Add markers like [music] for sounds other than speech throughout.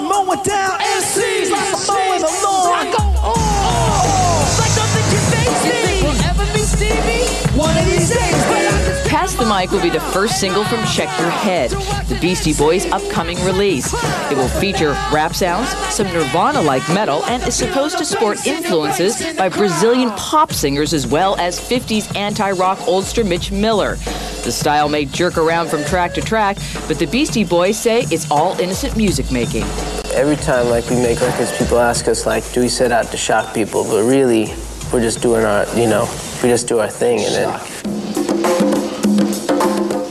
one, mowing down MCs like I'm mowing the lawn. I go oh, like nothing can face me. We'll ever be Stevie one of these days, but Pass the Mic will be the first single from Check Your Head, the Beastie Boys' upcoming release. It will feature rap sounds, some Nirvana like metal, and is supposed to sport influences by Brazilian pop singers as well as 50s anti rock oldster Mitch Miller. The style may jerk around from track to track, but the Beastie Boys say it's all innocent music making. Every time like we make records, people ask us like, do we set out to shock people? But really, we're just doing our, you know, we just do our thing and then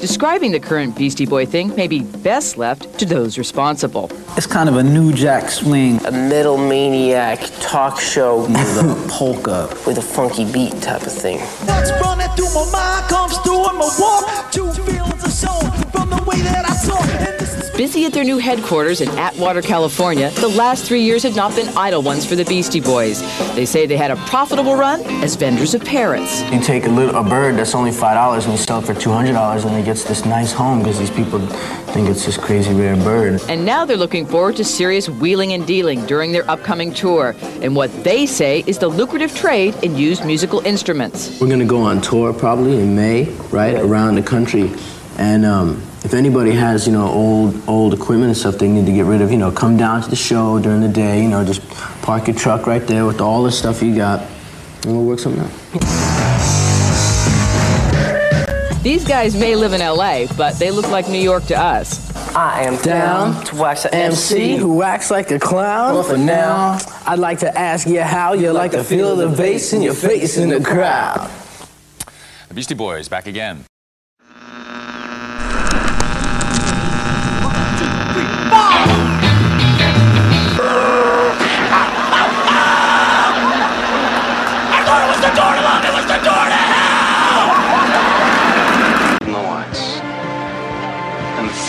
Describing the current Beastie Boy thing may be best left to those responsible. It's kind of a new jack swing a middle maniac talk show [laughs] with a polka. with a funky beat type of thing. What's running through my mind comes through in my walk. Two feelings are shown from the way that I talk. And this is Busy at their new headquarters in Atwater, California, the last three years had not been idle ones for the Beastie Boys. They say they had a profitable run as vendors of parrots. You take a little a bird that's only five dollars and you sell it for two hundred dollars, and it gets this nice home because these people think it's this crazy rare bird. And now they're looking forward to serious wheeling and dealing during their upcoming tour and what they say is the lucrative trade in used musical instruments. We're gonna go on tour probably in May, right, around the country, and um, if anybody has you know old old equipment and stuff they need to get rid of, you know, come down to the show during the day, you know, just park your truck right there with all the stuff you got, and we'll work something out. These guys may live in LA, but they look like New York to us. I am down, to wax a MC who acts like a clown. Well, for now, I'd like to ask you how you like to feel the bass in your face in the crowd. The Beastie Boys back again.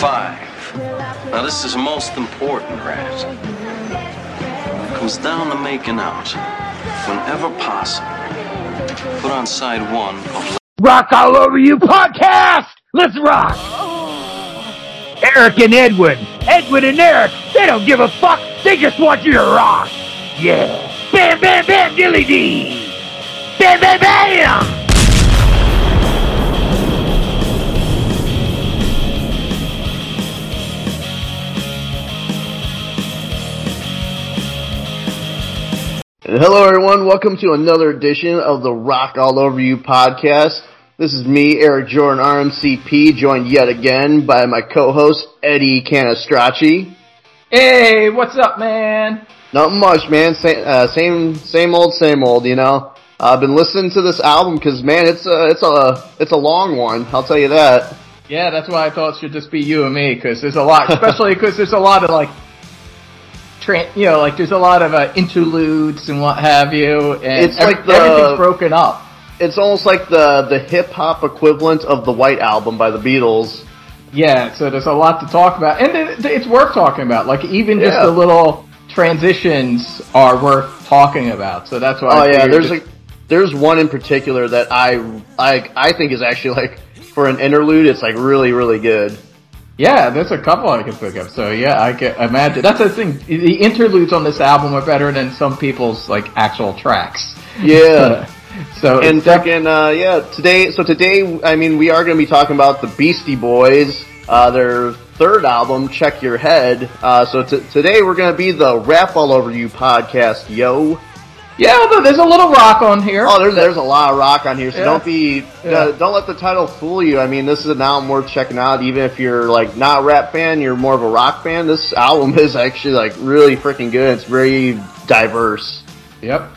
Five. Now this is most important, Rat. It comes down to making out, whenever possible, put on side one of Rock All Over You podcast! Let's rock! Eric and Edwin. Edwin and Eric, they don't give a fuck. They just want you to rock. Yeah. Bam, bam, bam, dilly dee. Bam, bam, bam! Hello, everyone. Welcome to another edition of the Rock All Over You podcast. This is me, Eric Jordan, RMCP, joined yet again by my co-host Eddie Canastracci. Hey, what's up, man? Not much, man. Same, uh, same, same old, same old. You know. I've been listening to this album because, man, it's a, it's a, it's a long one. I'll tell you that. Yeah, that's why I thought it should just be you and me, because there's a lot, especially because there's a lot of like, tra- you know, like there's a lot of uh, interludes and what have you, and It's like the- everything's broken up. It's almost like the the hip hop equivalent of the White Album by the Beatles. Yeah, so there's a lot to talk about, and it, it's worth talking about. Like even just Yeah. the little transitions are worth talking about. So that's why. Oh I yeah, there's just- a there's one in particular that I I I think is actually like for an interlude, it's like really really good. Yeah, there's a couple I can think of. So yeah, I can imagine. That's the thing. The interludes on this album are better than some people's like actual tracks. Yeah. [laughs] so and fucking uh, yeah, today. So today, I mean, we are going to be talking about the Beastie Boys, uh, their third album, Check Your Head. Uh, so t- today we're going to be the Rap All Over You podcast, yo. Yeah, although there's a little rock on here. Oh, there's there's a lot of rock on here, so Yeah. don't be Yeah. uh, don't let the title fool you. I mean, this is an album worth checking out, even if you're like not a rap fan, you're more of a rock fan. This album [laughs] is actually like really freaking good. It's very diverse. Yep.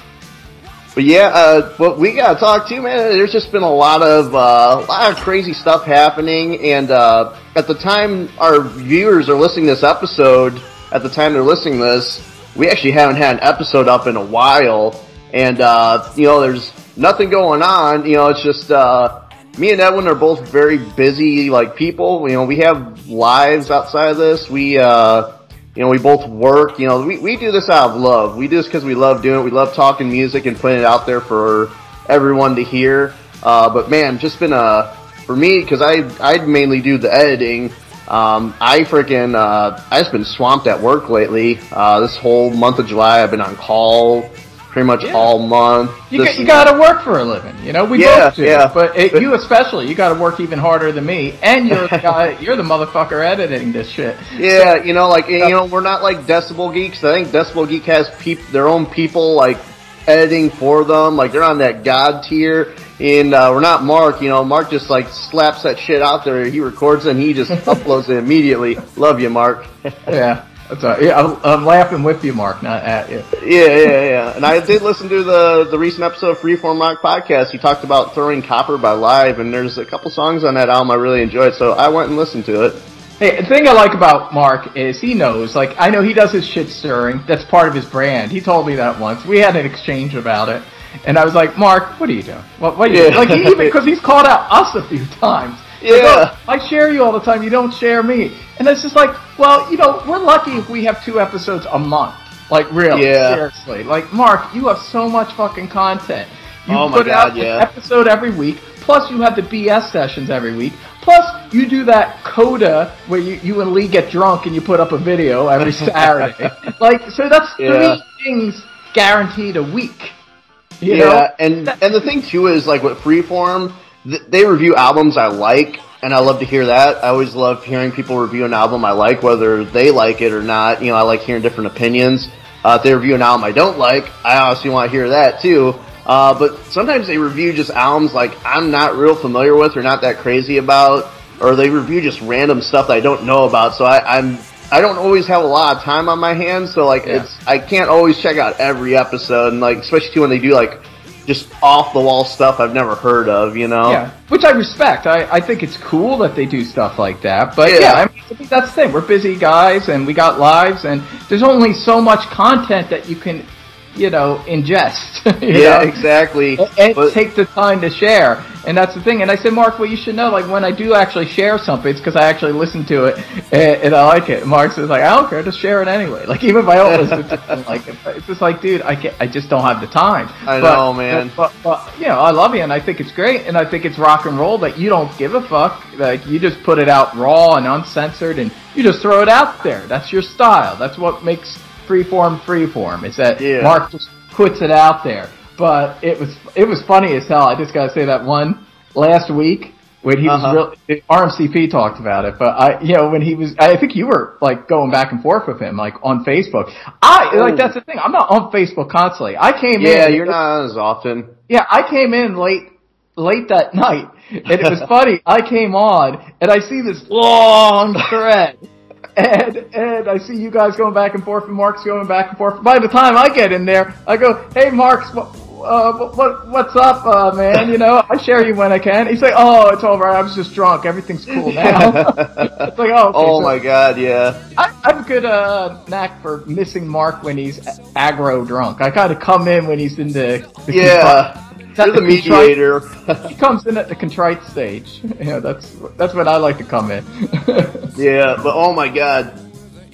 But yeah, uh, what we gotta talk to, man. There's just been a lot of uh, a lot of crazy stuff happening, and uh, at the time our viewers are listening to this episode, at the time they're listening to this, we actually haven't had an episode up in a while, and uh, you know, there's nothing going on. You know, it's just uh, me and Edwin are both very busy, like people. You know, we have lives outside of this. We uh, you know, we both work. You know, we, we do this out of love. We do this because we love doing it. We love talking music and putting it out there for everyone to hear. Uh, but man, just been a for me because I I mainly do the editing. Um, I freaking uh, I just been swamped at work lately. Uh, this whole month of July, I've been on call pretty much all month. You, got, you got to work for a living, you know. We Yeah, both do, yeah. but it, you especially, you got to work even harder than me, and you're the guy, [laughs] you're the motherfucker editing this shit. Yeah, you know, like you know, we're not like Decibel Geeks. I think Decibel Geek has peop- their own people like editing for them. Like they're on that god tier, and uh, we're not Mark. You know, Mark just like slaps that shit out there. He records it and he just uploads it immediately. Love you, Mark. [laughs] Yeah, that's all right. yeah. I'm, I'm laughing with you, Mark, not at you. Yeah, yeah, yeah. And I did listen to the the recent episode of Freeform Rock podcast. He talked about throwing copper by live, and there's a couple songs on that album I really enjoyed. So I went and listened to it. Hey, the thing I like about Mark is he knows. Like, I know he does his shit stirring. That's part of his brand. He told me that once. We had an exchange about it, and I was like, Mark, what are you doing? What, what are you Yeah. doing? Like, even because he's called out us a few times. Like, Yeah. "Oh, I share you all the time. You don't share me, and it's just like, well, you know, we're lucky if we have two episodes a month. Like, really, Yeah. seriously. Like, Mark, you have so much fucking content. You Oh my put God, out yeah. an episode every week. Plus, you have the BS sessions every week. Plus, you do that coda where you, you and Lee get drunk and you put up a video every [laughs] Saturday. like, so that's three things guaranteed a week. You yeah, know? and and the thing too is like with Freeform, th- they review albums I like, and I love to hear that. I always love hearing people review an album I like, whether they like it or not. You know, I like hearing different opinions. Uh, if they review an album I don't like, I obviously want to hear that too. Uh, but sometimes they review just albums like I'm not real familiar with or not that crazy about, or they review just random stuff that I don't know about. So I, I'm I don't always have a lot of time on my hands, so like Yeah. it's I can't always check out every episode, and like especially when they do like just off the wall stuff I've never heard of, you know? Yeah, which I respect. I, I think it's cool that they do stuff like that. But Yeah. yeah, I, mean, I think that's the thing. We're busy guys, and we got lives, and there's only so much content that you can, you know, ingest. [laughs] you Yeah, know? exactly. and, and But- take the time to share. And that's the thing. And I said, Mark, well, you should know, like, when I do actually share something, it's because I actually listen to it and, and I like it. Mark says, like, I don't care, just share it anyway. Like, even if I don't listen to it, like it. It's just like, dude, I can't, I just don't have the time. I But- know, man. But, but, you know, I love you, and I think it's great, and I think it's rock and roll that you don't give a fuck. Like, you just put it out raw and uncensored, and you just throw it out there. That's your style. That's what makes freeform freeform. Is that Yeah. Mark just puts it out there. But it was it was funny as hell. I just gotta say that one last week when he Uh-huh. was real. RMCP talked about it, but I, you know, when he was, I think you were like going back and forth with him, like on Facebook. I like that's the thing. I'm not on Facebook constantly. I came in. Yeah, you're not as often. Yeah, I came in late, late that night, and it was [laughs] funny. I came on, and I see this long thread, and and I see you guys going back and forth, and Mark's going back and forth. By the time I get in there, I go, "Hey, Mark's, what, uh, what, what what's up, uh, man? You know, I share you when I can." He's like, "Oh, it's all right. I was just drunk. Everything's cool now." [laughs] it's like, "Oh, okay, oh so- my god, yeah. I, I have a good uh, knack for missing Mark when he's aggro drunk. I kind of come in when he's in the, the Yeah. contri- is that You're the contrite- mediator. he comes in at the contrite stage. [laughs] Yeah, that's that's when I like to come in. [laughs] Yeah, but oh my god.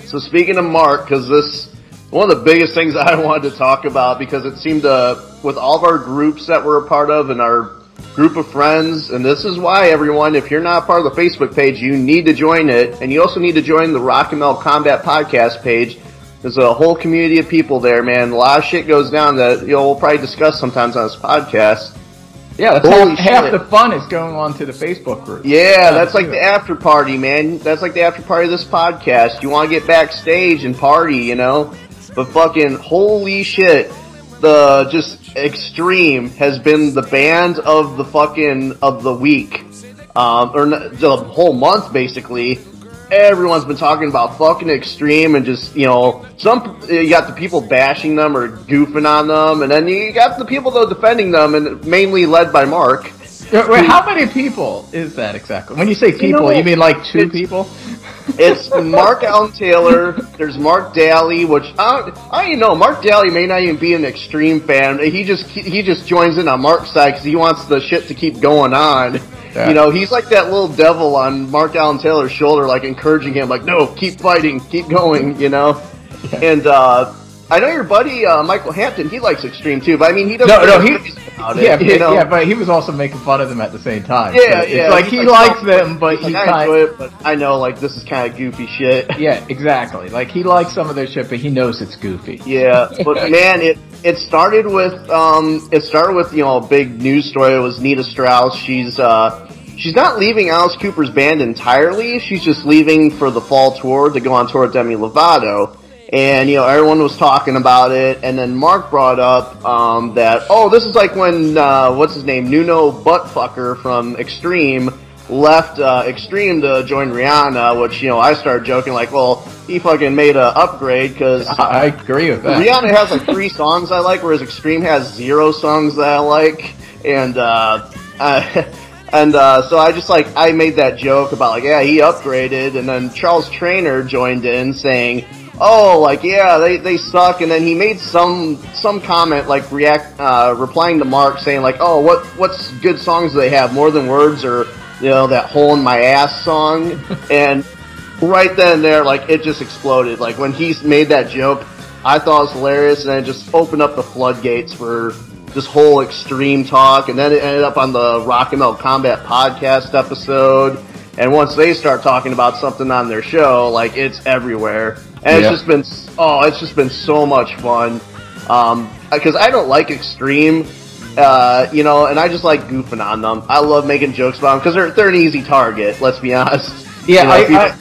So speaking of Mark, because this one of the biggest things [laughs] I wanted to talk about because it seemed to with all of our groups that we're a part of and our group of friends, and this is why everyone, if you're not part of the Facebook page, you need to join it, and you also need to join the Rock and Metal Combat podcast page. There's a whole community of people there, man. A lot of shit goes down that you know we'll probably discuss sometimes on this podcast. yeah, that's Holy half, half the fun is going on to the Facebook group. Yeah, that's like the after party, man. That's like the after party of this podcast. You want to get backstage and party, you know? But fucking holy shit, the just extreme has been the band of the fucking of the week, um, or the whole month basically. Everyone's been talking about fucking extreme and just you know some eh, you got the people bashing them or goofing on them, and then you got the people though defending them, and mainly led by Mark. Wait, wait, how many people is that exactly? When you say people, you, know, mean like two people? It's [laughs] Mark Allen Taylor. There's Mark Daly, which I don't, I don't know. Mark Daly may not even be an extreme fan. He just he just joins in on Mark's side because he wants the shit to keep going on. Yeah. You know, he's like that little devil on Mark Allen Taylor's shoulder, like encouraging him, like, "No, keep fighting, keep going." You know, and uh, I know your buddy uh, Michael Hampton. He likes extreme too, but I mean, he doesn't. No, no, he about yeah, it. you know? yeah, but he was also making fun of them at the same time. Yeah, So it's yeah. like he likes "Oh," them, but he's he like, I enjoy it, but I know like this is kind of goofy shit. [laughs] yeah, exactly. Like he likes some of their shit, but he knows it's goofy. Yeah, [laughs] but man, it it started with um, it started with you know a big news story. It was Nita Strauss. She's uh, she's not leaving Alice Cooper's band entirely. She's just leaving for the fall tour to go on tour with Demi Lovato. And you know everyone was talking about it, and then Mark brought up um, that oh, this is like when uh, what's his name, Nuno Buttfucker from Extreme left uh, Extreme to join Rihanna, which you know I started joking like, well, he fucking made a upgrade because [laughs] I agree with that. Rihanna has like three [laughs] songs I like, whereas Extreme has zero songs that I like, and uh, uh, [laughs] and uh, so I just like I made that joke about like yeah he upgraded, and then Charles Trainer joined in saying. Oh, like yeah, they, they suck, and then he made some some comment like react uh, replying to Mark saying like, oh, what what's good songs do they have more than words or you know that hole in my ass song, [laughs] and right then and there, like it just exploded. Like when he made that joke, I thought it was hilarious, and it just opened up the floodgates for this whole extreme talk. And then it ended up on the Rock and Metal Combat podcast episode. And once they start talking about something on their show, like it's everywhere, and Yeah. it's just been oh, it's just been so much fun. Um, because I don't like extreme. Uh, you know, and I just like goofing on them. I love making jokes about them because they're they're an easy target. Let's be [laughs] honest. Yeah, You know, I, people- I,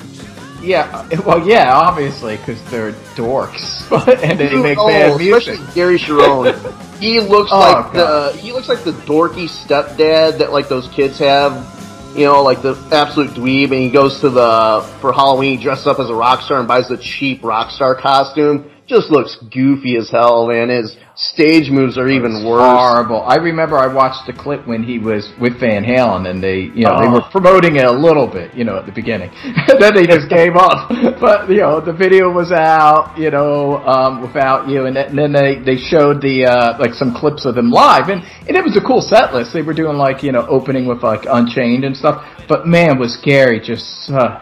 yeah. Well, yeah, obviously because they're dorks, but [laughs] and they make oh, bad music. especially Gary Cherone. [laughs] he looks Oh, like God. the he looks like the dorky stepdad that like those kids have. You know, like the absolute dweeb, and he goes to the for Halloween he dresses up as a rock star and buys the cheap rock star costume. Just looks goofy as hell, man. His stage moves are even worse. Horrible. I remember I watched the clip when he was with Van Halen, and they, you know, they Oh. were promoting it a little bit, you know, at the beginning. [laughs] then they just gave up. [laughs] But you know, the video was out, you know, um, without you, and, then- and then they they showed the uh, like some clips of them live, and and it was a cool set list. They were doing like you know opening with like Unchained and stuff. But man, was Gary just. Uh,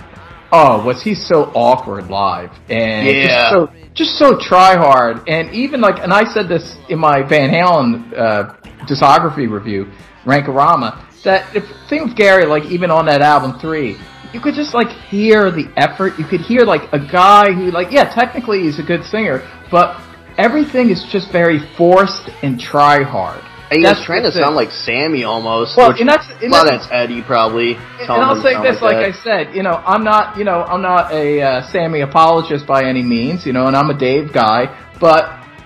Oh, was he so awkward live and Yeah. just so just so try hard and even like and I said this in my Van Halen uh, discography review, Rankorama, that if thing with Gary like even on that album three, you could just like hear the effort. You could hear like a guy who like yeah technically he's a good singer, but everything is just very forced and try hard. And he That's was trying to sound like Sammy almost. Well, which, and that's- and well, that's- that's Eddie probably. And I'll say this, like, I said, you know, I'm not, you know, I'm not a uh, Sammy apologist by any means, you know, and I'm a Dave guy, but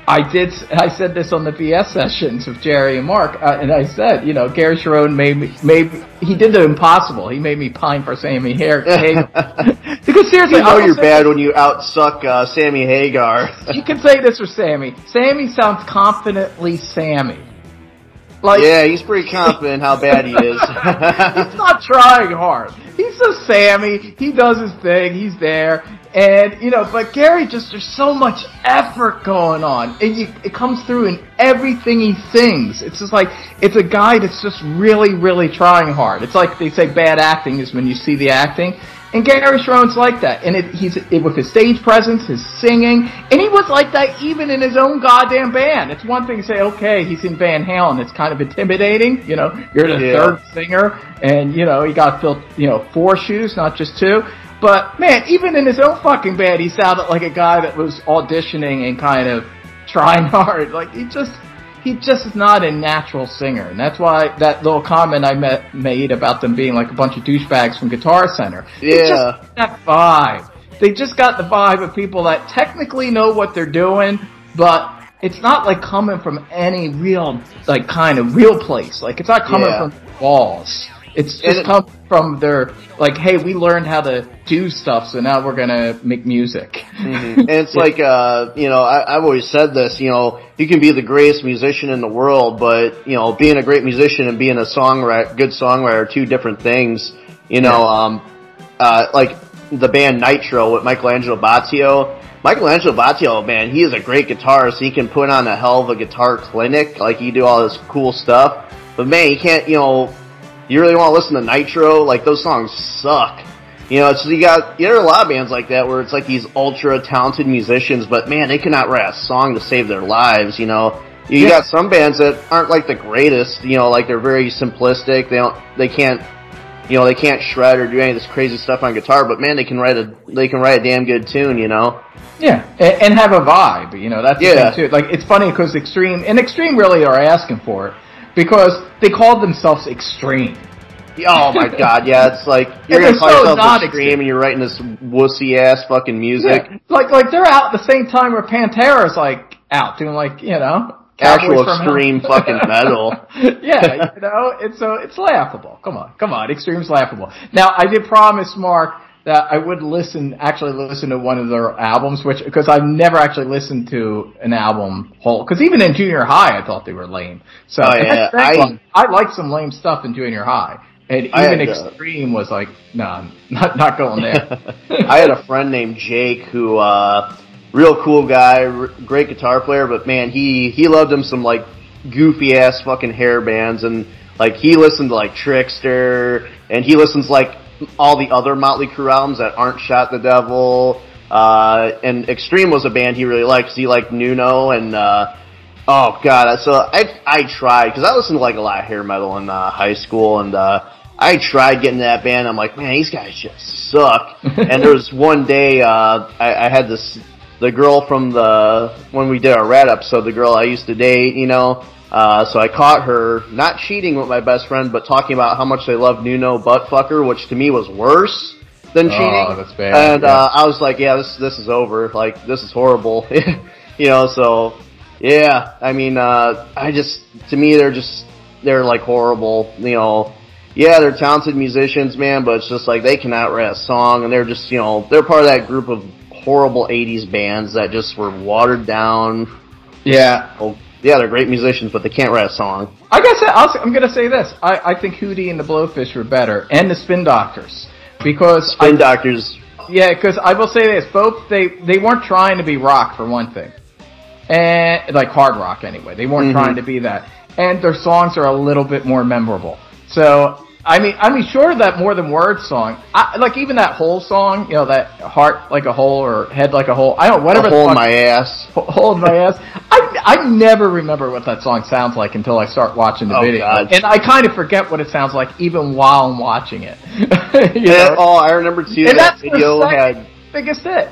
I did, I said this on the BS sessions with Jerry and Mark, uh, and I said, you know, Gary Cherone made me, made, he did the impossible. He made me pine for Sammy Hagar. [laughs] because seriously, you know you're bad when you outsuck uh, Sammy Hagar. You can say this for Sammy. Sammy sounds confidently Sammy. Like, yeah, he's pretty confident how bad he is. [laughs] he's not trying hard. He's just Sammy. He does his thing. He's there. And, you know, but Gary just, there's so much effort going on. And you, it comes through in everything he sings. It's just like, it's a guy that's just really, really trying hard. It's like they say bad acting is when you see the acting. And Gary Cherone's like that. And it, he's, it, with his stage presence, his singing, and he was like that even in his own goddamn band. It's one thing to say, okay, he's in Van Halen. It's kind of intimidating. You know, you're the Yeah. third singer, and you know he got filled, you know, four shoes, not just two. But man, even in his own fucking band, he sounded like a guy that was auditioning and kind of trying [laughs] hard. Like he just, he just is not a natural singer, and that's why that little comment I met, made about them being like a bunch of douchebags from Guitar Center. Yeah. just that vibe. They just got the vibe of people that technically know what they're doing, but it's not like coming from any real, like kind of real place. Like it's not coming Yeah. from walls. It's just it- come from their like, hey, we learned how to do stuff, so now we're gonna make music. and it's [laughs] like, uh, you know, I, I've always said this, you know, you can be the greatest musician in the world, but, you know, being a great musician and being a songwriter, good songwriter are two different things. You know, um, uh, like the band Nitro with Michael Angelo Batio. Michelangelo Battio, man, he is a great guitarist. He can put on a hell of a guitar clinic. Like, he do all this cool stuff. But man, he can't, you know, you really want to listen to Nitro? Like, those songs suck. You know, so you got, you know, a lot of bands like that where it's like these ultra talented musicians, but man, they cannot write a song to save their lives, you know. You Yeah. got some bands that aren't like the greatest. You know, like they're very simplistic. They don't. They can't. You know, they can't shred or do any of this crazy stuff on guitar. But man, they can write a. They can write a damn good tune. You know. Yeah, and, and have a vibe. You know, that's the Yeah. thing too. Like it's funny because Extreme and Extreme really are asking for it because they called themselves Extreme. [laughs] Oh my god, yeah, it's like you're gonna call so yourself not extreme and you're writing this wussy ass fucking music. Yeah, like like they're out at the same time where Pantera's like out doing like you know Actual extreme fucking metal. [laughs] yeah, you know, it's so it's laughable. Come on, come on, Extreme's laughable. Now I did promise Mark that I would listen, actually listen to one of their albums, which because I've never actually listened to an album whole. Because even in junior high, I thought they were lame. So Oh, yeah, [laughs] I I liked some lame stuff in junior high, and I even had, Extreme was like, no, I'm not not going there. [laughs] I had a friend named Jake who, uh, real cool guy, r- great guitar player, but man, he, he loved him some like goofy ass fucking hair bands and like he listened to like Trixter and he listens like all the other Motley Crue albums that aren't Shot the Devil, uh, and Extreme was a band he really liked 'cause he liked Nuno and, uh, Oh god, so I I tried because I listened to like a lot of hair metal in uh, high school, and uh, I tried getting that band. I'm like, man, these guys just suck. [laughs] and there was one day uh, I, I had this the girl from the when we did our rat episode, the girl I used to date, you know. Uh, so I caught her not cheating with my best friend, but talking about how much they love Nuno Buttfucker, which to me was worse than Oh, cheating. that's bad, And yeah. uh, I was like, yeah, this this is over. Like this is horrible. [laughs] you know, so yeah, I mean, uh, I just, to me, they're just, they're like horrible, you know. Yeah, they're talented musicians, man, but it's just like they cannot write a song, and they're just, you know, they're part of that group of horrible 80s bands that just were watered down. Yeah. Oh, yeah, they're great musicians, but they can't write a song. I guess I, I'm going to say this. I, I think Hootie and the Blowfish were better, and the Spin Doctors, because Spin I, Doctors, Yeah, because I will say this: both they they weren't trying to be rock for one thing, and like hard rock anyway. They weren't Mhm. trying to be that, and their songs are a little bit more memorable. So I mean, I mean, sure that more than words song, I, like even that whole song, you know, that heart like a hole or head like a hole. I don't whatever. a the hole in my ass. [laughs] Hold my ass. I I never remember what that song sounds like until I start watching the Oh, video, God. and I kind of forget what it sounds like even while I'm watching it. [laughs] Yeah, oh, I remember too, And that video had, biggest hit.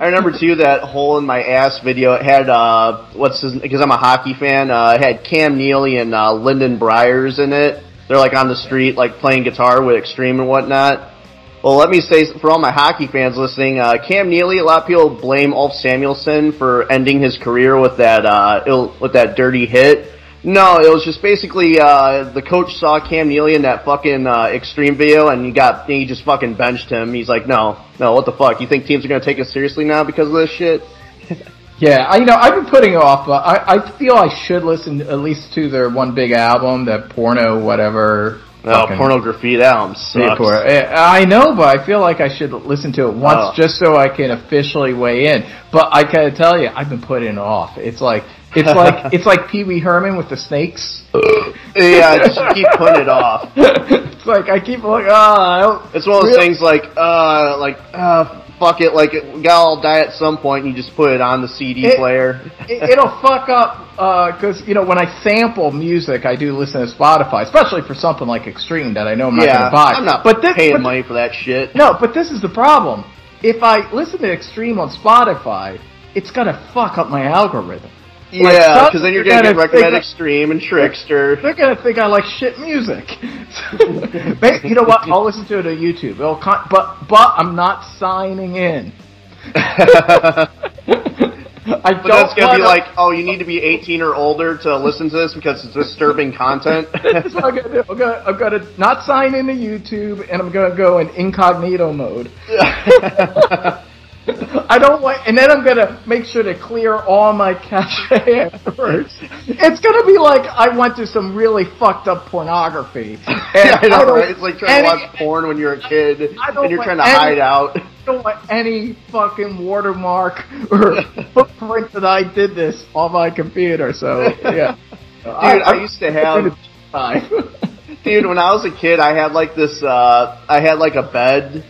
I remember too that hole in my ass video. It had uh, what's his? Because I'm a hockey fan. Uh, it had Cam Neely and uh, Lyndon Byers in it. They're like on the street, like playing guitar with Extreme and whatnot. Well, let me say for all my hockey fans listening, uh, Cam Neely. A lot of people blame Ulf Samuelsson for ending his career with that uh, ill, with that dirty hit. No, it was just basically uh, the coach saw Cam Neely in that fucking uh, extreme video, and he got he just fucking benched him. He's like, no, no, what the fuck? You think teams are gonna take us seriously now because of this shit? Yeah, I, you know, I've been putting it off, but I, I feel I should listen at least to their one big album, that porno whatever. Oh, fucking- pornography, that album sucks. eh, I know, but I feel like I should listen to it once Oh. just so I can officially weigh in. But I gotta tell you, I've been putting it off. It's like it's like [laughs] it's like Pee Wee Herman with the snakes. yeah, just keep putting it off. [laughs] it's like I keep like, ah, don't- It's one of those Really? things like, uh, like, uh, fuck it, like, we gotta all die at some point, and you just put it on the CD It- player. it, it'll fuck up uh, because you know when I sample music, I do listen to Spotify, especially for something like Extreme that I know I'm not yeah, going to buy. I'm not but this, paying but- money for that shit. No, but this is the problem. If I listen to Extreme on Spotify, it's gonna fuck up my algorithm. Like, Yeah, because then you're gonna get gonna recommended think- Extreme and Trixter. They're gonna think I like shit music. [laughs] You know what? I'll listen to it on YouTube. Con- but but I'm not signing in. [laughs] I But don't that's gonna be like, oh, you need to be 18 or older to listen to this because it's disturbing content. [laughs] That's what I'm gonna do. I'm gonna, I'm gonna not sign into YouTube, and I'm gonna go in incognito mode. I don't want, and then I'm gonna make sure to clear all my cache [laughs] afterwards. It's gonna be like I went to some really fucked up pornography. [laughs] I know, don't- right? It's like trying any- to watch porn when you're a kid I and you're trying to any- hide out. I don't want any fucking watermark or [laughs] footprint that I did this on my computer. So yeah, Dude, I, used to have. Time. Dude, when I was a kid, I had like this. uh I had like a bed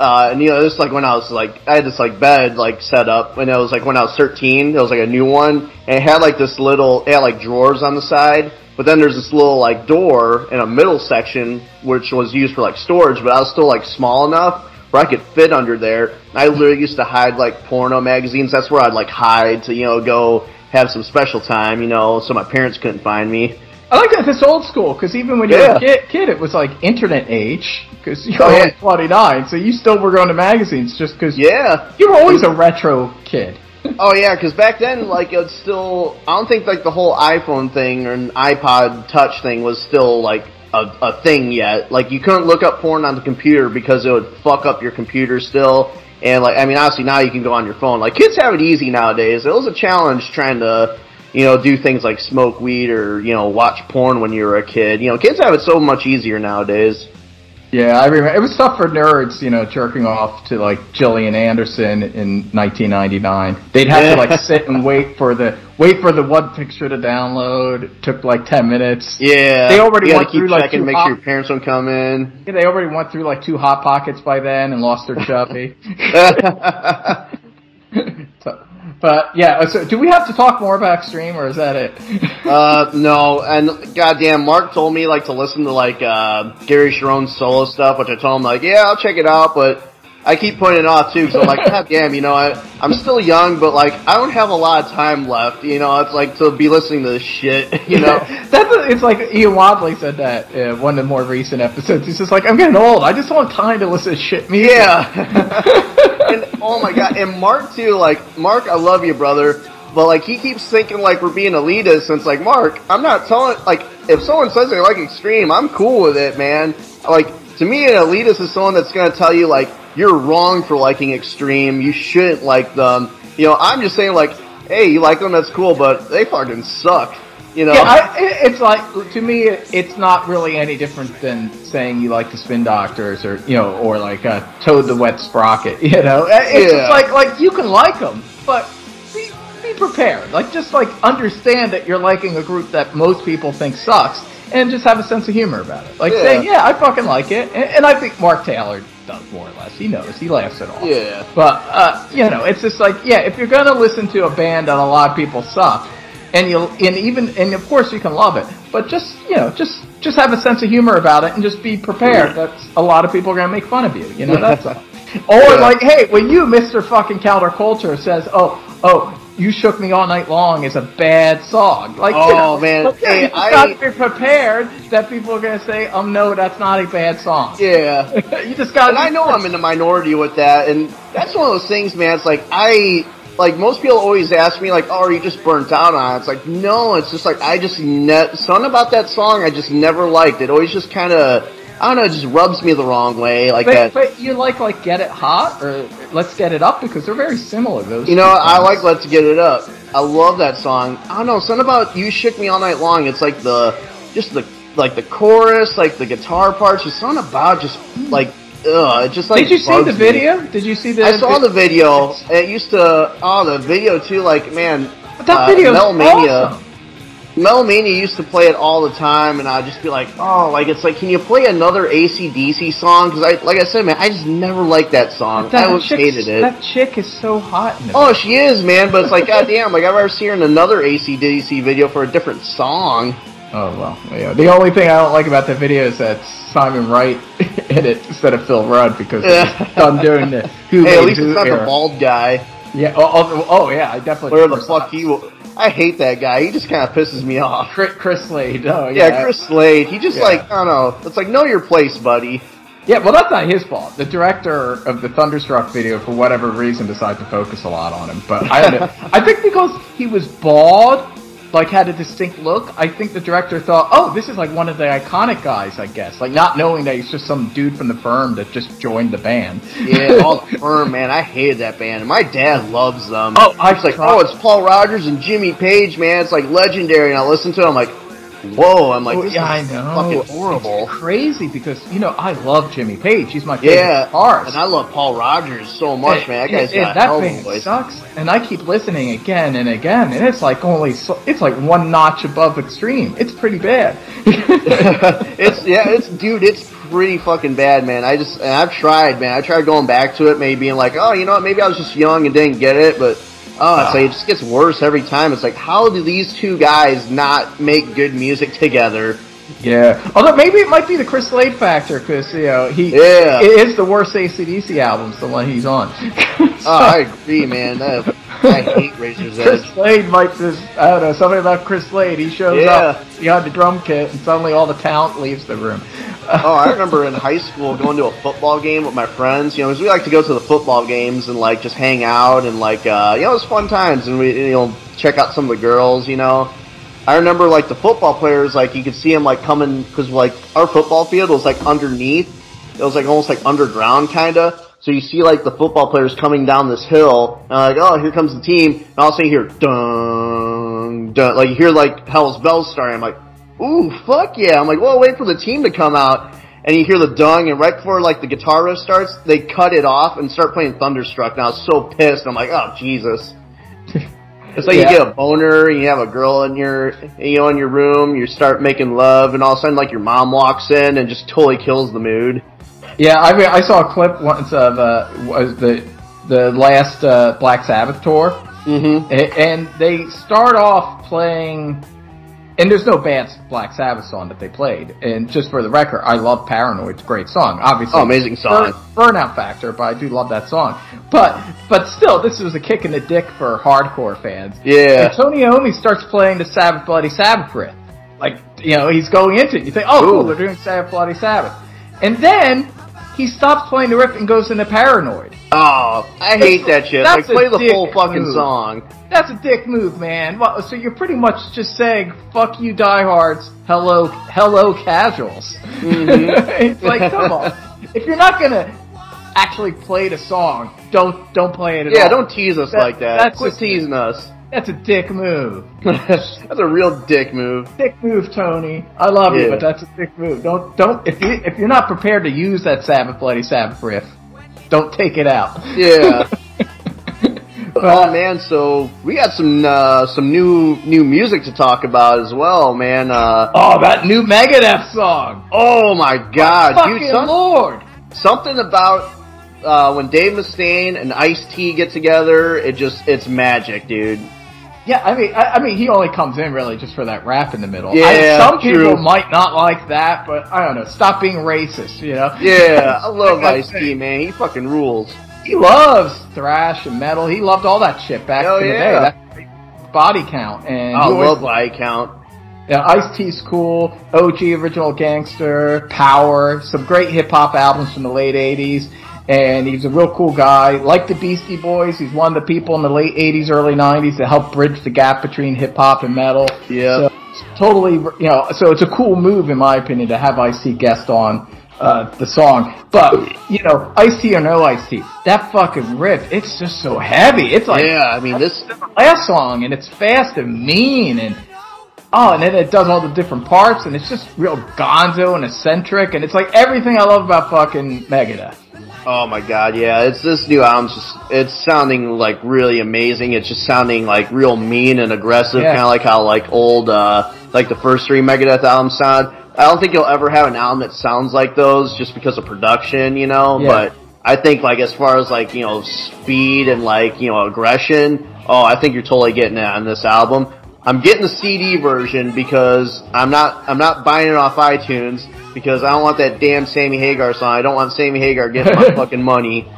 uh, and you know, this like when I was like, I had this like bed like set up, and it was like when I was 13. It was like a new one, and it had like this little, it had like drawers on the side, but then there's this little like door in a middle section which was used for like storage, but I was still like small enough where I could fit under there. I literally used to hide like porno magazines. That's where I'd like hide to you know go have some special time, you know, so my parents couldn't find me. I like that it's old school because even when you Yeah. were a kid, kid, it was like internet age because you're Oh, yeah. only 29, so you still were going to magazines just because Yeah. you were always a retro kid. [laughs] Oh yeah, because back then, like it's still. I don't think like the whole iPhone thing or an iPod Touch thing was still like a, a thing yet. Like you couldn't look up porn on the computer because it would fuck up your computer still. And like, I mean, obviously now you can go on your phone. Like kids have it easy nowadays. It was a challenge trying to, you know, do things like smoke weed or you know watch porn when you were a kid. You know, kids have it so much easier nowadays. Yeah, I remember it was tough for nerds, you know, jerking off to like Gillian Anderson in 1999. They'd have Yeah. to like [laughs] sit and wait for the wait for the one picture to download. It took like 10 minutes. Yeah, They already went keep through, like, checking, two make op- sure your parents don't come in. Yeah, they already went through like two hot pockets by then and lost their [laughs] chubby. [laughs] But yeah, so do we have to talk more about Extreme or is that it? [laughs] Uh, no, and goddamn, Mark told me like to listen to like uh, Gary Cherone's solo stuff, which I told him like, yeah, I'll check it out, but I keep putting it off too, so I'm like, god damn, you know, I, I'm still young, but like, I don't have a lot of time left, you know, it's like to be listening to this shit, [laughs] you know. [laughs] That's it's like Ian Wadley said that uh, one of the more recent episodes. He's just like, I'm getting old. I just don't have time to listen to shit music. Yeah. [laughs] and oh my god, and Mark too, like, Mark, I love you, brother. But like he keeps thinking like we're being elitist, and it's like Mark, I'm not telling. Like if someone says they like extreme, I'm cool with it, man. Like to me, an elitist is someone that's gonna tell you like you're wrong for liking extreme. You shouldn't like them. You know, I'm just saying like, hey, you like them, that's cool, but they fucking suck. You know. Yeah, I, it's like to me, it's not really any different than saying you like the Spin Doctors or you know, or like uh, Toad the Wet Sprocket. [laughs] You know, it's Yeah. just like like you can like them, but be, be prepared. Like just like understand that you're liking a group that most people think sucks, and just have a sense of humor about it. Like Yeah. saying, yeah, I fucking like it, and, and I think Mark Taylor does more or less. He knows, he laughs it all. Yeah. But uh, you know, it's just like yeah, if you're gonna listen to a band that a lot of people suck, and you and even and of course you can love it, but just you know, just just have a sense of humor about it and just be prepared that a lot of people are gonna make fun of you. You know, that's all. [laughs] Or Yeah. like, hey, when you, Mister Fucking Counterculture, says, oh, oh. You shook me all night long is a bad song. Like, you Oh, know, man. yeah, Hey, you I- gotta be prepared that people are gonna say, "Um, no, that's not a bad song." Yeah. [laughs] you just gotta. And I know I'm in the minority with that, and that's one of those things, man. It's like I like most people always ask me like, "Oh, are you just burnt out on it?" It's like, no, it's just like I just ne- something about that song I just never liked. It always just kind of I don't know, it just rubs me the wrong way, like but, that. but you like like Get It Hot or Let's Get It Up because they're very similar. Those. You know, I like Let's Get It Up. I love that song. I don't know, something about You Shook Me All Night Long. It's like the, just the, like the chorus, like the guitar parts, just something about just like, ugh, it just like Did you see the me. video? Did you see the? I saw the video. It used to, oh, the video too, like, man, But that uh, video is Metal Mania. awesome. Metal Mania used to play it all the time, and I'd just be like, oh, like, it's like, can you play another ACDC song? Because, I, like I said, man, I just never liked that song. That I always hated it. That chick is so hot. In Oh, she is, man, but it's like, [laughs] goddamn, like, I've ever seen her in another ACDC video for a different song. Oh well, yeah. The only thing I don't like about the video is that Simon Wright [laughs] in it instead of Phil Rudd because Yeah. he's [laughs] done doing the Who Hey, at least it's not era. the bald guy. Yeah. Oh, oh, oh, yeah. I definitely. Where the fuck he will. I hate that guy. He just kind of pisses me off. Chris, Chris Slade. Oh yeah. Yeah, Chris Slade. He just Yeah. like I don't know. It's like know your place, buddy. Yeah, well, that's not his fault. The director of the Thunderstruck video, for whatever reason, decided to focus a lot on him. But I. [laughs] I think because he was bald, like had a distinct look. I think the director thought, "Oh, this is like one of the iconic guys." I guess, like not knowing that he's just some dude from the firm that just joined the band. Yeah, all [laughs] the firm, man. I hated that band. My dad loves them. Oh, I It's like, oh, it's Paul Rodgers and Jimmy Page, man. It's like legendary. And I listen to it, I'm like, whoa. I'm like, Oh, this yeah, I is know. fucking horrible. It's crazy because you know I love Jimmy Page. He's my favorite Yeah, guitarist. and I love Paul Rodgers so much, man. That guy's And- got and that band voice. sucks, and I keep listening again and again, and it's like only so, it's like one notch above extreme. It's pretty bad. [laughs] [laughs] it's yeah, it's dude, it's pretty fucking bad, man. I just, and I've tried, man. I tried going back to it, maybe being like, oh, you know what, maybe I was just young and didn't get it, but oh, it's like, ah. it just gets worse every time. It's like, how do these two guys not make good music together? Yeah. Although maybe it might be the Chris Slade factor because you know he Yeah. it is the worst ACDC album's the one he's on. [laughs] Oh, I agree, man. I, I hate Razor's Chris Edge. Slade might just I don't know something about Chris Slade. He shows Yeah. up behind the drum kit and suddenly all the talent leaves the room. Oh, I remember in high school going to a football game with my friends. You know, because we like to go to the football games and like just hang out and like uh, you know, it was fun times and we you know check out some of the girls. You know, I remember like the football players, like you could see them like coming because like our football field was like underneath. It was like almost like underground kind of. So you see like the football players coming down this hill, and like, oh, here comes the team. And all of a sudden you hear dun dun, like you hear like Hell's Bells starting. I'm like, ooh, fuck yeah! I'm like, well, wait for the team to come out, and you hear the dung, and right before like the guitar riff starts, they cut it off and start playing Thunderstruck. And I was so pissed. I'm like, oh Jesus! [laughs] It's like Yeah. you get a boner, and you have a girl in your, you know, in your room. You start making love, and all of a sudden, like your mom walks in and just totally kills the mood. Yeah, I mean, I saw a clip once of uh, was the the last uh, Black Sabbath tour, Mm-hmm. And they start off playing. And there's no bad Black Sabbath song that they played. And just for the record, I love Paranoid. It's a great song. Obviously, Oh, amazing song. Burn, burnout factor, but I do love that song. But but still, this was a kick in the dick for hardcore fans. Yeah. And Tony Iommi starts playing the Sabbath Bloody Sabbath riff. Like, you know, he's going into it. You think, oh, cool, they're doing Sabbath Bloody Sabbath. And then he stops playing the riff and goes into Paranoid. Oh, I hate that shit. Like, play the full fucking move. song. That's a dick move, man. Well, so you're pretty much just saying, fuck you diehards, hello, hello casuals. Mm-hmm. it's [laughs] like, come on. If you're not gonna actually play the song, don't, don't play it at Yeah, all. Yeah, don't tease us That- like that. that's Quit teasing us. That's a dick move. [laughs] that's a real dick move. Dick move, Tony. I love you, but that's a dick move. Don't, don't, if you, if you're not prepared to use that Sabbath Bloody Sabbath riff, don't take it out. Yeah. [laughs] oh man, so we got some uh, some new new music to talk about as well, man. Uh, Oh, that new Megadeth song. oh my god, Fucking dude! Some, lord. something about uh, when Dave Mustaine and Ice T get together, it just it's magic, dude. Yeah, I mean, I, I mean, he only comes in really just for that rap in the middle. Yeah, I, some true. people might not like that, but I don't know. Stop being racist, you know. Yeah, [laughs] I love Ice T, man. He fucking rules. He loves thrash and metal. He loved all that shit back Hell in the yeah. day. That body count and oh, I he always- love Body Count. Yeah, Ice T's cool. OG Original Gangster, Power, some great hip hop albums from the late '80s, and he's a real cool guy. Like the Beastie Boys, he's one of the people in the late '80s, early '90s that helped bridge the gap between hip hop and metal. Yeah. So totally, you know, so it's a cool move in my opinion to have Ice T guest on. Uh, the song, but you know, Ice T or no Ice T, that fucking riff, it's just so heavy. It's like yeah, I mean this. last song, and it's fast and mean, and oh, and then it does all the different parts, and it's just real gonzo and eccentric, and it's like everything I love about fucking Megadeth. Oh my god, yeah, it's this new album's just it's sounding like really amazing. It's just sounding like real mean and aggressive, Yeah. kind of like how like old uh like the first three Megadeth albums sound. I don't think you'll ever have an album that sounds like those just because of production, you know, Yeah. but I think like as far as like, you know, speed and like, you know, aggression, oh, I think you're totally getting it on this album. I'm getting the CD version because I'm not I'm not buying it off iTunes because I don't want that damn Sammy Hagar song. I don't want Sammy Hagar getting my [laughs] fucking money.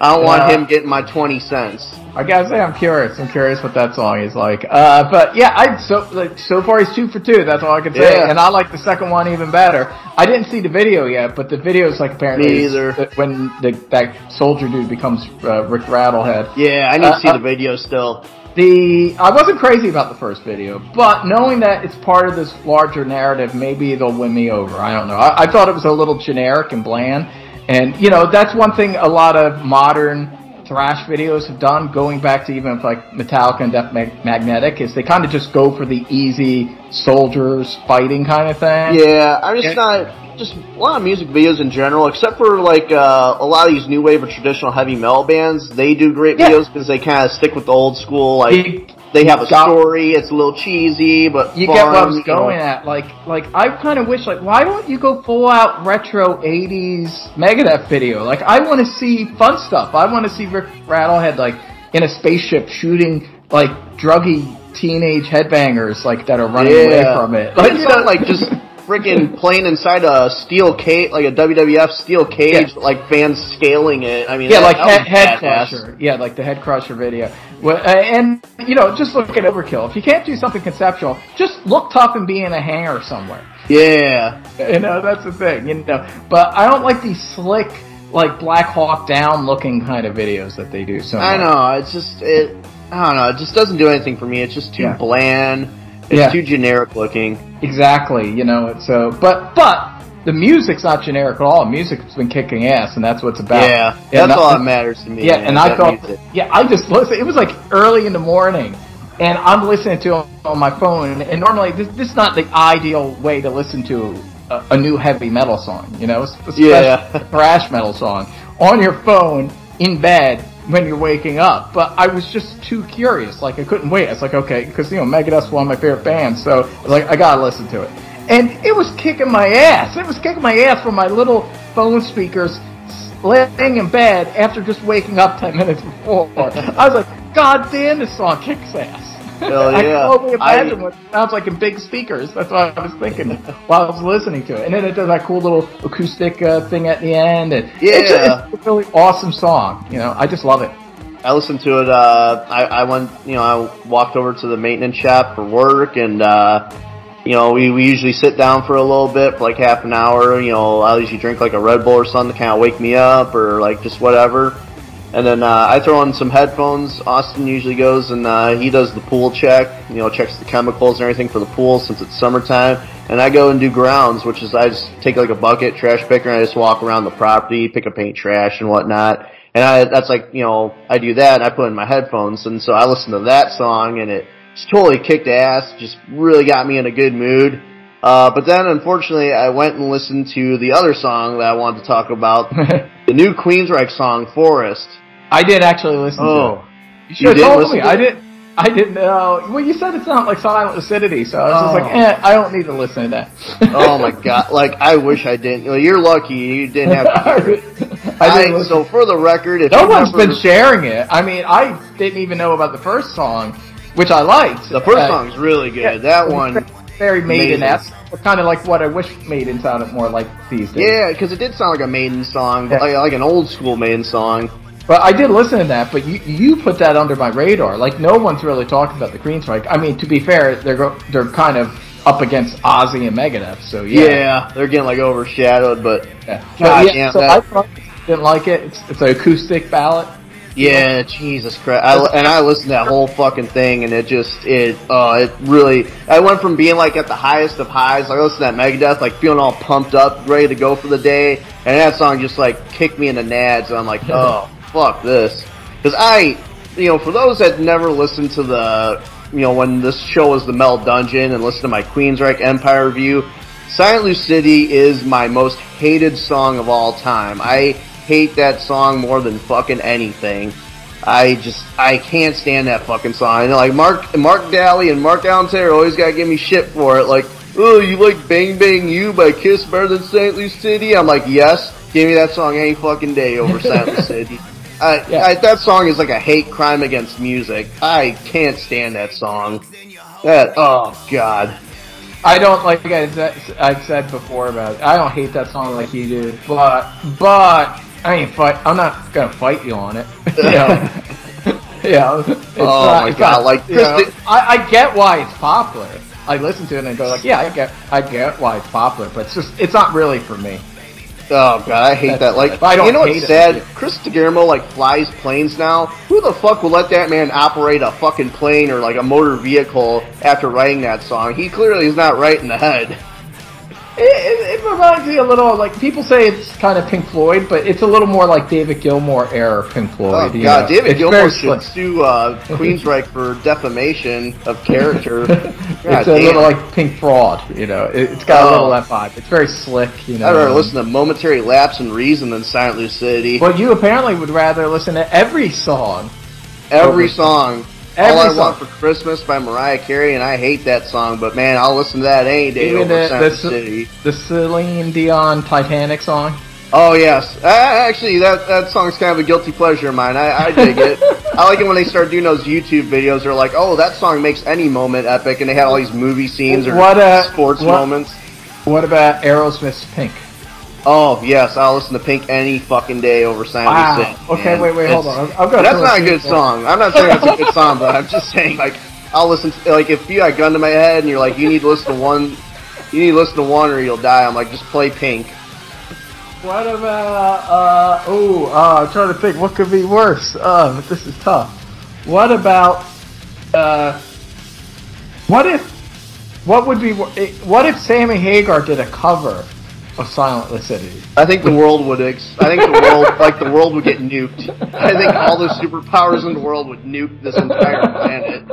I don't want Yeah. him getting my twenty cents. I gotta say, I'm curious. I'm curious what that song is like. Uh, but yeah, I so like so far he's two for two. That's all I can say. Yeah. And I like the second one even better. I didn't see the video yet, but the video is like apparently when the, that soldier dude becomes uh, Vic Rattlehead. Yeah, I need to see Uh, the video still. The I wasn't crazy about the first video, but knowing that it's part of this larger narrative, maybe they'll win me over. I don't know. I, I thought it was a little generic and bland, and you know that's one thing a lot of modern thrash videos have done, going back to even like Metallica and Death Mag- Magnetic, is they kind of just go for the easy soldiers fighting kind of thing. Yeah, I'm just Yeah. not just a lot of music videos in general, except for like uh, a lot of these new wave of traditional heavy metal bands. They do great Yeah. videos because they kind of stick with the old school, like You, they have a story. It's a little cheesy, but You fun, get what I was you know. going at. Like, like I kind of wish, like, why don't you go full out retro '80s Megadeth video? Like, I want to see fun stuff. I want to see Vic Rattlehead like in a spaceship shooting like druggy teenage headbangers like that are running away from it. Like, you you know, like just [laughs] freaking playing inside a steel cage, like a WWF steel cage, like fans scaling it. I mean, yeah, that- like that head, head crusher. Yeah, like the head crusher video. Well, uh, and you know, just look at overkill. If you can't do something conceptual, just look tough and be in a hangar somewhere. Yeah, You know, that's the thing. You know, but I don't like these slick, like Black Hawk Down looking kind of videos that they do. So I much. know. It's just it. I don't know. It just doesn't do anything for me. It's just too Yeah. bland. It's Yeah. too generic looking. Exactly. You know, it's so. But but the music's not generic at all. Music's been kicking ass, and that's what it's about. Yeah, And that's all that matters to me. Yeah, man, and I thought, music. yeah, I just listened. It was like early in the morning, and I'm listening to it on my phone. And normally, this, this is not the ideal way to listen to a, a new heavy metal song. You know, especially Yeah. a thrash metal song on your phone in bed when you're waking up. But I was just too curious. Like I couldn't wait. It's like, okay, because you know, Megadeth's one of my favorite bands, so I was like, I gotta listen to it. And it was kicking my ass. It was kicking my ass from my little phone speakers laying in bed after just waking up 10 minutes before. I was like, God damn, this song kicks ass. Hell [laughs] I can yeah. only imagine I- what it sounds like in big speakers. That's what I was thinking [laughs] while I was listening to it. And then it does that cool little acoustic uh, thing at the end. And it's, Yeah. it's a really awesome song. You know, I just love it. I listened to it. Uh, I, I went, you know, I walked over to the maintenance shop for work, and uh, you know, we, we usually sit down for a little bit, for like half an hour. You know, I usually drink like a Red Bull or something to kind of wake me up, or like just whatever. And then uh, I throw on some headphones. Austin usually goes and uh, he does the pool check. You know, checks the chemicals and everything for the pool since it's summertime. And I go and do grounds, which is I just take like a bucket, trash picker, and I just walk around the property, pick up paint, trash, and whatnot. And I, that's like, you know, I do that and I put in my headphones. And so I listen to that song and it just totally kicked ass. Just really got me in a good mood. Uh, but then unfortunately I went and listened to the other song that I wanted to talk about. [laughs] the new Queensryche song, Forest. I did actually listen to Oh. it. You have did told listen me. to I didn't. I didn't know. Well, you said it's not like Silent Lucidity, so I was just Oh. like, eh, I don't need to listen to that. oh my [laughs] god! Like I wish I didn't. Well, you're lucky you didn't have to. [laughs] I didn't I- so for the record, No one's been sharing it. I mean, I didn't even know about the first song, which I liked. The first Uh, song's really good. yeah, that one, very Maiden esque. Kind of like what I wish Maiden sounded more like these days. yeah, because it did sound like a Maiden song, Yeah. like, like an old school Maiden song. But I did listen to that, but you you put that under my radar. Like no one's really talking about the Queensryche. I mean, to be fair, they're they're kind of up against Ozzy and Megadeth, so Yeah, yeah. they're getting like overshadowed, but Yeah. God But yeah, so that. I didn't like it. It's, it's an acoustic ballad. Yeah, Jesus Christ! I, and I listened to that whole fucking thing, and it just it uh it really. I went from being like at the highest of highs, like I listened to that Megadeth, like feeling all pumped up, ready to go for the day, and that song just like kicked me in the nads, and I'm like, [laughs] oh fuck this, because I, you know, for those that never listened to the, you know, when this show was the Mel Dungeon and listened to my Queensryche Empire review, Silent Lucidity is my most hated song of all time. I hate that song more than fucking anything. I just I can't stand that fucking song. And like Mark Mark Daly and Mark Allentower always gotta give me shit for it. Like, oh, you like Bang Bang You by Kiss better than Silent Lucidity? I'm like, yes, give me that song any fucking day over [laughs] Silent Lucidity. I, Yeah. I, that song is like a hate crime against music. I can't stand that song. That oh god. I don't like I said, I've said before about it. I don't hate that song like you do, but but I ain't fight. I'm not gonna fight you on it. [laughs] [laughs] yeah. yeah. Oh it's Oh not- my God, not- like, you know, I, I get why it's popular. I listen to it and go like, yeah, I get I get why it's popular, but it's just it's not really for me. Oh god, I hate That's that. Like, I don't you know what's it. sad? Chris DeGarmo like flies planes now. Who the fuck will let that man operate a fucking plane or like a motor vehicle after writing that song? He clearly is not right in the head. It, it, it reminds me a little like people say it's kind of Pink Floyd, but it's a little more like David Gilmour era Pink Floyd. Oh god, know? David It's Gilmour very should slick. sue uh, Queensryche for [laughs] defamation of character. [laughs] God it's a damn. little like Pink Fraud, you know. It, it's got a Oh. little that vibe. It's very slick, you know. I'd rather listen to Momentary Lapse in Reason than Silent Lucidity. But you apparently would rather listen to every song. Every over- song. Every All I song. Want for Christmas by Mariah Carey, and I hate that song, but man, I'll listen to that any day Even over the, the, City. the Celine Dion Titanic song. Oh yes, uh, actually, that that song's kind of a guilty pleasure of mine. I, I dig it. [laughs] I like it when they start doing those YouTube videos. They're like, "Oh, that song makes any moment epic," and they had all these movie scenes or What, uh, sports what- moments. What about Aerosmith's Pink? Oh yes, I'll listen to Pink any fucking day over Silent Wow. Okay, wait, wait, hold on. I've got That's not a good song. I'm not saying that's a good [laughs] song, but I'm just saying like I'll listen to like if you got a gun to my head and you're like you need to listen to one, you need to listen to one or you'll die. I'm like just play Pink. What about uh oh uh I'm trying to think what could be worse. Uh but this is tough. What about uh what if what would be what if Sammy Hagar did a cover of Silent City? I think the world would. Ex- I think the world, like the world, would get nuked. I think all the superpowers in the world would nuke this entire planet.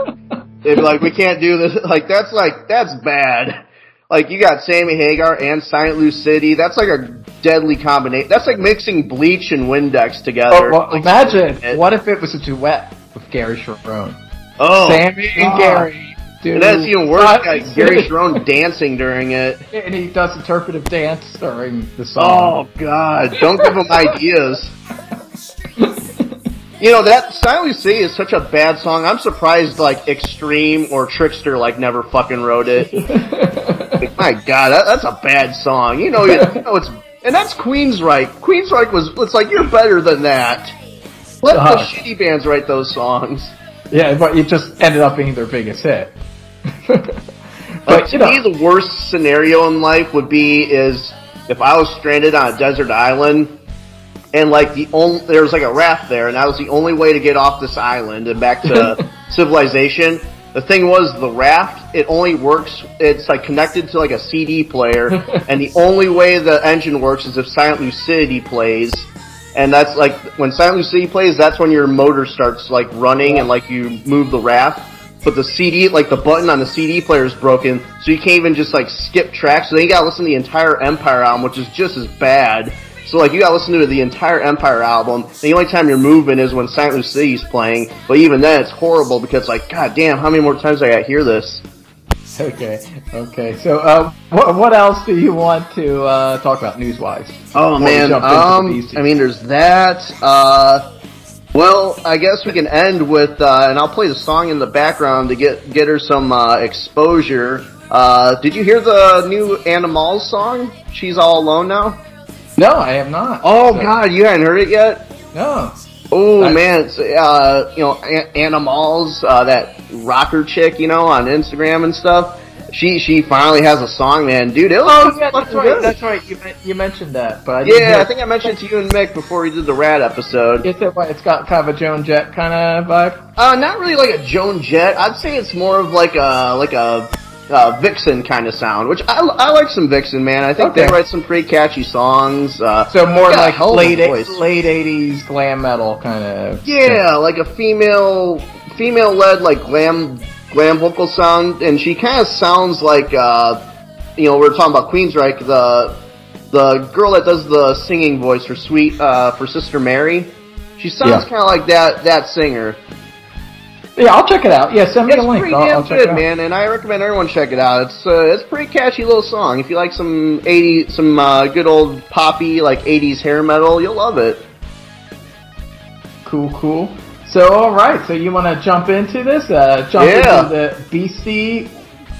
They'd be like, "We can't do this." [laughs] Like that's like that's bad. Like you got Sammy Hagar and Silent Lucidity. That's like a deadly combination. That's like mixing Bleach and Windex Oh, together. well, Like, imagine what if it was a duet with Gary Cherone? oh, Sammy and. Gary. Do And that's even worse. Silent Got Gary Cherone [laughs] dancing during it. and he does interpretive dance during the song. Oh. God! Don't give him ideas. You know that Silent City is such a bad song. I'm surprised like Extreme or Trixter like never fucking wrote it. Like, [laughs] my God, that, that's a bad song. You know, you, you [laughs] know it's and that's Queensryche. Queensryche was it's like you're better than that. Let the Uh-huh. shitty bands write those songs. Yeah, but it just ended up being their biggest hit. [laughs] Like, to me, the worst scenario in life would be is if I was stranded on a desert island, and like the only there was like a raft there, and that was the only way to get off this island and back to [laughs] civilization. The thing was, the raft it only works. It's like connected to like a CD player, [laughs] and the only way the engine works is if Silent Lucidity plays. And that's like when Silent Lucidity plays, that's when your motor starts like running and like you move the raft but the CD, like the button on the CD player is broken, so you can't even just like skip tracks. So then you gotta listen to the entire Empire album, which is just as bad. So like you gotta listen to the entire Empire album. The only time you're moving is when Silent City's playing, but even then it's horrible because like, god damn, how many more times I gotta hear this? [laughs] okay, okay. So, uh, what, what else do you want to uh, talk about news-wise? Oh man, jump into the um, I mean, there's that. Uh, well, I guess we can end with, uh, and I'll play the song in the background to get get her some uh, exposure. Uh, did you hear the new Anna Animals song? She's all alone now. no, I have not. Oh So- God, you hadn't heard it yet? no. Oh I- man, it's, uh, you know, A- Animals, uh, that rocker chick, you know, on Instagram and stuff. She she finally has a song, man, dude. It Oh, yeah, that's right. good. That's right. You, you mentioned that, but I yeah, I think I mentioned it to you and Mick before we did the Ratt episode. Is it what? It's got kind of a Joan Jett kind of vibe. Uh, not really like a Joan Jett. I'd say it's more of like a like a uh, Vixen kind of sound, which I, I like some Vixen, man. I think they write some pretty catchy songs. Uh, So more like late late eighties glam metal kind of. Yeah, like a female female led like glam glam vocal sound, and she kind of sounds like uh, you know we are talking about Queensryche, the the girl that does the singing voice for Sweet uh, for Sister Mary. She sounds Yeah. kind of like that that singer. Yeah, I'll check it out. Yeah, send me It's a link. pretty I'll, damn I'll good, man, and I recommend everyone check it out. It's uh, it's a pretty catchy little song. If you like some eighty some uh, good old poppy like eighties hair metal, you'll love it. Cool, cool. So, all right. So you want to jump into this? Uh, jump Yeah. into the Beastie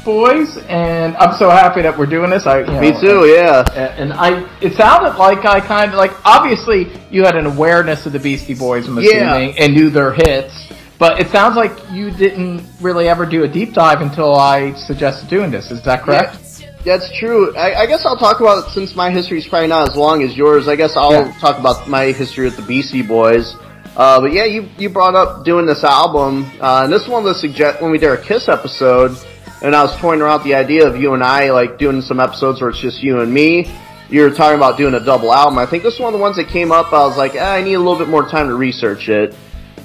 Boys, and I'm so happy that we're doing this. I, you know, Me too, yeah. And I, it sounded like I kind of like. Obviously, you had an awareness of the Beastie Boys, I'm Yeah. assuming, and knew their hits. But it sounds like you didn't really ever do a deep dive until I suggested doing this. Is that correct? That's true. I, I guess I'll talk about since my history is probably not as long as yours. I guess I'll Yeah. talk about my history with the Beastie Boys. Uh, but yeah, you you brought up doing this album, uh, and this is one of the suggest when we did our Kiss episode, and I was toying around the idea of you and I like doing some episodes where it's just you and me. You were talking about doing a double album. I think this is one of the ones that came up. I was like, eh, I need a little bit more time to research it.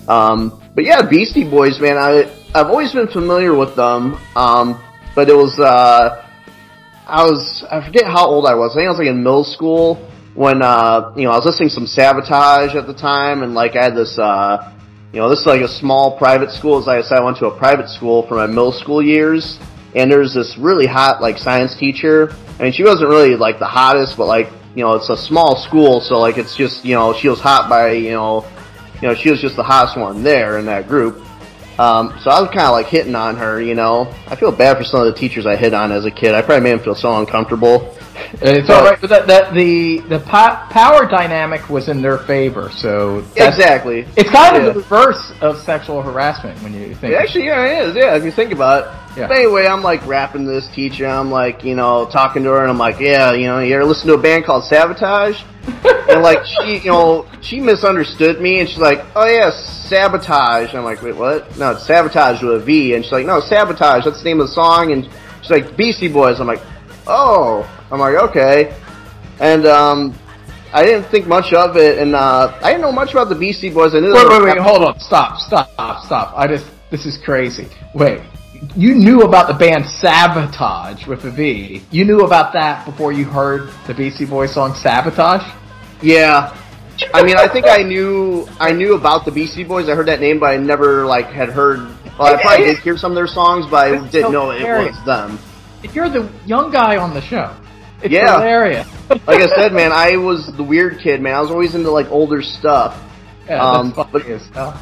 Um, but yeah, Beastie Boys, man, I I've always been familiar with them. Um, but it was uh, I was I forget how old I was. I think I was like in middle school when uh, you know I was listening to some Sabotage at the time, and like I had this uh, you know, this is like a small private school. As I said, I went to a private school for my middle school years, and there's this really hot like science teacher. I mean, she wasn't really like the hottest, but like you know, it's a small school, so like it's just you know, she was hot by you know, you know, she was just the hottest one there in that group. Um, so I was kind of like hitting on her, you know. I feel bad for some of the teachers I hit on as a kid. I probably made them feel so uncomfortable. Uh, it's all right, but that, that the the po- power dynamic was in their favor, so Exactly. It's kind of Yeah. the reverse of sexual harassment when you think. It actually, yeah, it is. Yeah, if you think about it. Yeah. But anyway, I'm like rapping to this teacher. I'm like, you know, talking to her, and I'm like, yeah, you know, you ever listen to a band called Savatage? [laughs] and like, she, you know, she misunderstood me, and she's like, oh yeah, Sabotage. And I'm like, wait, what? No, it's Savatage with a V. And she's like, no, Sabotage. That's the name of the song. And she's like, Beastie Boys. I'm like, oh. I'm like, okay. And um, I didn't think much of it, and uh, I didn't know much about the Beastie Boys. I knew they Wait, were- wait, wait, hold on, stop, stop, stop. I just, this is crazy. Wait, you knew about the band Savatage with a V. You knew about that before you heard the Beastie Boys song Sabotage? Yeah. I mean, I think I knew I knew about the Beastie Boys. I heard that name, but I never like had heard. Well, I probably did hear some of their songs, but I didn't know it was them. If you're the young guy on the show. It's Yeah. hilarious. Like I said, man, [laughs] I was the weird kid, man. I was always into like older stuff. Yeah, Um, that's funny as hell.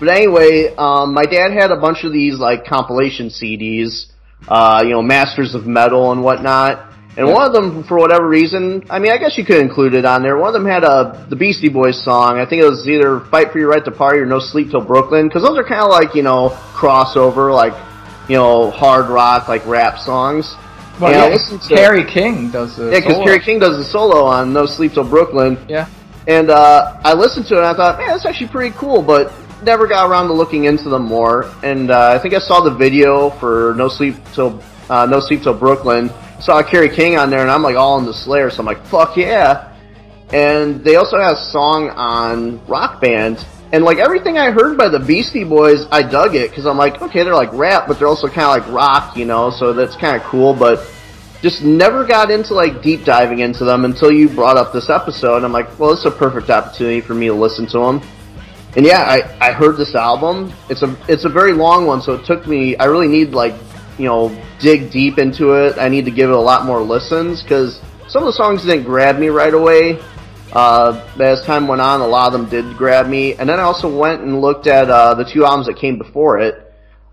But anyway, um, my dad had a bunch of these like compilation CDs, uh, you know, Masters of Metal and whatnot. And one of them, for whatever reason, I mean, I guess you could include it on there. One of them had a the Beastie Boys song. I think it was either "Fight for Your Right to Party" or "No Sleep Till Brooklyn," because those are kind of like you know crossover, like you know hard rock, like rap songs. Well, I yeah, listened to- Kerry King does the yeah, because solo. Kerry King does the solo on "No Sleep Till Brooklyn." Yeah. And uh, I listened to it and I thought, man, that's actually pretty cool, but never got around to looking into them more. And uh, I think I saw the video for No Sleep Till uh, No Sleep Till Brooklyn. Saw Kerry King on there, and I'm like all in the Slayer, so I'm like, fuck yeah. And they also had a song on Rock Band. And like everything I heard by the Beastie Boys, I dug it because I'm like, okay, they're like rap, but they're also kind of like rock, you know, so that's kind of cool. But just never got into like deep diving into them until you brought up this episode. I'm like, well, it's a perfect opportunity for me to listen to them. And yeah, I, I heard this album. It's a it's a very long one, so it took me. I really need like you know dig deep into it. I need to give it a lot more listens because some of the songs didn't grab me right away. Uh, as time went on, a lot of them did grab me. And then I also went and looked at uh, the two albums that came before it.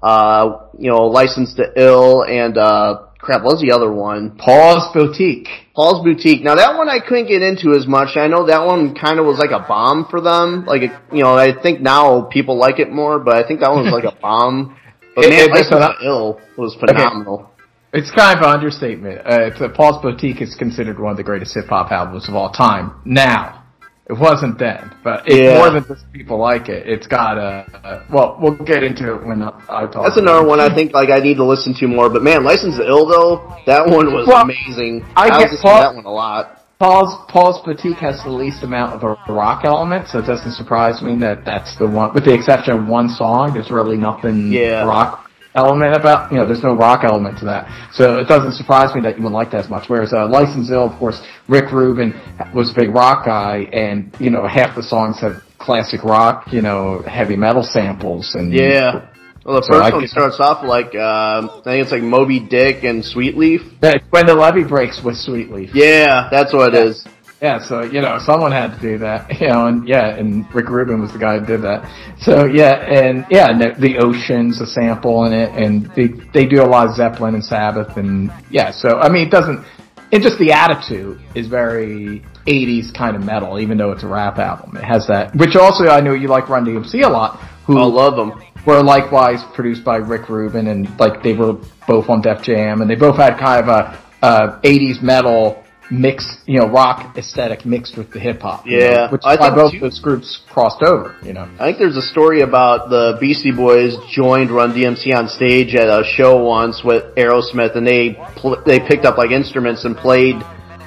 Uh, you know, Licensed to Ill and uh, crap, what was the other one? Paul's Boutique. Paul's Boutique. Now that one I couldn't get into as much. I know that one kind of was like a bomb for them. Like, it, you know, I think now people like it more, but I think that one was like a [laughs] bomb. But It- man, it- Licensed to Ill was phenomenal. It's kind of an understatement. Uh, it's, uh, Paul's Boutique is considered one of the greatest hip hop albums of all time. Now, it wasn't then, but it's Yeah. more than just people like it. It's got a, uh, well, we'll get into it when I, I talk. That's another one I think like I need to listen to more. But man, Licensed to Ill though, that one was Well, amazing. I I, get Paul- that one a lot. Paul's Paul's Boutique has the least amount of a rock element, so it doesn't surprise me that that's the one. With the exception of one song, there's really nothing Yeah. rock element about. You know, there's no rock element to that, so it doesn't surprise me that you wouldn't like that as much. Whereas uh, License Ill, of course, Rick Rubin was a big rock guy, and you know half the songs have classic rock, you know, heavy metal samples, and Yeah. Well, the So first I one starts off like um I think it's like Moby Dick and Sweet Leaf. When the levee breaks with Sweetleaf. Yeah, that's what it is. Yeah, so you know, someone had to do that, [laughs] you know, and yeah, and Rick Rubin was the guy who did that. So yeah, and yeah, and the, the ocean's a sample in it, and they they do a lot of Zeppelin and Sabbath, and yeah, so I mean, it doesn't, and just the attitude is very '80s kind of metal, even though it's a rap album. It has that, which also I know you like Run DMC a lot, who I love them. were likewise produced by Rick Rubin, and like they were both on Def Jam, and they both had kind of a, uh 80s metal mixed, you know, rock aesthetic mixed with the hip hop. you know, Yeah, which I is why think both too- those groups crossed over. You know, I think there's a story about the Beastie Boys joined Run DMC on stage at a show once with Aerosmith, and they pl- they picked up like instruments and played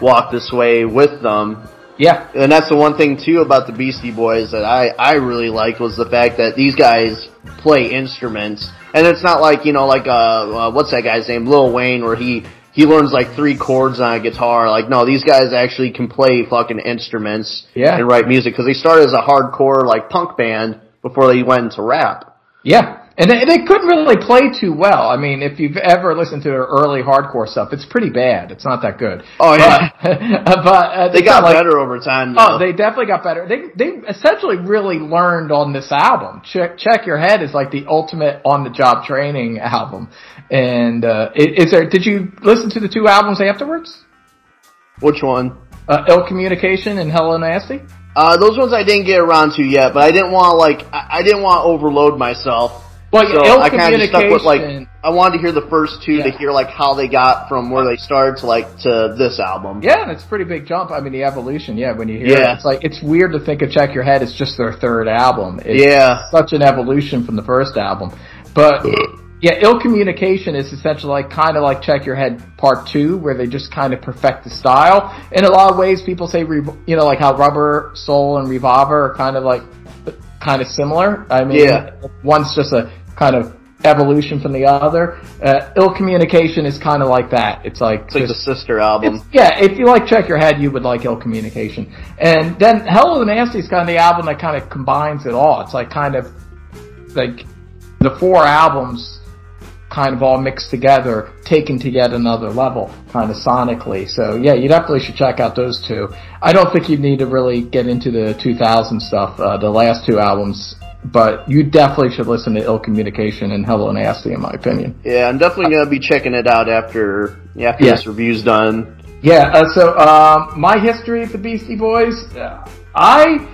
"Walk This Way" with them. yeah, And that's the one thing too about the Beastie Boys that I I really liked was the fact that these guys play instruments, and it's not like you know like uh, uh what's that guy's name Lil Wayne where he he learns like three chords on a guitar. Like no, these guys actually can play fucking instruments Yeah. and write music because they started as a hardcore like punk band before they went into rap. Yeah. And they, they couldn't really play too well. I mean, if you've ever listened to their early hardcore stuff, it's pretty bad. It's not that good. Oh yeah, But, [laughs] but uh, they got like- better over time. Oh, they definitely got better. They they essentially really learned on this album. Check Check Your Head is like the ultimate on the job training [laughs] album. And uh is there did you listen to the two albums afterwards? Which one? Uh, Ill Communication and Hello Nasty? Uh, those ones I didn't get around to yet, but I didn't want to like I, I didn't want to overload myself. Well, so Ill I kind of stuck with like I wanted to hear the first two to hear like how they got from where they started to like to this album. Yeah, and it's a pretty big jump. I mean, the evolution. Yeah, when you hear Yeah. it, it's like it's weird to think of Check Your Head It's just their third album. It's Yeah. such an evolution from the first album. But yeah, Ill Communication is essentially like kind of like Check Your Head Part Two, where they just kind of perfect the style. In a lot of ways, people say you know like how Rubber Soul and Revolver are kind of like kind of similar. I mean, Yeah. one's just a kind of evolution from the other. Uh, Ill Communication is kind of like that. It's like It's like the sister album. yeah, if you like Check Your Head, you would like Ill Communication. And then Hello the Nasty is kind of the album that kind of combines it all. It's like kind of like the four albums kind of all mixed together, taken to yet another level, kind of sonically. So yeah, you definitely should check out those two. I don't think you need to really get into the 2000 stuff, uh, the last two albums, but you definitely should listen to Ill Communication and Hello Nasty, in my opinion. Yeah, I'm definitely gonna be checking it out after after Yeah. this review's done. Yeah, uh, so um, my history with the Beastie Boys, uh, I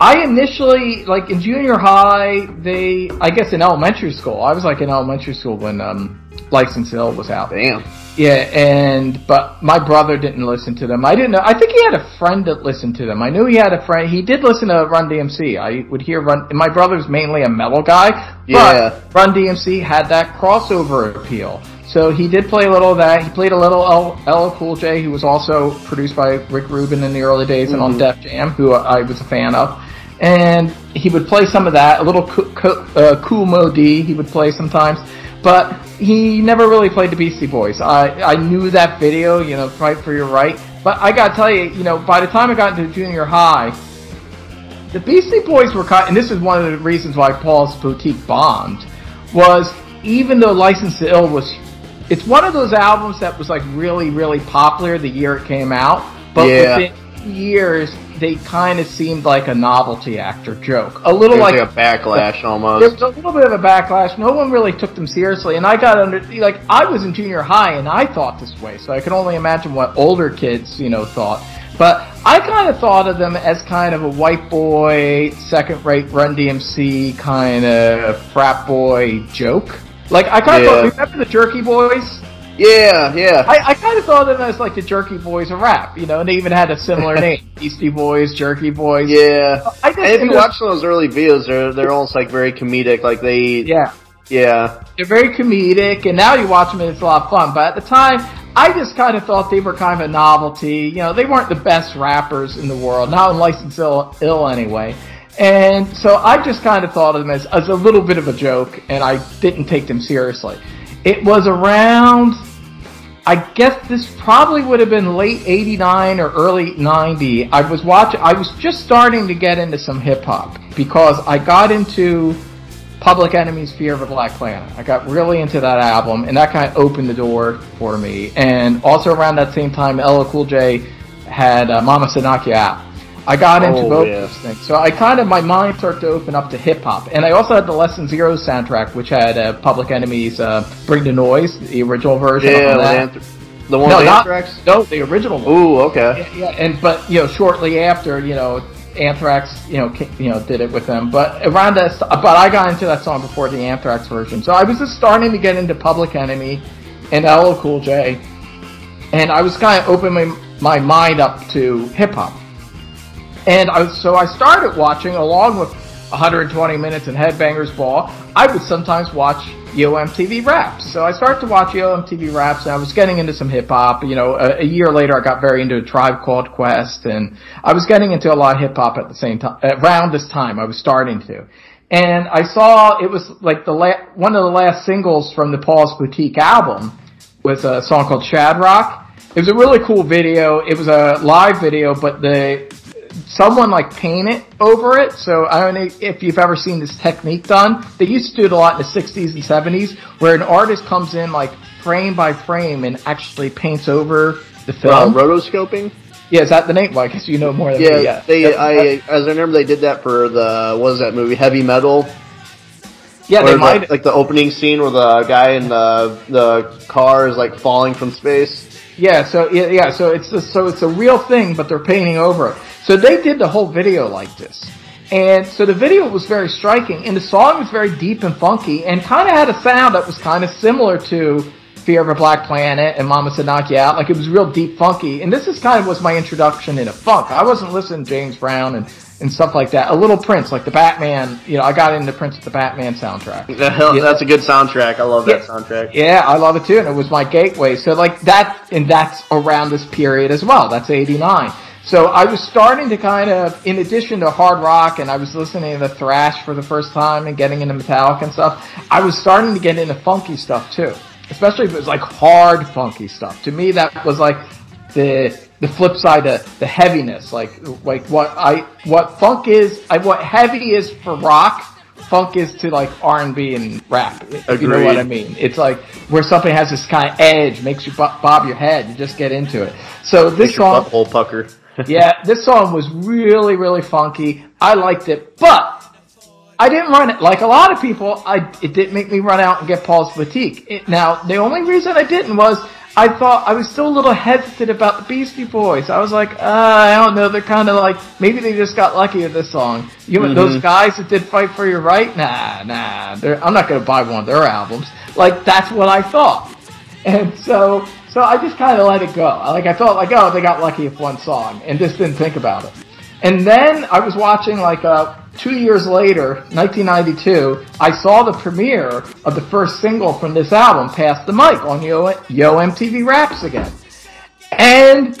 I initially like in junior high, they I guess in elementary school. I was like in elementary school when um, License to Ill was out. Damn. Yeah, and but my brother didn't listen to them. I didn't know. I think he had a friend that listened to them. I knew he had a friend. He did listen to Run DMC. I would hear Run. My brother's mainly a metal guy, Yeah. but Run DMC had that crossover appeal. So he did play a little of that. He played a little L- LL Cool J, who was also produced by Rick Rubin in the early days and on Mhm. Def Jam, who I was a fan of. And he would play some of that, a little co- co- uh, Kool Moe Dee, he would play sometimes. But he never really played the Beastie Boys. I, I knew that video, you know, Fight for Your Right. But I gotta tell you, you know, by the time I got into junior high, the Beastie Boys were kind, and this is one of the reasons why Paul's Boutique bombed, was even though License to Ill was, it's one of those albums that was like really, really popular the year it came out, but Yeah. within years, they kind of seemed like a novelty act or joke. A little like, like a backlash there almost. was a little bit of a backlash. No one really took them seriously, and I got under like I was in junior high and I thought this way, so I can only imagine what older kids you know thought. But I kind of thought of them as kind of a white boy, second-rate Run DMC kind of frat boy joke. Like I kind of Yeah. thought, remember the Jerky Boys? Yeah, yeah. I, I kind of thought of them as like the Jerky Boys of rap, you know, and they even had a similar [laughs] name, Beastie Boys, Jerky Boys. yeah. I just And if you was- watch those early videos, they're they're almost like very comedic. Like they, yeah. yeah, They're very comedic, and now you watch them and it's a lot of fun. But at the time, I just kind of thought they were kind of a novelty. You know, they weren't the best rappers in the world, not in License Ill, Ill anyway. And so I just kind of thought of them as, as a little bit of a joke, and I didn't take them seriously. It was around, I guess this probably would have been late 89 or early 90. I was watching, I was just starting to get into some hip hop because I got into Public Enemy's Fear of a Black Planet. I got really into that album, and that kind of opened the door for me. And also around that same time, LL Cool J had uh, Mama You Out. I got into Oh, both yeah. those things. So I kind of, my mind started to open up to hip hop. And I also had the Less Than Zero soundtrack, which had uh, Public Enemy's uh, Bring the Noise, the original version yeah. of that. Anth- the one no, with not, Anthrax. no, the original one. Ooh, okay. Yeah, yeah, and but you know, shortly after, you know, Anthrax, you know, you know, did it with them. But around that, but I got into that song before the Anthrax version, so I was just starting to get into Public Enemy and LL Cool J, and I was kind of opening my, my mind up to hip hop. And I so I started watching along with 120 Minutes and Headbangers Ball. I would sometimes watch Yo MTV Raps. So I started to watch Yo MTV Raps, and I was getting into some hip hop. You know, a, a year later, I got very into a Tribe Called Quest, and I was getting into a lot of hip hop at the same time. Around this time, I was starting to. And I saw it was like the la- one of the last singles from the Paul's Boutique album was a song called Shadrach. It was a really cool video. It was a live video, but the someone like painted over it. So I don't know if you've ever seen this technique done. They used to do it a lot in the 60s and 70s where an artist comes in like frame by frame and actually paints over the Uh, film. rotoscoping. yeah, is that the name? Well, I guess you know more than Yeah, me. Yeah, they. I as I remember, they did that for the what was that movie? Heavy Metal. yeah, they the- might. like the opening scene where the guy in the the car is like falling from space. Yeah, so yeah, so it's a, so it's a real thing, but they're painting over it. So they did the whole video like this, and so the video was very striking, and the song was very deep and funky, and kind of had a sound that was kind of similar to Fear of a Black Planet and Mama Said Knock You Out. Like it was real deep funky, and this is kind of was my introduction into funk. I wasn't listening to James Brown and and stuff like that. A little Prince, like the Batman. You know, I got into Prince with the Batman soundtrack. [laughs] That's a good soundtrack. I love that Yeah. soundtrack. Yeah, I love it too, and it was my gateway. So like that, and that's around this period as well. That's '89. So I was starting to kind of, in addition to hard rock, and I was listening to the thrash for the first time and getting into Metallica and stuff. I was starting to get into funky stuff too, especially if it was like hard funky stuff. To me, that was like the the flip side of the heaviness, like like what I what funk is, I, what heavy is for rock. Funk is to like R and B and rap. If you know what I mean? It's like where something has this kind of edge, makes you bob your head. You just get into it. So this Makes song, butthole pucker. [laughs] yeah, this song was really, really funky. I liked it, but I didn't run it like a lot of people. I it didn't make me run out and get Paul's Boutique. It, now the only reason I didn't was I thought I was still a little hesitant about the Beastie Boys. I was like, uh, I don't know. They're kind of like maybe they just got lucky with this song. You know, those guys that did Fight for Your Right, nah, nah. they're- I'm not going to buy one of their albums. Like that's what I thought. And so, so I just kind of let it go. Like I thought, like, oh, they got lucky with one song, and just didn't think about it. And then I was watching, like, uh, two years later, 1992, I saw the premiere of the first single from this album, "Pass the Mic," on Yo, Yo MTV Raps again, and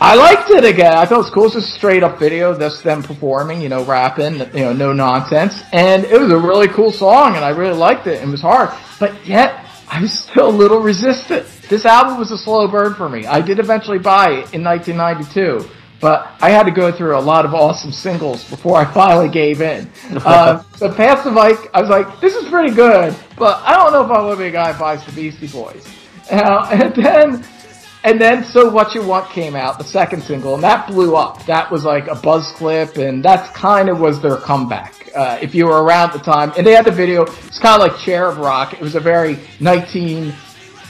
I liked it again. I thought it was cool. It's just a straight up video, just them performing, you know, rapping, you know, no nonsense. And it was a really cool song and I really liked it. It was hard. But yet, I was still a little resistant. This album was a slow burn for me. I did eventually buy it in 1992. But I had to go through a lot of awesome singles before I [laughs] finally gave in. [laughs] Uh, so Pass the Mic, I was like, this is pretty good, but I don't know if I want to be a guy who buys the Beastie Boys. Uh, [laughs] and then and then So What You Want came out, the second single, and that blew up. That was like a buzz clip, and that's kind of was their comeback. Uh, if you were around the time, and they had the video, it's kind of like Shadrach. It was a very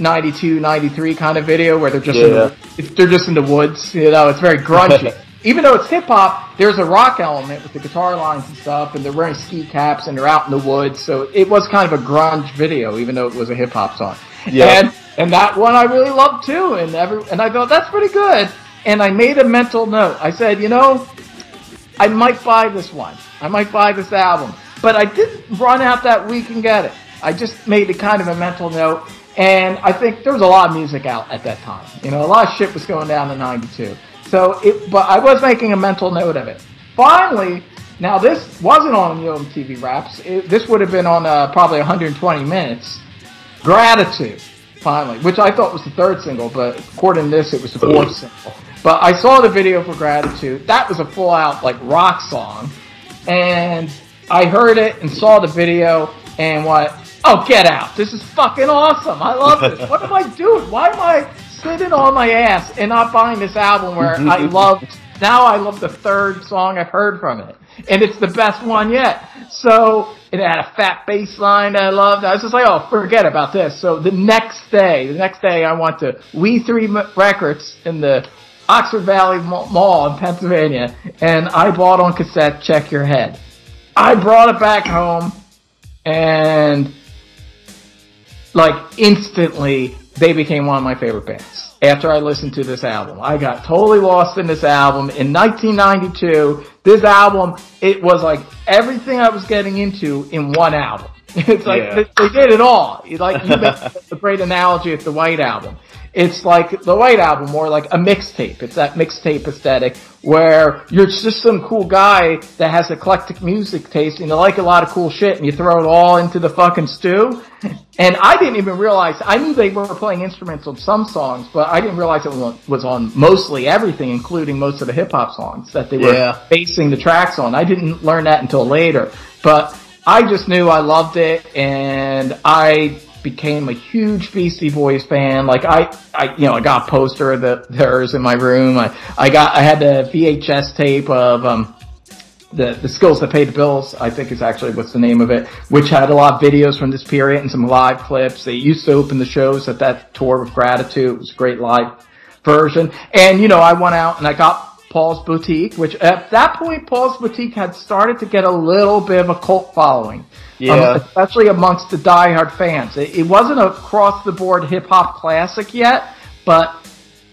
1992, 93 kind of video where they're just in the, they're just in the woods. You know, it's very grungy. [laughs] Even though it's hip hop, there's a rock element with the guitar lines and stuff, and they're wearing ski caps and they're out in the woods. So it was kind of a grunge video, even though it was a hip hop song. Yeah. And and that one I really loved too. And every and I thought that's pretty good. And I made a mental note. I said, you know, I might buy this one. I might buy this album. But I didn't run out that week and get it. I just made it kind of a mental note. And I think there was a lot of music out at that time. You know, a lot of shit was going down in 92. So it, but I was making a mental note of it. Finally, now this wasn't on Yo MTV Raps. It, this would have been on uh, probably 120 minutes. Gratitude, finally, which I thought was the third single, but according to this, it was the fourth single. But I saw the video for Gratitude. That was a full out like rock song, and I heard it and saw the video and what? Oh, get out! This is fucking awesome! I love this. What am I [laughs] doing? Why am I sitting on my ass and not buying this album where I [laughs] loved? Now I love the third song I've heard from it, and it's the best one yet. So it had a fat bass line that I loved. I was just like, oh, forget about this. So the next day, the next day, I went to Wee Three Records in the Oxford Valley Mall in Pennsylvania, and I bought on cassette Check Your Head. I brought it back home, and like instantly, they became one of my favorite bands. After I listened to this album, I got totally lost in this album. In 1992, this album, it was like everything I was getting into in one album. [laughs] It's like Yeah. they, they did it all. Like you make [laughs] a great analogy of the White Album. It's like the White Album, more like a mixtape. It's that mixtape aesthetic where you're just some cool guy that has eclectic music taste and you like a lot of cool shit and you throw it all into the fucking stew. [laughs] And I didn't even realize, I knew they were playing instruments on some songs, but I didn't realize it was on- was on mostly everything, including most of the hip hop songs that they were Yeah. basing the tracks on. I didn't learn that until later, but I just knew I loved it and I became a huge Beastie Boys fan. Like I, I, you know, I got a poster of the, theirs in my room. I, I got, I had the VHS tape of, um, the, the skills that pay the bills, I think is actually what's the name of it, which had a lot of videos from this period and some live clips. They used to open the shows at that tour with gratitude. It was a great live version. And, you know, I went out and I got Paul's Boutique, which at that point, Paul's Boutique had started to get a little bit of a cult following. Yeah. Um, especially amongst the diehard fans. It, it wasn't a cross the board hip hop classic yet, but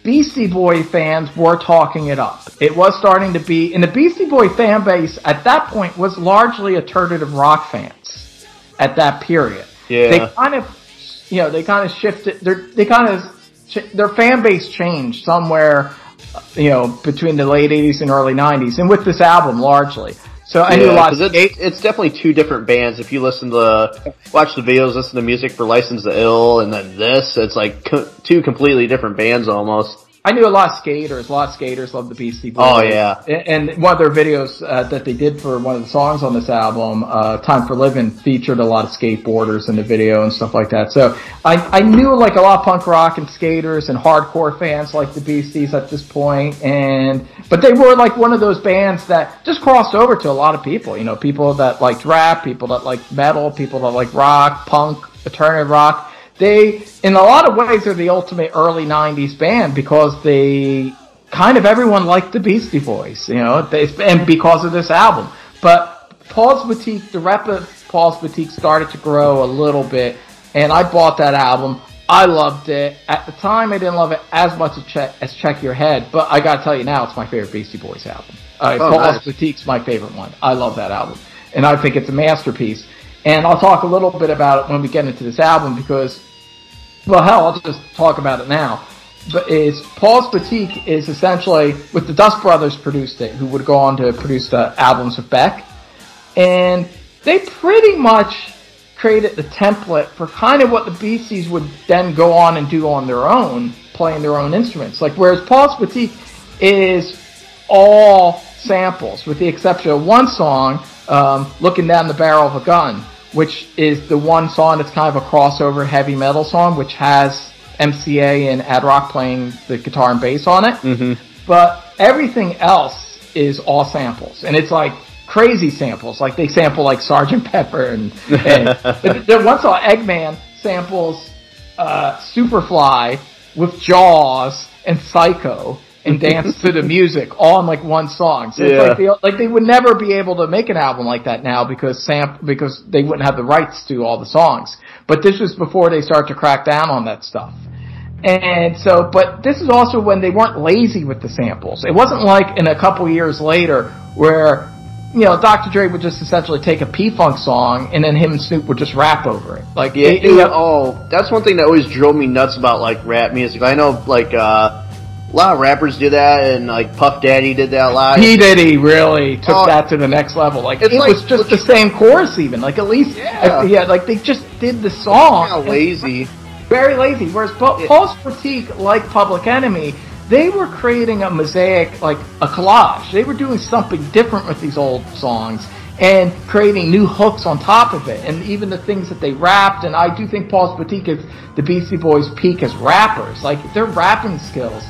Beastie Boy fans were talking it up. It was starting to be, and the Beastie Boy fan base at that point was largely alternative rock fans at that period. Yeah. They kind of, you know, they kind of shifted, they're, kind of, their fan base changed somewhere, Uh, you know, between the late 80s and early 90s, and with this album largely. So I knew a lot it's, it's definitely two different bands. If you listen to, watch the videos, listen to music for License to Ill, and then this, it's like co- two completely different bands almost. I knew a lot of skaters. A lot of skaters love the Beastie Boys. Oh, yeah. And one of their videos uh, that they did for one of the songs on this album, uh, "Time for Living," featured a lot of skateboarders in the video and stuff like that. So I I knew like a lot of punk rock and skaters and hardcore fans like the Beasties at this point, and but they were like one of those bands that just crossed over to a lot of people. You know, people that liked rap, people that liked metal, people that like rock, punk, alternative rock they in a lot of ways are the ultimate early 90s band because they kind of everyone liked the beastie boys you know they, and because of this album. But paul's boutique the rep of paul's boutique started to grow a little bit and i bought that album. I loved it. At the time i didn't love it as much as check, as check your head but i gotta tell you now it's my favorite beastie boys album. Uh, Oh, paul's nice. boutique's my favorite one. I love that album and i think it's a masterpiece. And I'll talk a little bit about it when we get into this album because, well, hell, I'll just talk about it now. But is Paul's Boutique is essentially with the Dust Brothers produced it, who would go on to produce the albums of Beck, and they pretty much created the template for kind of what the Beasties would then go on and do on their own, playing their own instruments. Like whereas Paul's Boutique is all samples, with the exception of one song, um, "Looking Down the Barrel of a Gun," which is the one song that's kind of a crossover heavy metal song, which has MCA and Ad Rock playing the guitar and bass on it. Mm-hmm. But everything else is all samples, and it's like crazy samples. Like they sample like Sergeant Pepper, and, and [laughs] one song Eggman samples uh, Superfly with Jaws and Psycho and dance to the music all in like one song. So it's Yeah. like they like they would never be able to make an album like that now because sam because they wouldn't have the rights to all the songs. But this was before they start to crack down on that stuff. And so, but this is also when they weren't lazy with the samples. It wasn't like in a couple years later where, you know, Dr. Dre would just essentially take a P-Funk song and then him and Snoop would just rap over it. Like, Yeah, they- dude, they- oh, that's one thing that always drove me nuts about like rap music. I know like uh, a lot of rappers do that, and like Puff Daddy did that a lot. P Diddy really took Oh, that to the next level. Like it like- was just the same chorus, even like at least Yeah. yeah, like they just did the song. Kinda lazy. very lazy. Whereas Pa- Paul's Critique, like Public Enemy, they were creating a mosaic, like a collage. They were doing something different with these old songs and creating new hooks on top of it. And even the things that they rapped, and I do think Paul's Boutique is the Beastie Boys' peak as rappers. Like their rapping skills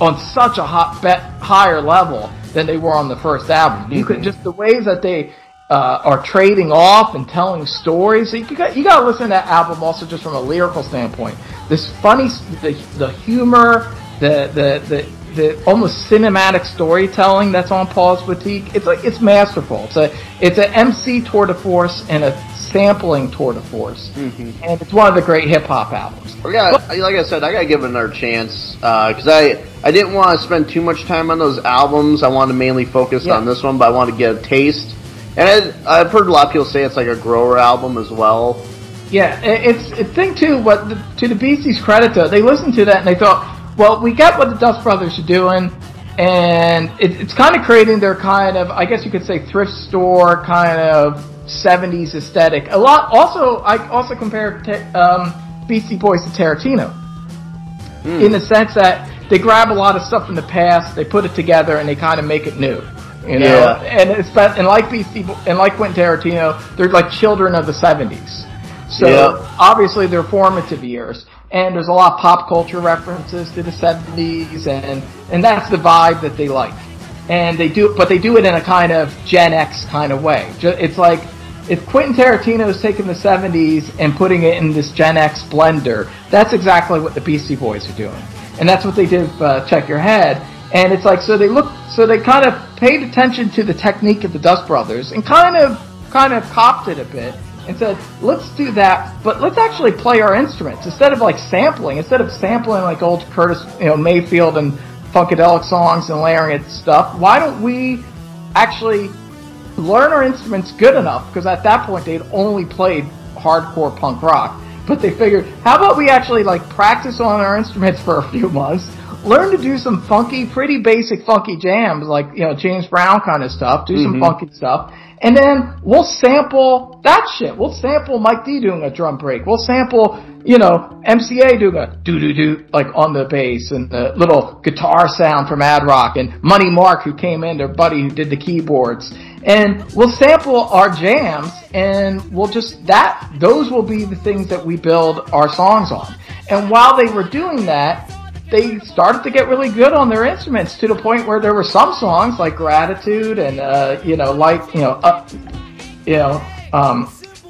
on such a hot bet higher level than they were on the first album. You could just the ways that they uh, are trading off and telling stories. You got you got to listen to that album also just from a lyrical standpoint. This funny, the the humor, the the the. The almost cinematic storytelling that's on Paul's Boutique, it's like it's masterful. It's a it's an MC tour de force and a sampling tour de force, mm-hmm. and it's one of the great hip hop albums. Got, like I said, I gotta give it another chance uh, because I I didn't want to spend too much time on those albums. I wanted to mainly focus Yeah. on this one, but I wanted to get a taste. And it, I've heard a lot of people say it's like a grower album as well. Yeah, it's a thing too. What the, to the Beasties' credit, though, they listened to that and they thought, well, we got what the Dust Brothers are doing, and it, it's kind of creating their kind of, I guess you could say, thrift store kind of '70s aesthetic. A lot. Also, I also compare um, Beastie Boys to Tarantino in the sense that they grab a lot of stuff from the past, they put it together, and they kind of make it new. You know, Yeah. and it's but and like Beastie and like Quentin Tarantino, they're like children of the '70s. So Yeah. obviously they're formative years, and there's a lot of pop culture references to the '70s, and and that's the vibe that they like. And they do, but they do it in a kind of Gen X kind of way. It's like if Quentin Tarantino's taking the '70s and putting it in this Gen X blender, that's exactly what the Beastie Boys are doing, and that's what they did. Uh, Check Your Head, and it's like so they look, so they kind of paid attention to the technique of the Dust Brothers and kind of kind of copped it a bit and said, let's do that, but let's actually play our instruments instead of like sampling. Instead of sampling like old Curtis, you know, Mayfield and funkadelic songs and layering it stuff. Why don't we actually learn our instruments good enough? Because at that point they'd only played hardcore punk rock. But they figured, how about we actually like practice on our instruments for a few months, learn to do some funky, pretty basic funky jams like you know James Brown kind of stuff, do some Mhm. funky stuff, and then we'll sample that shit. We'll sample Mike D doing a drum break. We'll sample you know MCA doing a doo doo doo like on the bass and the little guitar sound from Ad Rock and Money Mark who came in, their buddy who did the keyboards. And we'll sample our jams and we'll just that those will be the things that we build our songs on. And while they were doing that, they started to get really good on their instruments to the point where there were some songs like Gratitude and uh, you know, like you know, up, you know, um,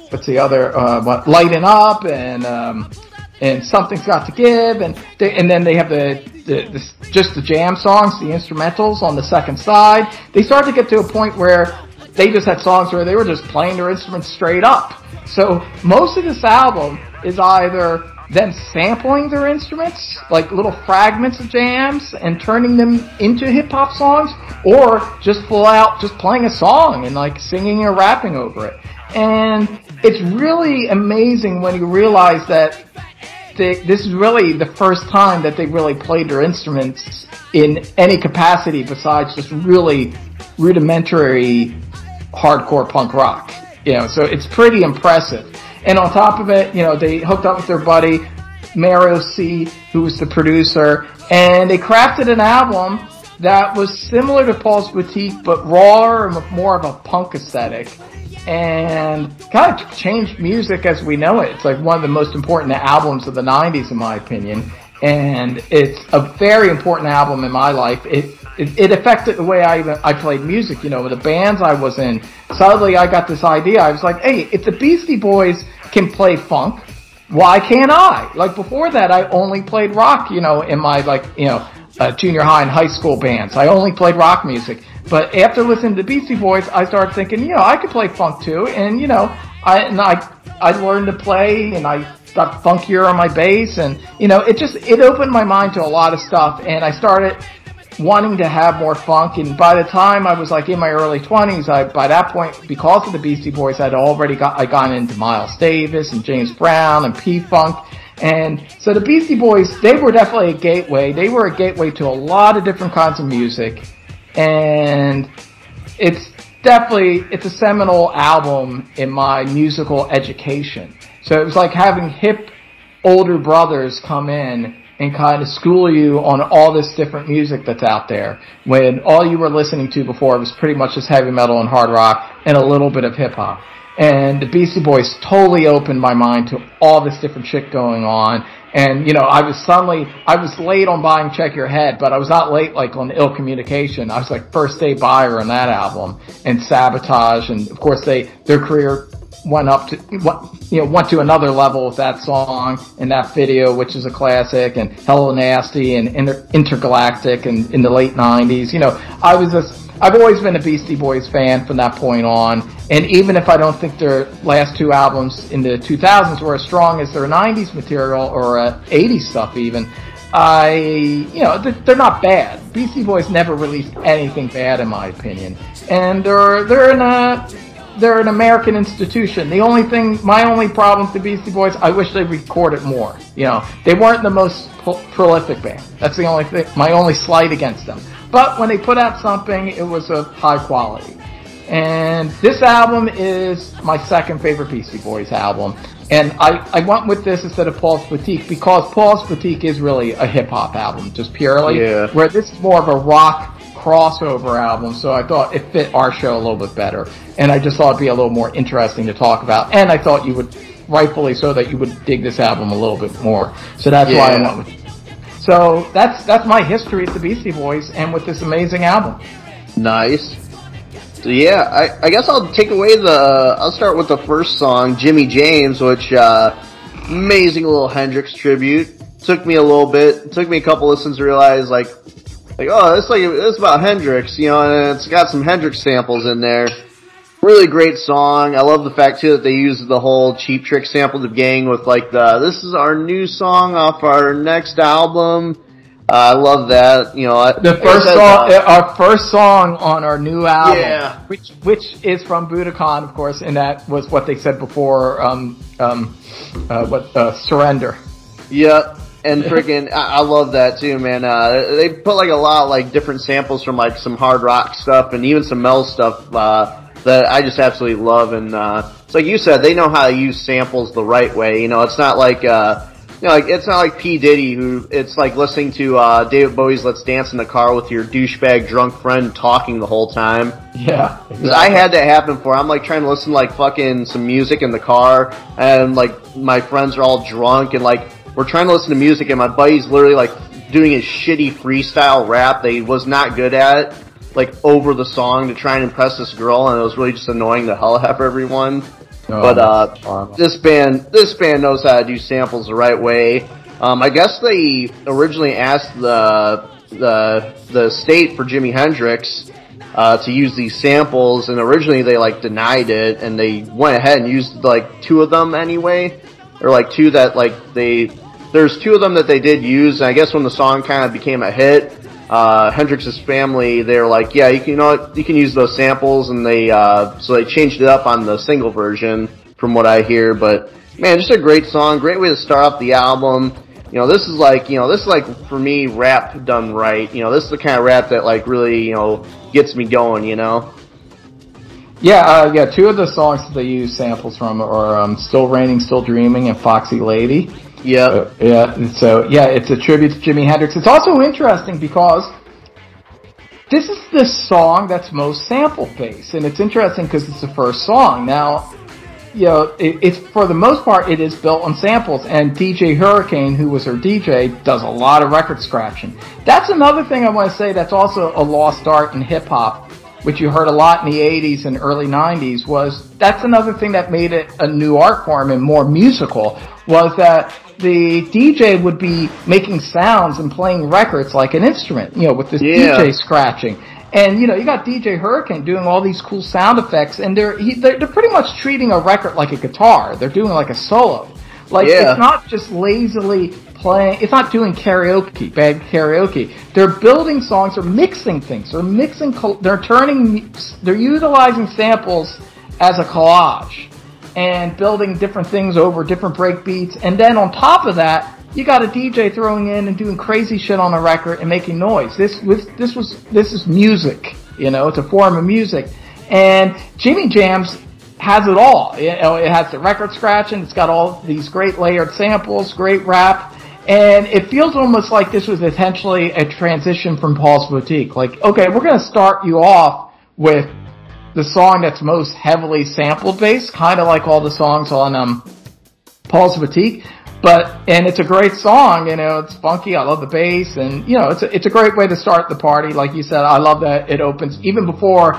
what's the other uh, what Lighten Up and um, and Something's Got to Give and they, and then they have the, the, the just the jam songs, the instrumentals on the second side. They started to get to a point where they just had songs where they were just playing their instruments straight up. So most of this album is either them sampling their instruments, like little fragments of jams, and turning them into hip hop songs, or just full out just playing a song and like singing or rapping over it. And it's really amazing when you realize that this is really the first time that they really played their instruments in any capacity besides just really rudimentary hardcore punk rock. You know, so it's pretty impressive. And on top of it, you know, they hooked up with their buddy Mario C, who was the producer, and they crafted an album that was similar to Paul's Boutique, but rawer and with more of a punk aesthetic. And kind of changed music as we know it. It's like one of the most important albums of the 90s, in my opinion. And it's a very important album in my life. It it, it affected the way I even I played music. You know, the bands I was in. Suddenly, I got this idea. I was like, hey, if the Beastie Boys can play funk, why can't I? Like before that, I only played rock. You know, in my like you know uh, junior high and high school bands. I only played rock music. But after listening to Beastie Boys, I started thinking, you know, I could play funk too. And you know, I and I I learned to play, and I got funkier on my bass, and you know, it just it opened my mind to a lot of stuff, and I started wanting to have more funk. And by the time I was like in my early twenties, I by that point, because of the Beastie Boys, I'd already got I gone into Miles Davis and James Brown and P Funk. And so the Beastie Boys, they were definitely a gateway. They were a gateway to a lot of different kinds of music. And it's definitely, it's a seminal album in my musical education. So it was like having hip older brothers come in and kind of school you on all this different music that's out there when all you were listening to before was pretty much just heavy metal and hard rock and a little bit of hip hop. And the Beastie Boys totally opened my mind to all this different shit going on. And, you know, I was suddenly, I was late on buying Check Your Head, but I was not late like on Ill Communication. I was like first day buyer on that album and Sabotage. And of course they, their career went up to, what you know, went to another level with that song and that video, which is a classic, and Hello Nasty and Inter- Intergalactic and in the late 90s. You know, I was just, I've always been a Beastie Boys fan from that point on, and even if I don't think their last two albums in the 2000s were as strong as their 90s material or uh, 80s stuff even, I, you know, they're, not bad. Beastie Boys never released anything bad in my opinion, and they're they're in a they're an American institution. The only thing, my only problem with the Beastie Boys, I wish they recorded more. You know, they weren't the most pro- prolific band. That's the only thing, my only slight against them. But when they put out something, it was of high quality. And this album is my second favorite Beastie Boys album. And I, I went with this instead of Paul's Boutique because Paul's Boutique is really a hip hop album, just purely. Yeah. Where this is more of a rock crossover album, so I thought it fit our show a little bit better. And I just thought it'd be a little more interesting to talk about. And I thought you would, rightfully so, that you would dig this album a little bit more. So that's why I went with so that's that's my history with the Beastie Boys and with this amazing album. Nice. So yeah, I, I guess I'll take away the. I'll start with the first song, Jimmy James, which uh, amazing little Hendrix tribute. Took me a little bit. Took me a couple listens to realize like, like oh, it's like it's about Hendrix, you know, and it's got some Hendrix samples in there. Really great song. I love the fact too that they use the whole Cheap Trick sample of gang with like the this is our new song off our next album. Uh, I love that. You know, I- The first said, song, uh, our first song on our new album, Yeah. which which is from Budokan, of course, and that was what they said before. Um, um, uh, what uh, surrender? Yep. And freaking, I, I love that too, man. Uh, they put like a lot, like different samples from like some hard rock stuff and even some Mel stuff, uh, that I just absolutely love. And, uh, it's like you said, they know how to use samples the right way. You know, it's not like, uh, you know, like, it's not like P. Diddy who, it's like listening to, uh, David Bowie's Let's Dance in the Car with your douchebag drunk friend talking the whole time. Yeah, 'Cause I had that happen for. I'm like trying to listen to like fucking some music in the car, and like my friends are all drunk, and like we're trying to listen to music, and my buddy's literally like doing his shitty freestyle rap that he was not good at, like over the song to try and impress this girl, and it was really just annoying the hell out of everyone. Oh, but uh, this band, this band knows how to do samples the right way. Um, I guess they originally asked the the the state for Jimi Hendrix uh, to use these samples, and originally they like denied it, and they went ahead and used like two of them anyway, or like two that like they there's two of them that they did use, and I guess when the song kind of became a hit, uh, Hendrix's family they were like, yeah, you can you know you can use those samples, and they uh, so they changed it up on the single version from what I hear, but man, just a great song, great way to start off the album. You know, this is like, you know, this is like for me rap done right. You know, this is the kind of rap that like really, you know, gets me going, you know. Yeah, uh, yeah. Two of the songs that they use samples from are um, "Still Raining, Still Dreaming" and "Foxy Lady." Yeah. Uh, yeah. So yeah, it's a tribute to Jimi Hendrix. It's also interesting because this is the song that's most sample based, and it's interesting because it's the first song. Now, you know, it, it's for the most part it is built on samples, and DJ Hurricane, who was her DJ, does a lot of record scratching. That's another thing I want to say. That's also a lost art in hip hop, which you heard a lot in the '80s and early '90s. Was that's another thing that made it a new art form and more musical. Was that the DJ would be making sounds and playing records like an instrument, you know, with this Yeah. DJ scratching. And you know, you got DJ Hurricane doing all these cool sound effects, and they're he, they're, they're pretty much treating a record like a guitar. They're doing like a solo. Like Yeah. it's not just lazily playing. It's not doing karaoke, bad karaoke. They're building songs. They're mixing things. They're mixing. They're turning. They're utilizing samples as a collage and building different things over different break beats. And then on top of that, you got a DJ throwing in and doing crazy shit on a record and making noise. This was this was this is music. You know, it's a form of music. And Jimmy James has it all. Know, it has the record scratching. It's got all these great layered samples, great rap. And it feels almost like this was essentially a transition from Paul's Boutique. Like, okay, we're going to start you off with the song that's most heavily sampled based, kind of like all the songs on um, Paul's Boutique. But and it's a great song, you know. It's funky. I love the bass, and you know, it's a, it's a great way to start the party. Like you said, I love that it opens even before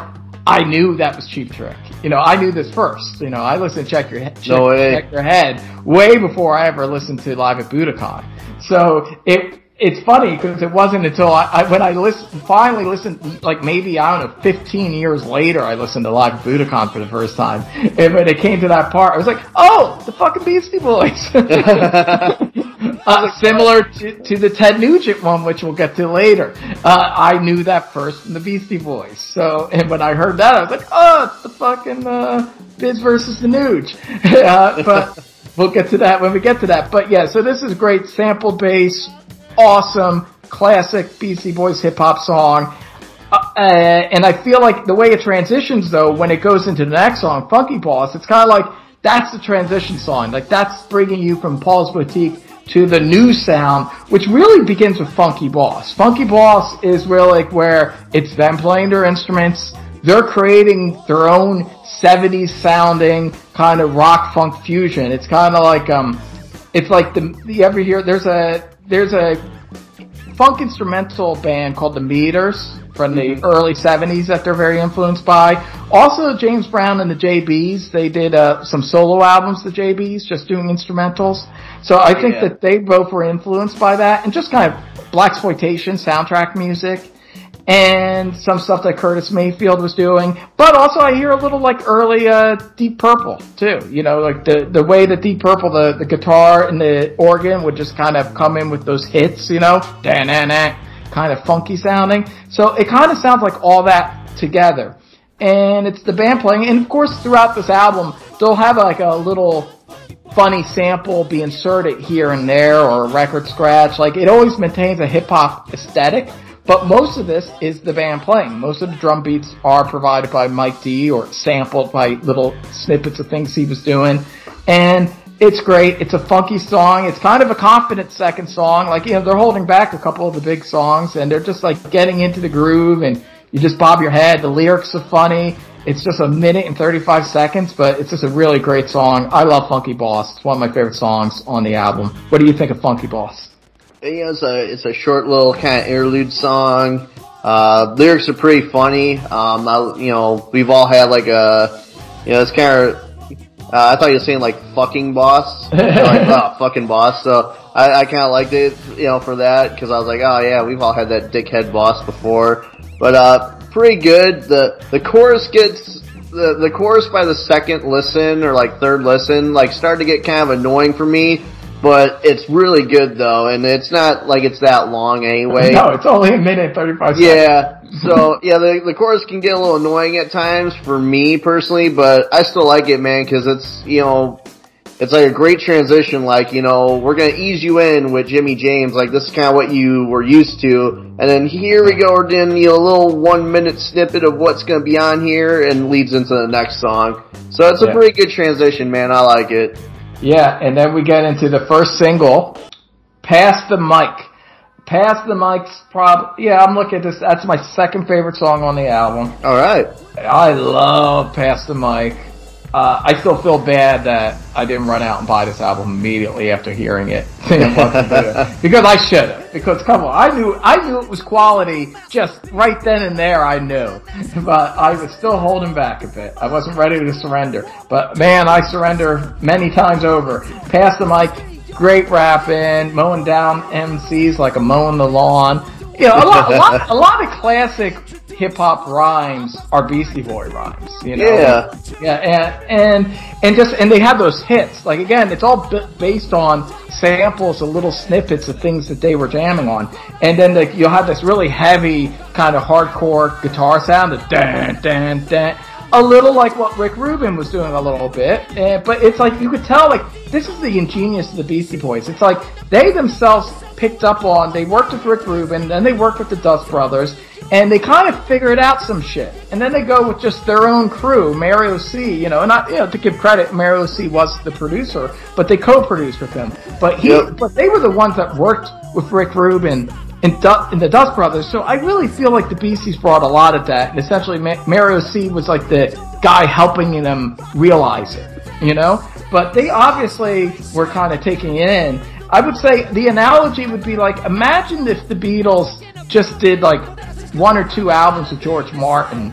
I knew that was Cheap Trick. You know, I knew this first. You know, I listened to Check Your Head, check, No way. check Your Head way before I ever listened to Live at Budokan. So it it's funny because it wasn't until I, I when I listened finally listened like maybe I don't know 15 years later I listened to Live at Budokan for the first time and when it came to that part I was like oh the fucking Beastie Boys [laughs] [laughs] Uh, similar to, to the Ted Nugent one, which we'll get to later. Uh, I knew that first from the Beastie Boys. So, and when I heard that, I was like, oh, it's the fucking, uh, Biz versus the Nuge. [laughs] uh, but we'll get to that when we get to that. But yeah, so this is great sample bass, awesome, classic Beastie Boys hip hop song. Uh, and I feel like the way it transitions though, when it goes into the next song, Funky Boss, it's kind of like, that's the transition song. Like that's bringing you from Paul's Boutique to the new sound, which really begins with Funky Boss. Funky Boss is really like where it's them playing their instruments, they're creating their own 70s sounding kind of rock funk fusion. It's kind of like, um, it's like the, you ever hear, there's a, there's a funk instrumental band called the Meters from the early 70s that they're very influenced by. Also, James Brown and the JBs, they did uh, some solo albums, the JBs, just doing instrumentals. So I think Yeah. that they both were influenced by that and just kind of blaxploitation soundtrack music and some stuff that Curtis Mayfield was doing. But also I hear a little like early uh, Deep Purple too. You know, like the the way that Deep Purple, the the guitar and the organ would just kind of come in with those hits. You know, da na na, kind of funky sounding. So it kind of sounds like all that together. And it's the band playing, and of course throughout this album, they'll have like a little funny sample be inserted here and there or a record scratch. Like it always maintains a hip hop aesthetic, but most of this is the band playing. Most of the drum beats are provided by Mike D or sampled by little snippets of things he was doing. And it's great. It's a funky song. It's kind of a confident second song. Like, you know, they're holding back a couple of the big songs and they're just like getting into the groove and you just bob your head. The lyrics are funny. It's just a minute and 35 seconds, but it's just a really great song. I love Funky Boss. It's one of my favorite songs on the album. What do you think of Funky Boss? Yeah, it's a it's a short little kind of interlude song. Uh, lyrics are pretty funny. Um, I, you know, we've all had like a, you know, it's kind of. Uh, I thought you were saying like fucking boss, [laughs] like oh, fucking boss. So I, I kind of liked it, you know, for that because I was like, oh yeah, we've all had that dickhead boss before. But uh, pretty good. The the chorus gets the the chorus by the second listen or like third listen like started to get kind of annoying for me. But it's really good though, and it's not like it's that long anyway. [laughs] No, it's only a minute 35 seconds. Yeah. So yeah, the the chorus can get a little annoying at times for me personally, but I still like it, man, because it's you know, it's like a great transition. Like you know, we're gonna ease you in with Jimmy James. Like this is kind of what you were used to, and then here we go, we're doing you know, a little one minute snippet of what's gonna be on here, and leads into the next song. So it's a Yeah. pretty good transition, man. I like it. Yeah, and then we get into the first single, Pass the Mic. Pass the Mic's prob, yeah, I'm looking at this, that's my second favorite song on the album. Alright. I love Pass the Mic. Uh, I still feel bad that I didn't run out and buy this album immediately after hearing it. [laughs] because I should have. Because come on, I knew, I knew it was quality just right then and there I knew. [laughs] But I was still holding back a bit. I wasn't ready to surrender. But man, I surrender many times over. Pass the mic, great rapping, mowing down MCs like a mowing the lawn. You know, a lot, a lot, a lot of classic hip hop rhymes are Beastie Boy rhymes. You know, Yeah. yeah, and and and just and they have those hits. Like again, it's all b- based on samples of little snippets of things that they were jamming on, and then the, you'll have this really heavy kind of hardcore guitar sound, the dan dan dan. A little like what Rick Rubin was doing a little bit, eh, but it's like you could tell like this is the ingenious of the Beastie Boys. It's like they themselves picked up on. They worked with Rick Rubin, then they worked with the Dust Brothers, and they kind of figured out some shit. And then they go with just their own crew, Mario C. You know, and not you know to give credit, Mario C. was the producer, but they co-produced with him. But he, Yep. but they were the ones that worked with Rick Rubin. In, in the Dust Brothers, so I really feel like the Beasties brought a lot of that, and essentially Ma- Mario C was like the guy helping them realize it, you know. But they obviously were kind of taking it in. I would say the analogy would be like, imagine if the Beatles just did like one or two albums with George Martin.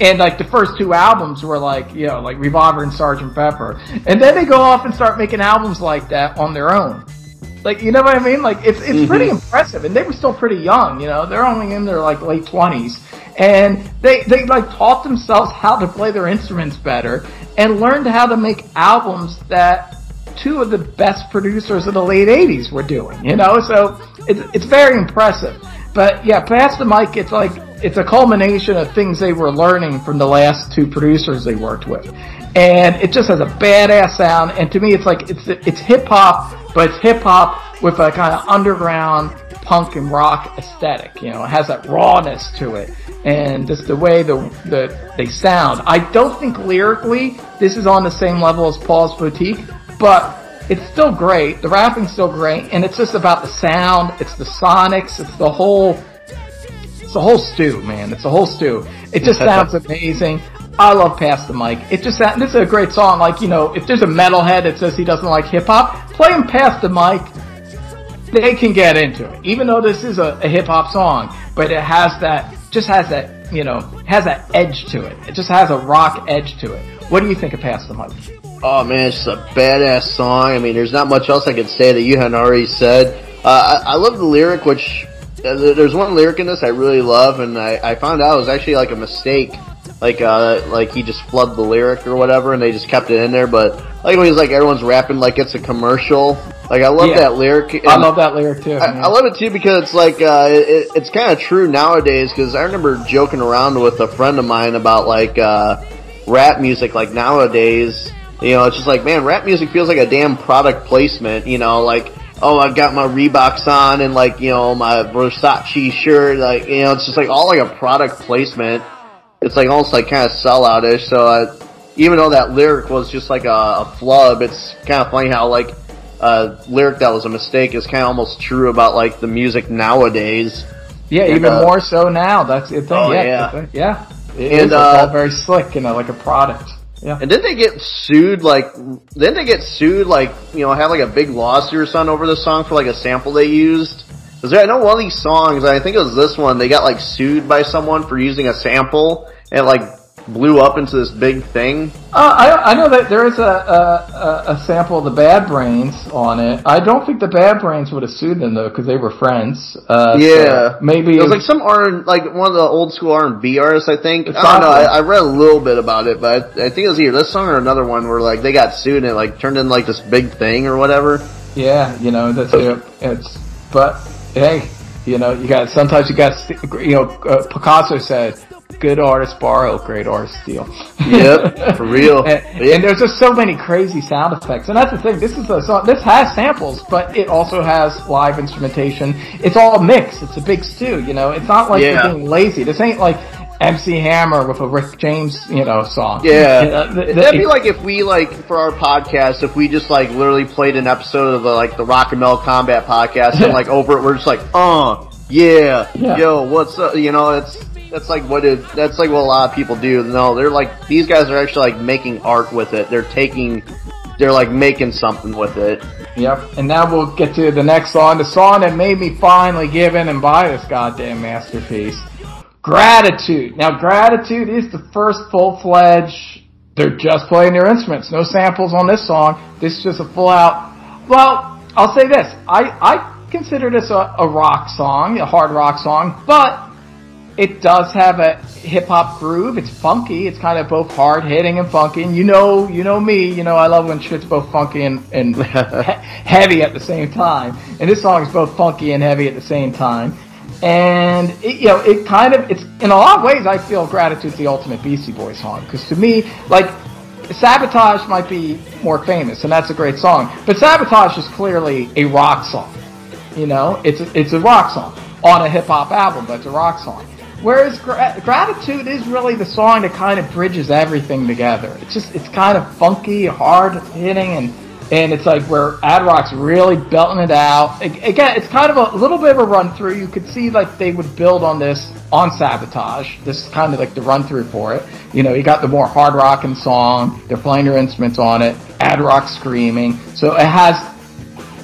And like the first two albums were like, you know, like Revolver and Sgt. Pepper. And then they go off and start making albums like that on their own. Like, you know what I mean? Like, it's, it's mm-hmm. pretty impressive. And they were still pretty young, you know, they're only in their like late twenties. And they, they like taught themselves how to play their instruments better and learned how to make albums that two of the best producers of the late '80s were doing. You know, so it's it's very impressive. But yeah, pass the mic. It's like it's a culmination of things they were learning from the last two producers they worked with, and it just has a badass sound. And to me, it's like it's it's hip hop, but it's hip hop with a kind of underground punk and rock aesthetic. You know, it has that rawness to it, and just the way the the they sound. I don't think lyrically this is on the same level as Paul's Boutique, but it's still great. The rapping's still great, and it's just about the sound. It's the sonics. It's the whole. It's the whole stew, man. It's the whole stew. It just [laughs] sounds amazing. I love Pass the Mic. It just sounds, this is a great song. Like, you know, if there's a metalhead that says he doesn't like hip hop, play him Pass the Mic. They can get into it. Even though this is a, a hip hop song, but it has that, just has that, you know, has that edge to it. It just has a rock edge to it. What do you think of Pass the Mic? Oh man, it's just a badass song. I mean, there's not much else I could say that you hadn't already said. Uh, I, I love the lyric, which uh, there's one lyric in this I really love, and I, I found out it was actually like a mistake. Like, uh, like he just flubbed the lyric or whatever, and they just kept it in there. But like when he's like everyone's rapping like it's a commercial. Like I love Yeah. that lyric. I love that lyric too. I. I love it too because it's like uh, it, it's kind of true nowadays. Because I remember joking around with a friend of mine about like uh, rap music. Like nowadays, you know, it's just like man, rap music feels like a damn product placement. You know, like oh, I've got my Reeboks on and like you know my Versace shirt. Like you know, it's just like all like a product placement. It's like almost like kind of selloutish. So uh, even though that lyric was just like a, a flub, it's kind of funny how like a lyric that was a mistake is kind of almost true about like the music nowadays. Yeah, And, even uh, more so now. That's the thing. Oh, yeah, yeah. yeah. It And, is. It's uh, all very slick, you know, like a product. Yeah. And didn't they get sued? Like, didn't they get sued? Like, you know, have like a big lawsuit or something over this song for like a sample they used? Cause there, I know one of these songs, I think it was this one, they got like sued by someone for using a sample and like blew up into this big thing. Uh, I, I know that there is a, a, a, sample of the Bad Brains on it. I don't think the Bad Brains would have sued them though, because they were friends. Uh, yeah, so maybe it was like some R like one of the old school R and B artists. I think I don't know. I. I read a little bit about it, but I, I think it was either this song or another one where like they got sued and it like turned into like this big thing or whatever. Yeah, you know that's it. It's but hey, you know you got sometimes you got you know uh, Picasso said, "Good artists borrow, great artists steal." Yep, for real. [laughs] and, and there's just so many crazy sound effects, and that's the thing. This is a song. This has samples, but it also has live instrumentation. It's all mixed. It's a big stew. You know, it's not like Yeah. you're being lazy. This ain't like MC Hammer with a Rick James, you know, song. Yeah, the- the- that'd be like if we like for our podcast, if we just like literally played an episode of the like the Rock and Metal Combat podcast, and like over it, we're just like, uh, yeah, Yeah. yo, what's up? You know, it's that's like what it. That's like what a lot of people do. No, they're like these guys are actually like making art with it. They're taking, they're like making something with it. Yep. And now we'll get to the next song, the song that made me finally give in and buy this goddamn masterpiece. Gratitude. Now, Gratitude is the first full-fledged, they're just playing their instruments. No samples on this song. This is just a full out, well, I'll say this. I, I consider this a, a rock song, a hard rock song, but it does have a hip hop groove. It's funky. It's kind of both hard hitting and funky. And you know, you know me. You know I love when shit's both funky and, and [laughs] heavy at the same time. And this song is both funky and heavy at the same time. And it, you know, it kind of it's in a lot of ways I feel gratitude's the ultimate Beastie Boys song because to me, like Sabotage might be more famous, and that's a great song. But Sabotage is clearly a rock song. You know, it's a, it's a rock song on a hip hop album, but it's a rock song. Whereas Gra- Gratitude is really the song that kind of bridges everything together. It's just it's kind of funky, hard hitting, and and it's like where Ad Rock's really belting it out. Again, it's kind of a little bit of a run through. You could see like they would build on this on Sabotage. This is kind of like the run through for it. You know, you got the more hard rocking song. They're playing their instruments on it. Ad Rock screaming. So it has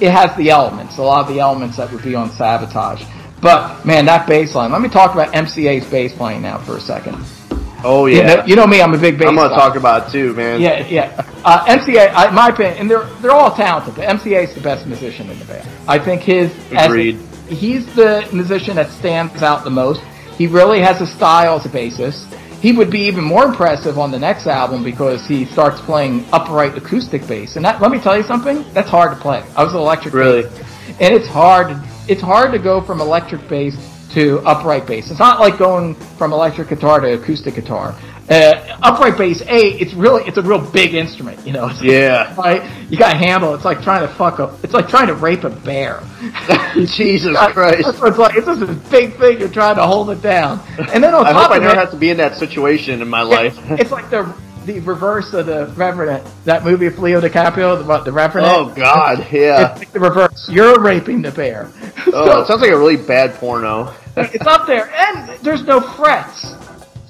it has the elements, a lot of the elements that would be on Sabotage. But man, that bass line. Let me talk about MCA's bass playing now for a second. Oh You yeah, know, you know me, I'm a big bass. I'm gonna guy. talk about it too, man. Yeah, yeah. Uh, MCA, I, in my opinion, and they're they're all talented, but MCA is the best musician in the band. I think his as- Agreed. he's the musician that stands out the most. He really has a style as a bassist, he would be even more impressive on the next album because he starts playing upright acoustic bass. And that, let me tell you something, that's hard to play. I was an electric Really? bass. And it's hard, it's hard to go from electric bass to upright bass. It's not like going from electric guitar to acoustic guitar. Uh, upright bass, A, it's really, it's a real big instrument, you know. It's Yeah. [laughs] Right? You gotta handle it. It's like trying to fuck up, it's like trying to rape a bear. [laughs] Jesus That's Christ. it's like. It's just this big thing. You're trying to hold it down, and then on [laughs] I top hope I never it, have to be in that situation in my life. it's like the the reverse of the Revenant. That movie of Leo DiCaprio about the Revenant. Oh God, yeah. It's like the reverse. You're raping the bear. Oh, it sounds like a really bad porno. it's up there, and there's no frets.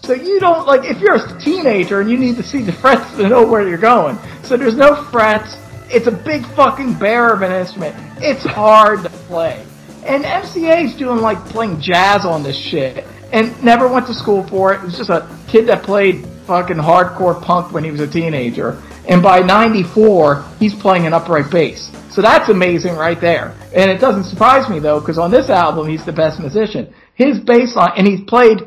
So you don't like if you're a teenager and you need to see the frets to know where you're going. So there's no frets. It's a big fucking bear of an instrument. It's hard to play. And MCA's doing like playing jazz on this shit and never went to school for it. It was just a kid that played fucking hardcore punk when he was a teenager. And by 94, he's playing an upright bass. So that's amazing right there. And it doesn't surprise me though, because on this album, he's the best musician. His bass line, and he's played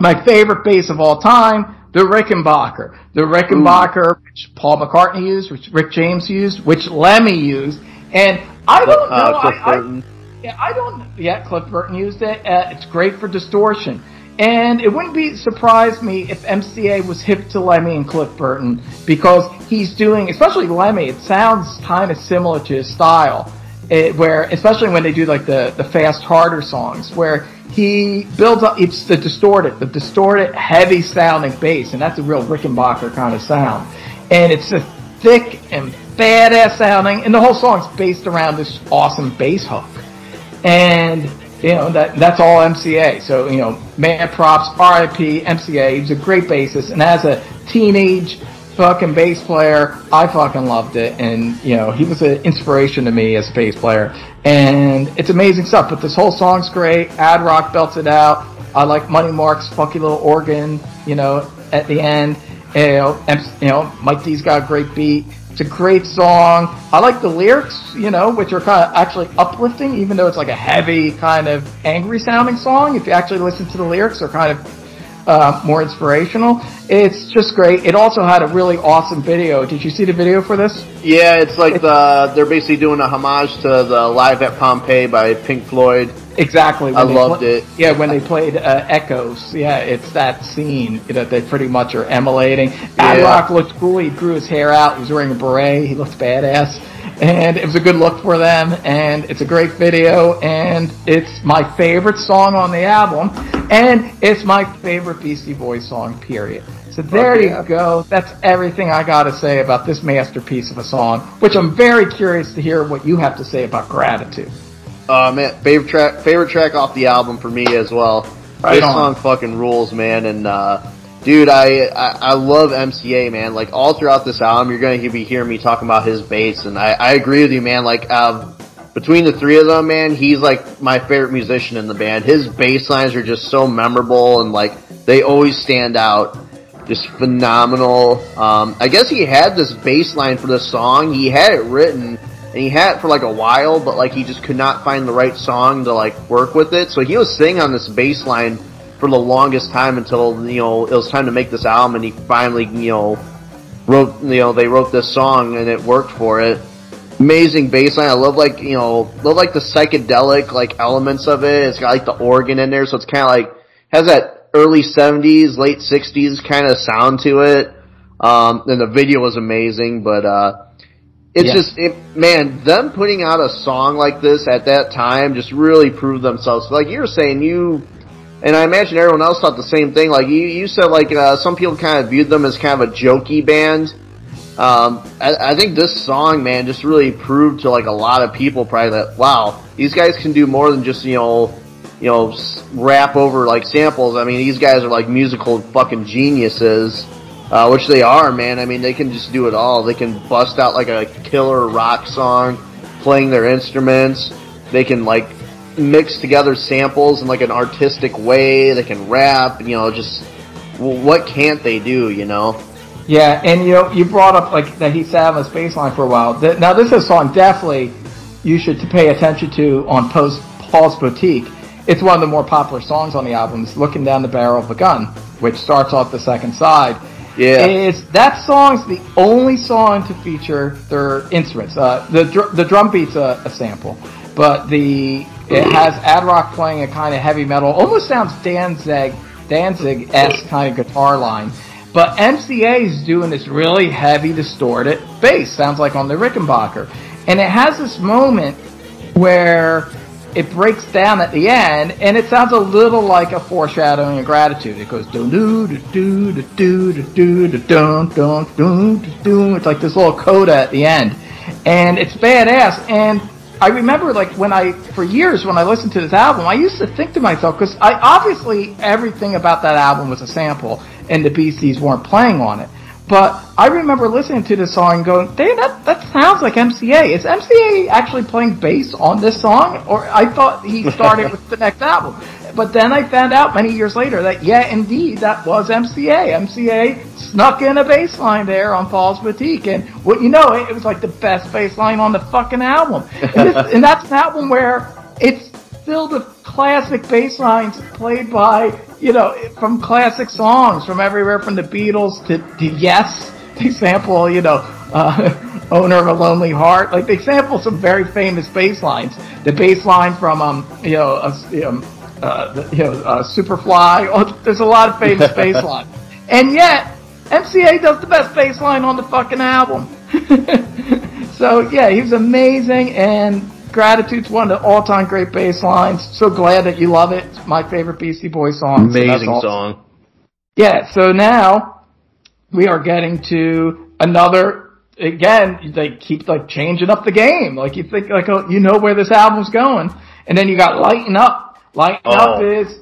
my favorite bass of all time, the Rickenbacker. The Rickenbacker, which Paul McCartney used, which Rick James used, which Lemmy used. And I don't know. Uh, Cliff I, I, yeah, I don't. Yeah, Cliff Burton used it. Uh, it's great for distortion. And it wouldn't be surprise me if MCA was hip to Lemmy and Cliff Burton because he's doing, especially Lemmy. It sounds kind of similar to his style, it, where especially when they do like the the fast harder songs, where he builds up. It's the distorted, the distorted, heavy sounding bass, and that's a real Rickenbacker kind of sound. And it's a thick and badass sounding, and the whole song's based around this awesome bass hook and you know that that's all MCA. So you know, man, props, RIP, MCA. He's a great bassist, and as a teenage fucking bass player, I fucking loved it, and you know, he was an inspiration to me as a bass player, and it's amazing stuff. But this whole song's great. Ad Rock belts it out. I like Money Mark's funky little organ, you know, at the end. You know, you know, Mike D's got a great beat. It's a great song. I like the lyrics, you know, which are kind of actually uplifting, even though it's like a heavy kind of angry sounding song. If you actually listen to the lyrics, they're kind of uh, more inspirational. It's just great. It also had a really awesome video. Did you see the video for this? Yeah, it's like the they're basically doing a homage to the Live at Pompeii by Pink Floyd. Exactly. I loved pla- it. Yeah, when they played uh, Echoes. Yeah, it's that scene that they pretty much are emulating. Yeah. Rock looked cool. He grew his hair out. He was wearing a beret. He looked badass. And it was a good look for them. And it's a great video. And it's my favorite song on the album. And it's my favorite Beastie Boys song, period. So there you go. That's everything I got to say about this masterpiece of a song, which I'm very curious to hear what you have to say about gratitude. Uh, man, favorite track, favorite track off the album for me as well. Right this on. song fucking rules, man. And uh, dude, I, I I love MCA, man. Like all throughout this album, you're gonna be hearing me talking about his bass, and I, I agree with you, man. Like um, between the three of them, man, he's like my favorite musician in the band. His bass lines are just so memorable, and like they always stand out. Just phenomenal. Um, I guess he had this bass line for this song. He had it written and he had it for like a while, but like he just could not find the right song to like work with it. So he was singing on this bass line for the longest time until you know it was time to make this album, and he finally you know wrote you know they wrote this song and it worked for it. Amazing bass line. I love like you know love like the psychedelic like elements of it. It's got like the organ in there, so it's kind of like has that early '70s, late '60s kind of sound to it. Um, and the video was amazing, but uh, it's Yeah. just it, man, them putting out a song like this at that time just really proved themselves. Like you were saying, you and I imagine everyone else thought the same thing. Like you, you said, like uh, some people kind of viewed them as kind of a jokey band. Um, I, I think this song, man, just really proved to like a lot of people probably that wow, these guys can do more than just you know, you know, rap over like samples. I mean, these guys are like musical fucking geniuses, uh, which they are, man. I mean, they can just do it all. They can bust out like a killer rock song, playing their instruments. They can like mix together samples in like an artistic way. They can rap. You know, just what can't they do? You know. Yeah, and you know, you brought up like that he sat on his bass line for a while. Now, this is a song definitely you should pay attention to on Post Paul's Boutique. It's one of the more popular songs on the album. It's "Looking Down the Barrel of a Gun," which starts off the second side. Yeah. Is that song's the only song to feature their instruments. Uh, the dr- the drum beat's a, a sample, but the it has Ad Rock playing a kind of heavy metal, almost sounds Danzig Danzig esque kind of guitar line. But MCA is doing this really heavy distorted bass, sounds like on the Rickenbacker, and it has this moment where it breaks down at the end, and it sounds a little like a foreshadowing of gratitude. It goes do do do do do do do do dun dun dun. It's like this little coda at the end, and it's badass. And I remember, like when I for years when I listened to this album, I used to think to myself because I obviously everything about that album was a sample, and the Beasties weren't playing on it. But I remember listening to this song and going, "Damn, that that sounds like MCA. Is MCA actually playing bass on this song?" Or I thought he started [laughs] with the next album, but then I found out many years later that yeah, indeed, that was MCA. MCA snuck in a bass line there on Paul's Boutique, and what you know, it, it was like the best bass line on the fucking album. And, this, [laughs] and that's an album where it's filled with classic bass lines played by you know, from classic songs, from everywhere from the Beatles to, to Yes. They sample, you know, uh, [laughs] Owner of a Lonely Heart. Like they sample some very famous bass lines. The bass line from, um, you know, uh, you know, uh, the, you know uh, Superfly. Oh, there's a lot of famous bass [laughs] lines. And yet, MCA does the best bass line on the fucking album. [laughs] so yeah, he was amazing and Gratitude's one of the all-time great bass lines. So glad that you love it. It's my favorite Beastie Boys song. so Amazing all- song. Yeah, so now we are getting to another, again, they keep like changing up the game. Like you think like, oh, you know where this album's going. And then you got Lighten Up. Lighten Oh. Up is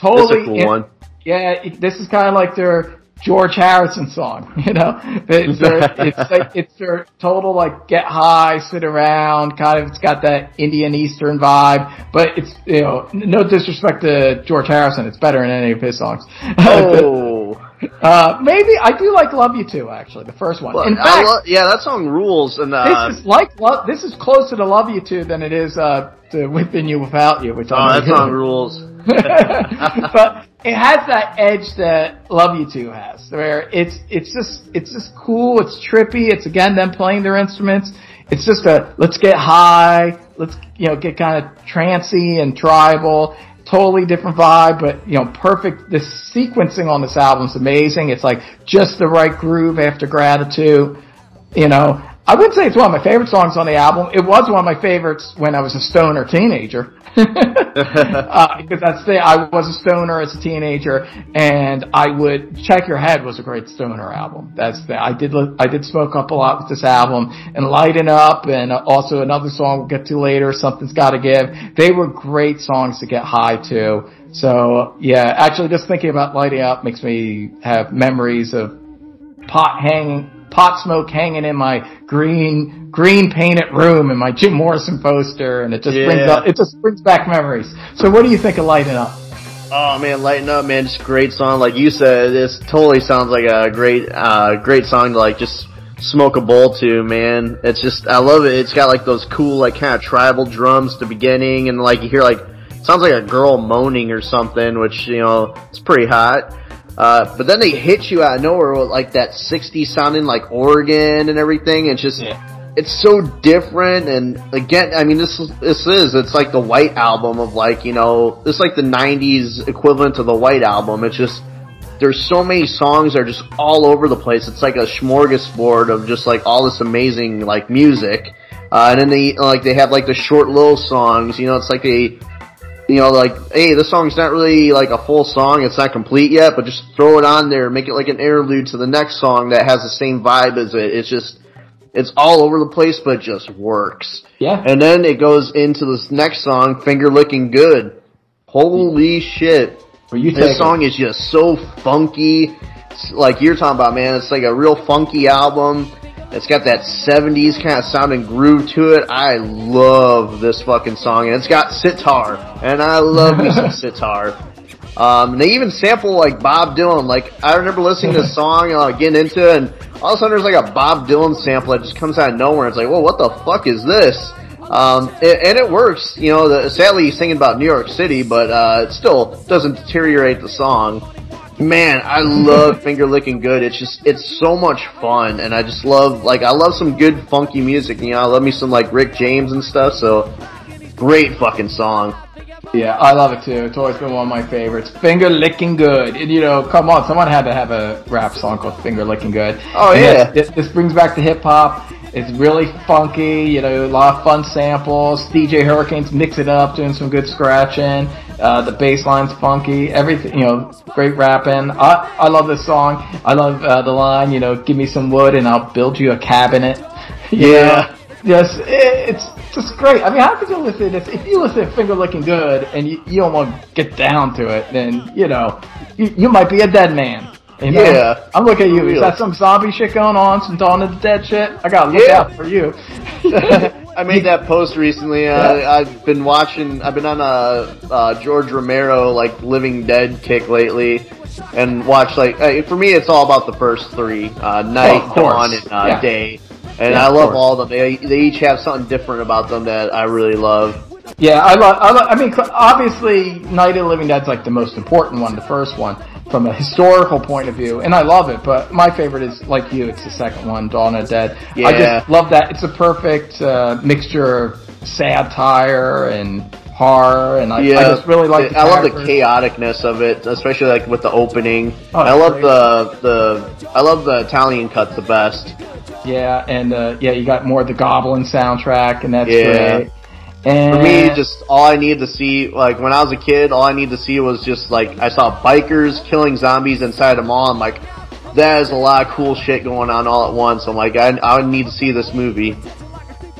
totally, cool one. yeah, this is kind of like their George Harrison song, [laughs] you know? It's their, it's like, it's their total like get high, sit around, kind of, it's got that Indian Eastern vibe, but it's, you know, no disrespect to George Harrison, it's better than any of his songs. [laughs] Oh. uh, maybe, I do like Love You Too, actually, the first one. In fact, lo- yeah, that song rules. And uh, this is like, love, this is closer to Love You Too than it is, uh, to Within You Without You, which oh, I'm that song [laughs] rules. [laughs] but it has that edge that Love You Too has, where it's it's just it's just cool, it's trippy, it's again them playing their instruments. It's just a let's get high, let's you know get kind of trancy and tribal, totally different vibe, but you know perfect. The sequencing on this album's amazing. It's like just the right groove after Gratitude. You know, I wouldn't say it's one of my favorite songs on the album. It was one of my favorites when I was a stoner teenager. [laughs] uh, because that's the I was a stoner as a teenager, and I would check your head was a great stoner album. That's the I did I did smoke up a lot with this album and lighten up, and also another song we'll get to later. Something's got to give. They were great songs to get high to. So yeah, actually, just thinking about lighting up makes me have memories of pot hanging pot smoke hanging in my green green painted room and my Jim Morrison poster and it just brings up it just brings back memories. So what do you think of lighten up? Oh man, lighten up, man! Just a great song. Like you said, this totally sounds like a great, uh, great song to like just smoke a bowl to, man. It's just, I love it. It's got like those cool, like kind of tribal drums at the beginning, and like you hear like sounds like a girl moaning or something, which you know it's pretty hot. Uh, but then they hit you out of nowhere with like that 60s sounding like organ and everything. It's just, it's so different. And again, I mean, this is, this is, it's like the White Album of like, you know, it's like the 90s equivalent to the White Album. It's just, there's so many songs that are just all over the place. It's like a smorgasbord of just like all this amazing like music. Uh, and then they, like, they have like the short little songs, you know, it's like they, you know, like, hey, this song's not really like a full song, it's not complete yet, but just throw it on there, make it like an interlude to the next song that has the same vibe as it. It's just, it's all over the place, but just works. Yeah. And then it goes into this next song, Finger Licking Good. Holy shit. This song is just so funky. It's like you're talking about, man. It's like a real funky album. It's got that 70s kind of sounding groove to it. I love this fucking song. And it's got sitar. And I love me some [laughs] sitar. Um, they even sample like Bob Dylan. Like I remember listening to the song, and uh, getting into it, and all of a sudden there's like a Bob Dylan sample that just comes out of nowhere. It's like, well, what the fuck is this? Um, and, and it works. You know, the, sadly he's singing about New York City, but uh, it still doesn't deteriorate the song. Man, I love [laughs] finger licking good. It's just it's so much fun, and I just love like I love some good funky music. You know, I love me some like Rick James and stuff. So great fucking song. Yeah, I love it too. It's always been one of my favorites. Finger licking good. And you know, come on, someone had to have a rap song called Finger Licking Good. Oh, And yeah. This, this brings back to hip hop. It's really funky, you know, a lot of fun samples. DJ Hurricanes mix it up, doing some good scratching. Uh, the bass line's funky. Everything, you know, great rapping. I, I love this song. I love uh, the line, you know, give me some wood and I'll build you a cabinet. [laughs] Yeah. Yes, it, it's just great. I mean, how could you listen to this? If you listen to Finger Licking Good and you, you don't want to get down to it, then, you know, you, you might be a dead man. You know? Yeah. I'm looking at you. For Is that some zombie shit going on? Some Dawn of the Dead shit? I gotta look Yeah. out for you. [laughs] [laughs] I made that post recently. Uh, Yeah. I've been watching. I've been on a uh, George Romero like Living Dead kick lately, and watch like uh, for me, it's all about the first three: uh, night, Oh, dawn, and uh, Yeah. day. And Yeah, I love all of them. They they each have something different about them that I really love. Yeah, I love. I, love, I mean, obviously, Night of the Living Dead's like the most important one, the first one, from a historical point of view, and I love it. But my favorite is like you. It's the second one, Dawn of Dead. I just love that. It's a perfect uh, mixture of satire and horror, and I, yeah, I just really like. I love the chaoticness of it, especially like with the opening. Oh, I love great. the the I love the Italian cut the best. Yeah, and uh, yeah, you got more of the Goblin soundtrack, and that's Yeah. great. And For me, eh. just all I needed to see, like when I was a kid, all I needed to see was just like I saw bikers killing zombies inside a mall. I'm like, that is a lot of cool shit going on all at once. I'm like, I, I need to see this movie.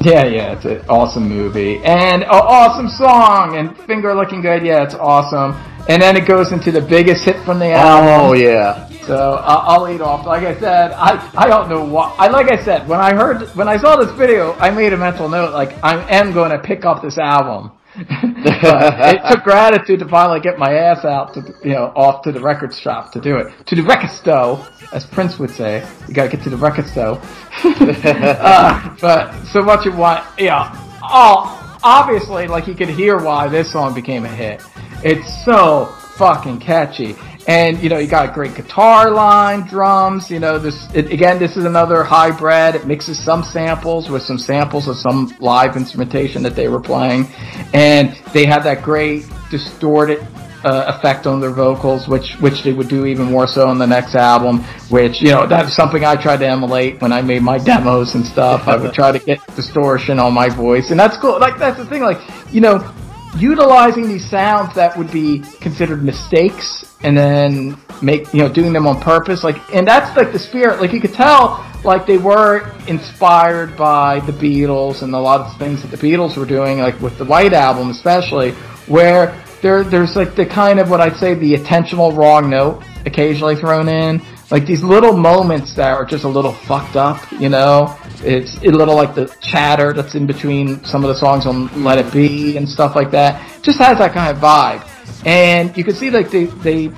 Yeah, yeah, it's an awesome movie and an awesome song and Finger Licking Good. Yeah, it's awesome. And then it goes into the biggest hit from the oh, album. Oh yeah, So uh, I'll eat off. Like I said, I I don't know why. I like I said when I heard when I saw this video, I made a mental note like I am going to pick up this album. [laughs] it took gratitude to finally get my ass out to you know off to the record shop to do it to the record store as Prince would say. You got to get to the record store. [laughs] uh, but so what you want? Yeah. Oh, obviously, like you could hear why this song became a hit. It's so fucking catchy. And you know, you got a great guitar line, drums. You know, this it, again. This is another hybrid. It mixes some samples with some samples of some live instrumentation that they were playing, and they had that great distorted uh, effect on their vocals, which which they would do even more so on the next album. Which you know, that's something I tried to emulate when I made my [laughs] demos and stuff. I would try to get distortion on my voice, and that's cool. Like that's the thing. Like you know, utilizing these sounds that would be considered mistakes and then make you know doing them on purpose like and that's like the spirit. Like you could tell like they were inspired by the Beatles and a lot of things that the Beatles were doing like with the White Album especially where there there's like the kind of what I'd say the intentional wrong note occasionally thrown in like these little moments that are just a little fucked up you know it's a little like the chatter that's in between some of the songs on Let It Be and stuff like that. Just has that kind of vibe. And you can see like they, they,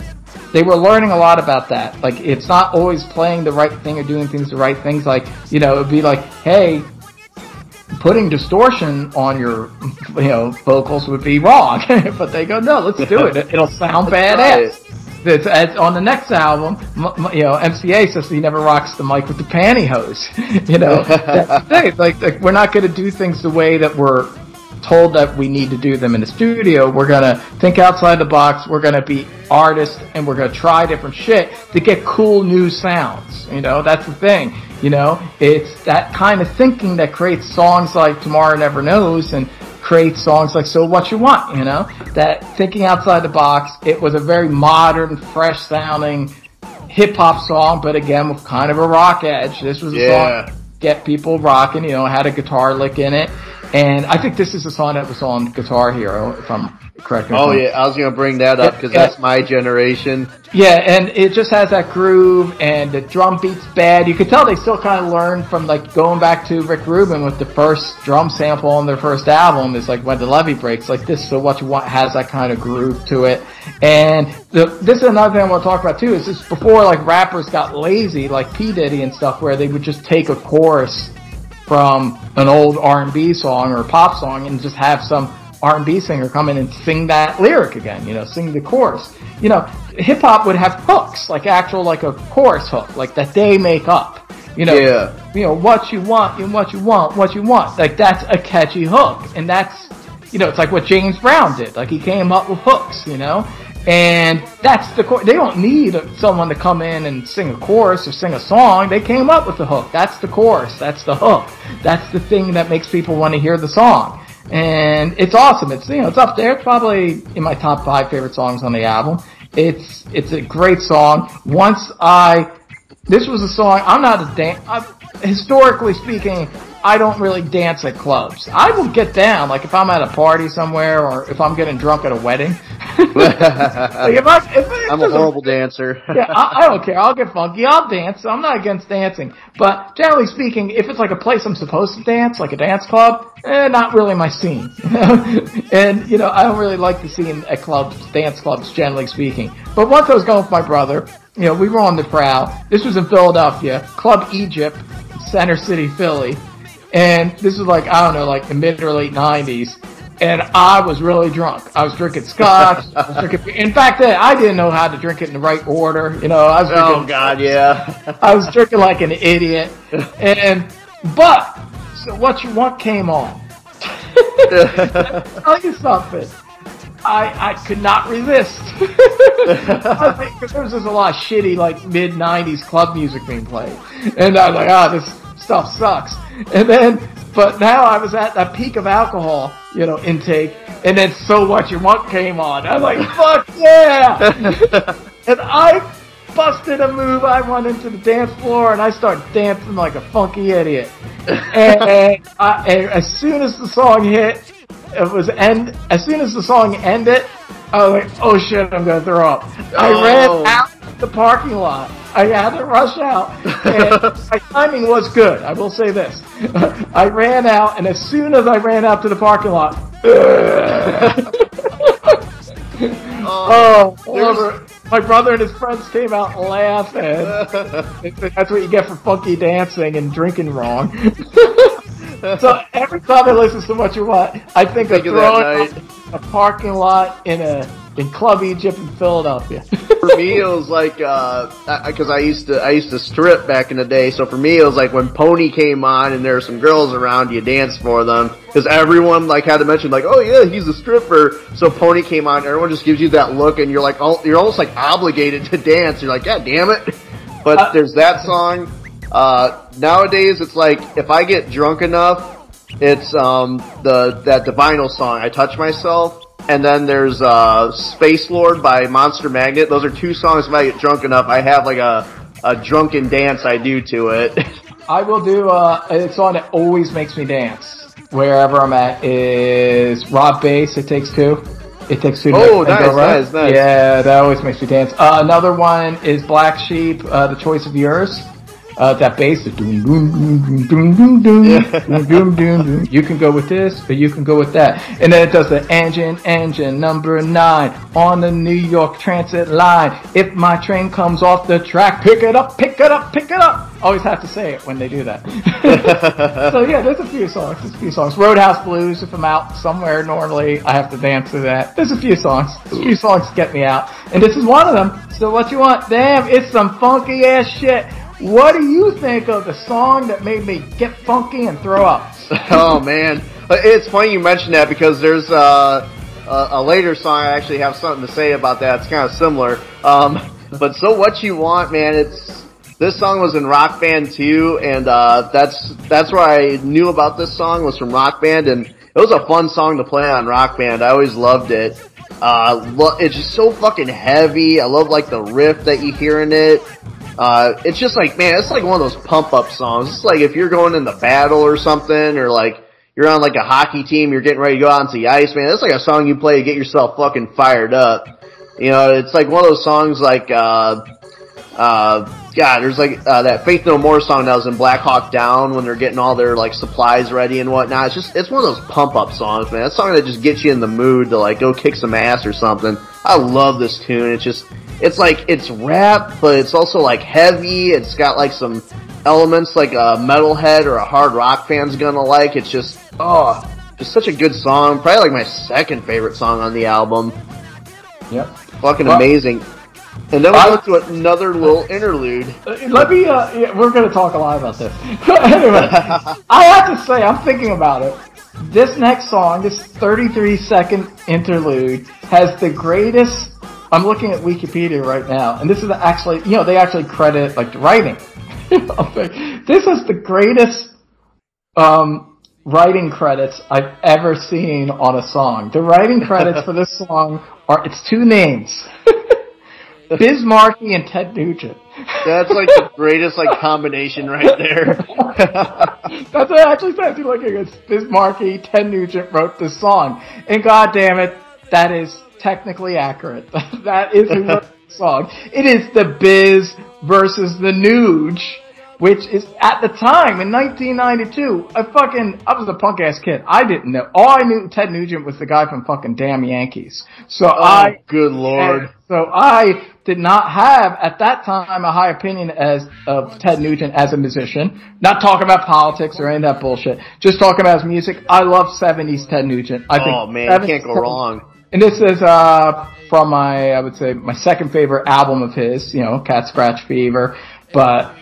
they were learning a lot about that. Like it's not always playing the right thing or doing things the right things. Like, you know, it'd be like, hey, putting distortion on your, you know, vocals would be wrong. [laughs] but they go, no, let's do it. [laughs] It'll sound badass. On the next album, you know, MCA says he never rocks the mic with the pantyhose. [laughs] you know. Like, like we're not going to do things the way that we're told that we need to do them in the studio. We're going to think outside the box. We're going to be artists and we're going to try different shit to get cool new sounds. You know, that's the thing. You know, it's that kind of thinking that creates songs like Tomorrow Never Knows and create songs like So What You Want, you know? That thinking outside the box, it was a very modern, fresh sounding hip hop song, but again with kind of a rock edge. This was a Yeah. song get people rocking, you know, had a guitar lick in it. And I think this is a song that was on Guitar Hero, if I'm correct. me Oh I'm- yeah, I was gonna bring that up because Yeah. that's my generation. yeah, and it just has that groove, and the drum beat's bad. You could tell they still kind of learned from like going back to Rick Rubin with the first drum sample on their first album is like when the levee breaks like this. So what you want has that kind of groove to it, and the, this is another thing I want to talk about too. Is this before like rappers got lazy like P Diddy and stuff, where they would just take a chorus from an old R&B song or a pop song and just have some R&B singer come in and sing that lyric again, you know, sing the chorus. You know, hip hop would have hooks, like actual, like a chorus hook, like that they make up. You know, Yeah. you know, what you want and what you want, what you want. Like that's a catchy hook. And that's, you know, it's like what James Brown did. Like he came up with hooks, you know? And that's the chor- they don't need someone to come in and sing a chorus or sing a song. They came up with the hook. That's the chorus. That's the hook. That's the thing that makes people want to hear the song. And it's awesome. It's you know it's up there. It's probably in my top five favorite songs on the album. It's it's a great song. Once I this was a song. I'm not a dan. I, historically speaking, I don't really dance at clubs. I will get down, like if I'm at a party somewhere or if I'm getting drunk at a wedding. [laughs] like if I, if, if I'm a horrible dancer. [laughs] yeah, I, I don't care. I'll get funky. I'll dance. I'm not against dancing. But generally speaking, if it's like a place I'm supposed to dance, like a dance club, eh, not really my scene. [laughs] and, you know, I don't really like the scene at clubs, dance clubs, generally speaking. But once I was going with my brother, you know, we were on the prowl. This was in Philadelphia, Club Egypt, Center City, Philly. And this was like, I don't know, like the mid or late 90s. And I was really drunk. I was drinking scotch. I was drinking, [laughs] in fact, I didn't know how to drink it in the right order. You know, I was oh, drinking, Oh God, [laughs] yeah. I was drinking like an idiot. And, but, so what you want came on. [laughs] Tell you something. I, I could not resist. Because there was just a lot of shitty, like, mid 90s club music being played. And I was like, oh, this stuff sucks. And then, but now I was at that peak of alcohol, you know, intake. And then So What You Want came on. I was like, [laughs] fuck yeah! and I busted a move. I went into the dance floor and I started dancing like a funky idiot. and, and I, and as soon as the song hit, it was end. As soon as the song ended, I was like, "Oh shit, I'm gonna throw up." I Oh. ran out the parking lot. I had to rush out. And [laughs] my timing was good. I will say this: [laughs] I ran out, and as soon as I ran out to the parking lot, [laughs] oh, oh whatever. my brother and his friends came out laughing. That's what you get for funky dancing and drinking wrong. So every time I listen to what you want, I think, Think of of throwing night. a parking lot in a in Club Egypt in Philadelphia. for me, it was like because I used to I used to strip back in the day. So for me, it was like when Pony came on and there were some girls around, you dance for them because everyone like had to mention like, oh yeah, he's a stripper. So Pony came on, everyone just gives you that look, and you're like, oh, you're almost like obligated to dance. You're like, God damn it! But Uh, there's that song. Uh, nowadays, it's like if I get drunk enough, it's um the that Divinal song, I Touch Myself. And then there's uh Space Lord by Monster Magnet. Those are two songs if I get drunk enough, I have like a a drunken dance I do to it. [laughs] I will do uh, a song that always makes me dance wherever I'm at is Rob Base. It takes two. It takes two. Oh, nice, go right. nice, nice. Yeah, that always makes me dance. Uh, another one is Black Sheep. Uh, the choice of yours uh, that bass. You can go with this, but you can go with that. And then it does the engine, engine, number nine, on the New York Transit line. If my train comes off the track, pick it up, pick it up, pick it up. Always have to say it when they do that. [laughs] so yeah, there's a few songs, there's a few songs. Roadhouse Blues, if I'm out somewhere normally, I have to dance to that. There's a few songs, there's a few songs to get me out. And this is one of them. So what you want? Damn, it's some funky ass shit. What do you think of the song that made me get funky and throw up? [laughs] oh man, it's funny you mentioned that because there's uh, a, a later song I actually have something to say about that. It's kind of similar. Um, [laughs] but so what you want, man? It's this song was in Rock Band too, and uh, that's that's where I knew about this song was from Rock Band, and it was a fun song to play on Rock Band. I always loved it. Uh, lo- it's just so fucking heavy. I love like the riff that you hear in it. Uh, it's just like, man, it's like one of those pump up songs. It's like if you're going in the battle or something, or like you're on like a hockey team, you're getting ready to go out into the ice, man. It's like a song you play to get yourself fucking fired up. You know, it's like one of those songs like, uh, uh, God, there's like, uh, that Faith No More song that was in Black Hawk Down when they're getting all their like supplies ready and whatnot. It's just, it's one of those pump up songs, man. That song that just gets you in the mood to like go kick some ass or something. I love this tune. It's just, it's like, it's rap, but it's also like heavy. It's got like some elements like a metalhead or a hard rock fan's gonna like. It's just, oh, just such a good song. Probably like my second favorite song on the album. Yep. Fucking Well- amazing. And then we go to another little interlude. Uh, Let me. Uh, yeah, we're going to talk a lot about this. [laughs] anyway, [laughs] I have to say, I'm thinking about it. This next song, this 33 second interlude, has the greatest. I'm looking at Wikipedia right now, and this is actually, you know, they actually credit like the writing. [laughs] this is the greatest um, writing credits I've ever seen on a song. The writing credits for this song are it's two names. Biz Markie and Ted Nugent. That's like the greatest like combination right there. [laughs] That's what it actually says. You like it's Biz Markie, Ted Nugent wrote this song. And god damn it, that is technically accurate. [laughs] that is who wrote the [laughs] song. It is the Biz versus the Nuge, which is at the time in 1992, I fucking, I was a punk ass kid. I didn't know. All I knew Ted Nugent was the guy from fucking damn Yankees. So I, oh, good lord. so I did not have at that time a high opinion as of Ted Nugent as a musician. Not talking about politics or any of that bullshit. Just talking about his music. I love '70s Ted Nugent. I think Oh man, you can't go wrong. And this is uh from my I would say my second favorite album of his. You know, Cat Scratch Fever. But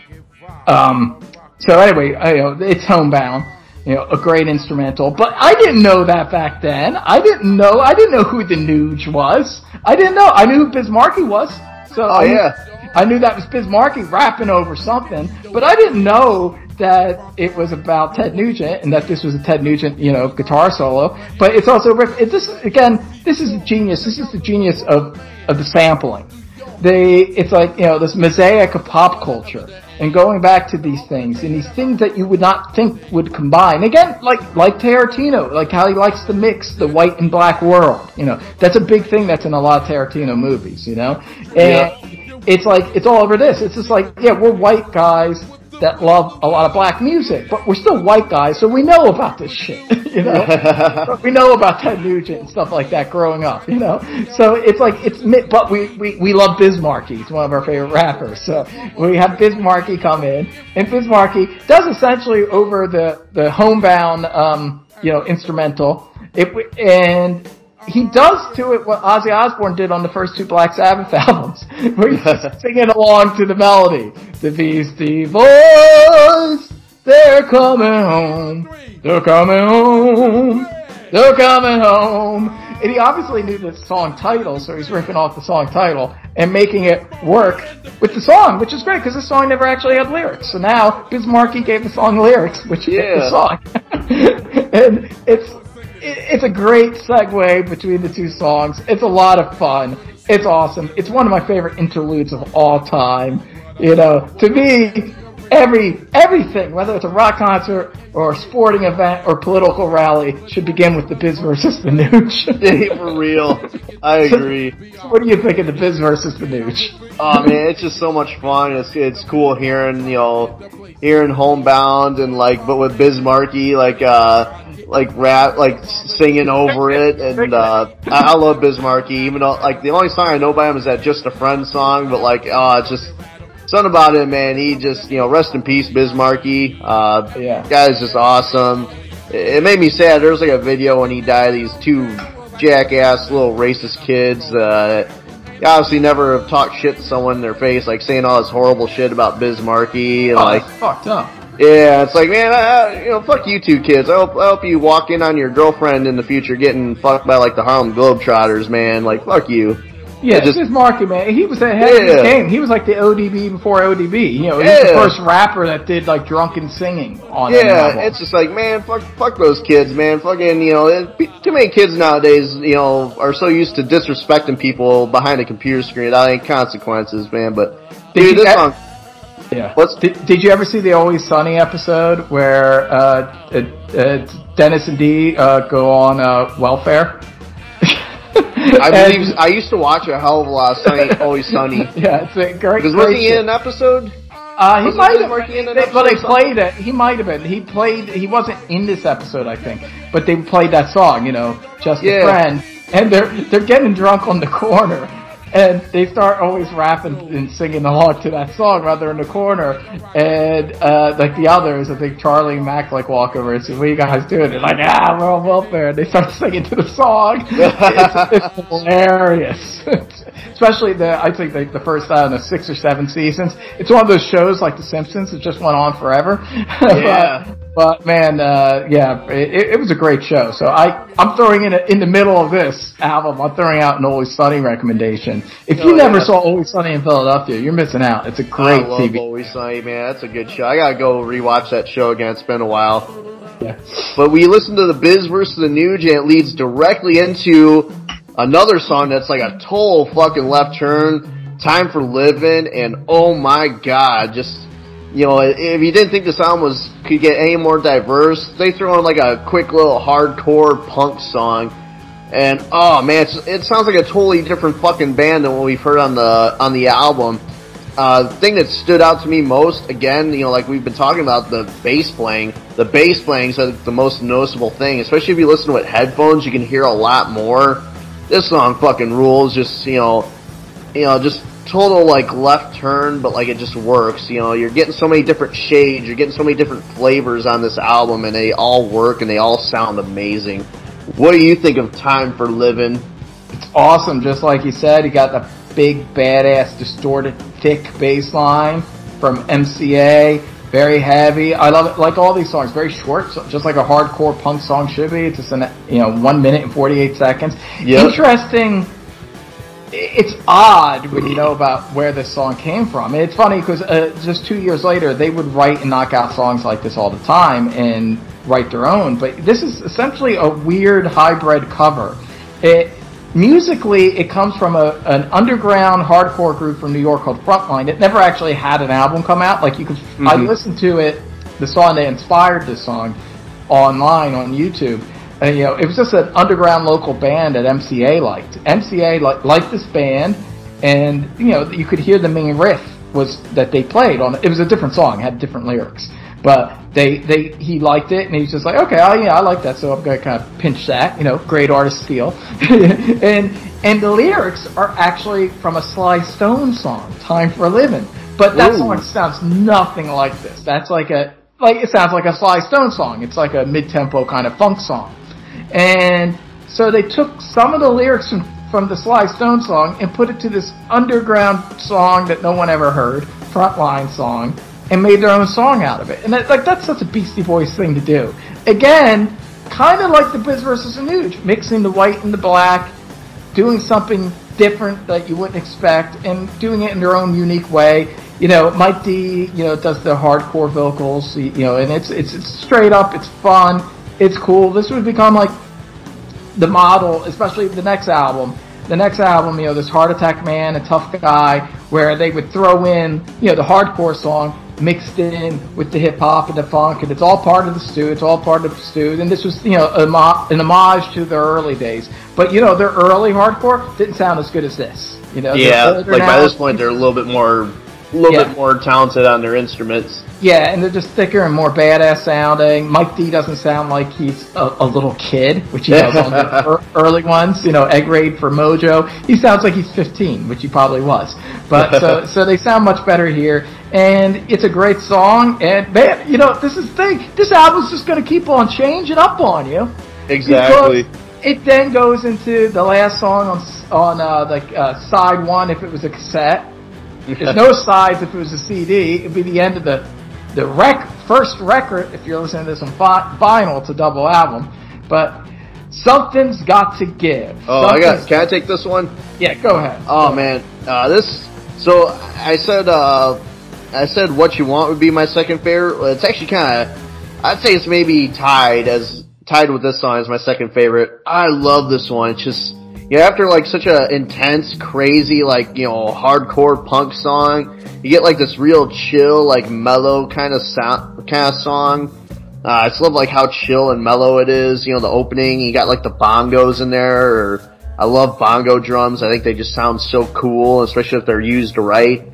um, so anyway, I, you know, it's homebound. You know, a great instrumental. But I didn't know that back then. I didn't know. I didn't know who the Nuge was. I didn't know. I knew who Biz Markie was. So Oh I knew- yeah. I knew that was Biz Markie rapping over something, but I didn't know that it was about Ted Nugent and that this was a Ted Nugent, you know, guitar solo. But it's also it, this again, this is genius. This is the genius of of the sampling. They, it's like you know this mosaic of pop culture and going back to these things and these things that you would not think would combine. Again, like like Tarantino, like how he likes to mix the white and black world. You know, that's a big thing that's in a lot of Tarantino movies. You know, and Yeah. it's like it's all over this. It's just like yeah, we're white guys that love a lot of black music, but we're still white guys, so we know about this shit. [laughs] You know, [laughs] we know about Ted Nugent and stuff like that growing up. You know, so it's like it's but we we we love Biz Markie. He's one of our favorite rappers. So we have Biz Markie come in, and Biz Markie does essentially over the the homebound um you know instrumental. It and he does to it what Ozzy Osbourne did on the first two Black Sabbath [laughs] albums, where he's just [laughs] singing along to the melody. The Beastie Boys, they're coming home, they're coming home, they're coming home. And he obviously knew the song title, so he's ripping off the song title and making it work with the song, which is great because the song never actually had lyrics. So now Biz Markie gave the song lyrics, which fit the song. [laughs] and it's it- it's a great segue between the two songs. It's a lot of fun. It's awesome. It's one of my favorite interludes of all time. You know, to me, every everything, whether it's a rock concert or a sporting event or political rally, should begin with the Biz versus the Nuge. [laughs] [laughs] Yeah, for real. I agree. So what do you think of the Biz versus the Nuge? Oh man, it's just so much fun. It's it's cool hearing you know hearing Homebound and like but with Biz Markie like uh like rap like singing over it and uh I, I love Biz Markie even though like the only song I know by him is that Just a Friend song but like oh it's just something about him man he just you know rest in peace Biz Markie uh Yeah. guy is just awesome. It, it made me sad. There was like a video when he died. These two jackass little racist kids uh, obviously never have talked shit to someone in their face, like saying all this horrible shit about and Oh, like, fucked up. yeah, it's like, man, I, you know, fuck you two kids. I hope, I hope you walk in on your girlfriend in the future getting fucked by like the Harlem Globetrotters, man. Like, fuck you. Yeah, just- Biz Markie, man. He was ahead of Yeah. the game. He was like the ODB before ODB. You know, he was the first rapper that did like drunken singing on Yeah, it's just like, man, fuck, fuck those kids, man. Fucking, you know, it, too many kids nowadays, you know, are so used to disrespecting people behind a computer screen without any consequences, man. But Did dude, you this song, Yeah. What's- did, did you ever see the Always Sunny episode where uh, uh, uh, Dennis and Dee uh, go on uh, welfare? [laughs] I believe I used to watch a hell of a lot of Sunny, [laughs] Always Sunny. [laughs] Yeah, it's a great. Because was he in an episode? Uh, he might have. Markie in an They, well, they played it. He might have been. He played. He wasn't in this episode, I think, but they played that song. You know, just a friend, and they're they're getting drunk on the corner, and they start always rapping and singing along to that song while they're in the corner. And uh, like the others, I think Charlie and Mac like walk over and say, "What are you guys doing?" They're like, "Ah, we're on welfare." And they start [laughs] singing to the song. it's, it's [laughs] hilarious. [laughs] Especially the, I think like the first uh, the six or seven seasons. It's one of those shows like The Simpsons. It just went on forever. [laughs] Yeah. But man, uh, yeah, it, it was a great show. So I, I'm throwing in a, in the middle of this album. I'm throwing out an Always Sunny recommendation. If you Oh, never yeah. saw Always Sunny in Philadelphia, you're missing out. It's a great I love TV. Always Sunny, man. That's a good show. I gotta go rewatch that show again. It's been a while. Yeah. But we listen to the Biz versus the Nuge, and it leads directly into another song that's like a total fucking left turn. Time for Living, and oh my god, just you know, if you didn't think this album was could get any more diverse, they throw in like a quick little hardcore punk song. And oh man, it sounds like a totally different fucking band than what we've heard on the on the album. Uh, the thing that stood out to me most, again, you know, like we've been talking about the bass playing. The bass playing is the most noticeable thing, especially if you listen with headphones. You can hear a lot more. This song fucking rules. Just you know, you know, just total like left turn, but like it just works. You know, you're getting so many different shades, you're getting so many different flavors on this album, and they all work and they all sound amazing. What do you think of Time for Living? It's awesome, just like you said. You got the big, badass, distorted, thick bass line from MCA. Very heavy. I love it. Like all these songs, very short, so just like a hardcore punk song should be. It's just an you know one minute and forty eight seconds. Yep. Interesting. It's odd when you know about where this song came from. It's funny because uh, just two years later, they would write and knock out songs like this all the time and write their own. But this is essentially a weird hybrid cover. It musically, it comes from a, an underground hardcore group from New York called Frontline. It never actually had an album come out. Like you could, I Mhm. listened to it, the song that inspired this song, online on YouTube. And you know, it was just an underground local band that MCA liked. MCA li- liked this band, and you know, you could hear the main riff was that they played on. It was a different song, had different lyrics, but they they he liked it, and he was just like, okay, oh, yeah, I like that, so I'm gonna kind of pinch that. You know, great artist feel, [laughs] and and the lyrics are actually from a Sly Stone song, "Time for a Living," but that Ooh. song sounds nothing like this. That's like a like it sounds like a Sly Stone song. It's like a mid-tempo kind of funk song. And so they took some of the lyrics from, from the Sly Stone song and put it to this underground song that no one ever heard, frontline song, and made their own song out of it. And that, like that's such a Beastie Boys thing to do. Again, kind of like the Biz versus the Nuge, mixing the white and the black, doing something different that you wouldn't expect, and doing it in their own unique way. You know, Mike D, you know, does the hardcore vocals, you know, and it's it's, it's straight up, it's fun, it's cool. This would become like the model, especially the next album. The next album, you know, this Heart Attack Man, a tough guy, where they would throw in, you know, the hardcore song mixed in with the hip hop and the funk, and it's all part of the stew. It's all part of the stew. And this was, you know, an homage to their early days. But you know, their early hardcore didn't sound as good as this. You know, Yeah, like by this point they're a little bit more, a little Yeah. bit more talented on their instruments. Yeah, and they're just thicker and more badass sounding. Mike D doesn't sound like he's a, a little kid, which he does on the [laughs] early ones. You know, Egg Raid for Mojo. He sounds like he's 15, which he probably was. But so [laughs] so they sound much better here, and it's a great song. And man, you know, this is the thing. This album's just going to keep on changing up on you. Exactly. It then goes into the last song on on uh, the uh, side one if it was a cassette. There's no sides if it was a CD. It'd be the end of the the rec first record if you're listening to this on vi- vinyl. It's a double album, but something's got to give. Oh, I got. Can I take this one? Yeah, go ahead. Oh man, uh, this. So I said, uh, I said, what you want would be my second favorite. It's actually kind of, I'd say it's maybe tied as tied with this song as my second favorite. I love this one. It's just, you know, after like such a intense, crazy, like you know, hardcore punk song, you get like this real chill, like mellow kind of sound, kind of song. Uh, I just love like how chill and mellow it is. You know, the opening, you got like the bongos in there. Or I love bongo drums. I think they just sound so cool, especially if they're used right.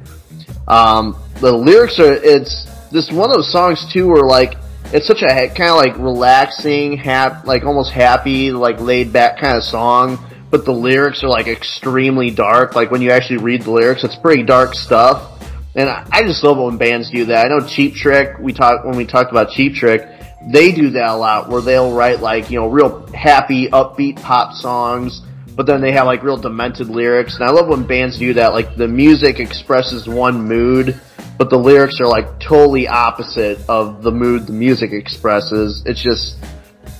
Um, the lyrics are, it's this one of those songs too where like, it's such a kind of like relaxing, hap, like almost happy, like laid back kind of song. But the lyrics are like extremely dark. Like when you actually read the lyrics, it's pretty dark stuff. And I, just love when bands do that. I know Cheap Trick, we talked, when we talked about Cheap Trick, they do that a lot where they'll write like, you know, real happy, upbeat pop songs, but then they have like real demented lyrics. And I love when bands do that. Like the music expresses one mood, but the lyrics are like totally opposite of the mood the music expresses. It's just,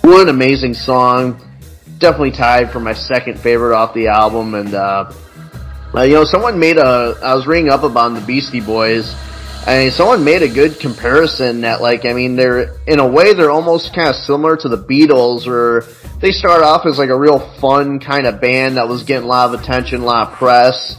what an amazing song. Definitely tied for my second favorite off the album. And, uh, uh, you know, someone made a, I was reading up about the Beastie Boys, and someone made a good comparison that, like, I mean, they're, in a way, they're almost kind of similar to the Beatles, where they start off as like a real fun kind of band that was getting a lot of attention, a lot of press,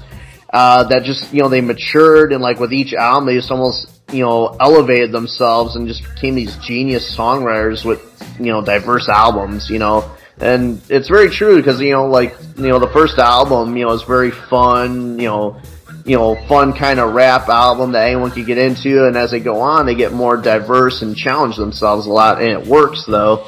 uh, that just, you know, they matured, and like with each album, they just almost, you know, elevated themselves and just became these genius songwriters with, you know, diverse albums, you know. And it's very true because, you know, like, you know, the first album, you know, is very fun, you know, you know, fun kind of rap album that anyone could get into. And as they go on, they get more diverse and challenge themselves a lot. And it works though.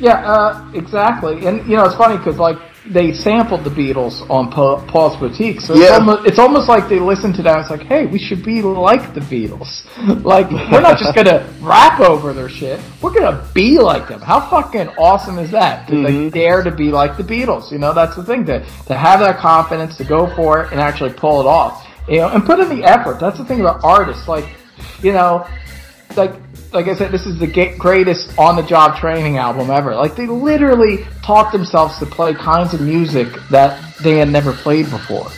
Yeah, uh, exactly. And you know, it's funny because like they sampled the Beatles on pa- Paul's Boutique, so it's, Yeah. almost, it's almost like they listened to that. It's like, hey, we should be like the Beatles. [laughs] like we're not just gonna rap over their shit. We're gonna be like them. How fucking awesome is that? To like mm-hmm. dare to be like the Beatles. You know, that's the thing to to have that confidence to go for it and actually pull it off. You know, and put in the effort. That's the thing about artists. Like, you know, like like I said, this is the greatest on-the-job training album ever. Like they literally taught themselves to play kinds of music that they had never played before,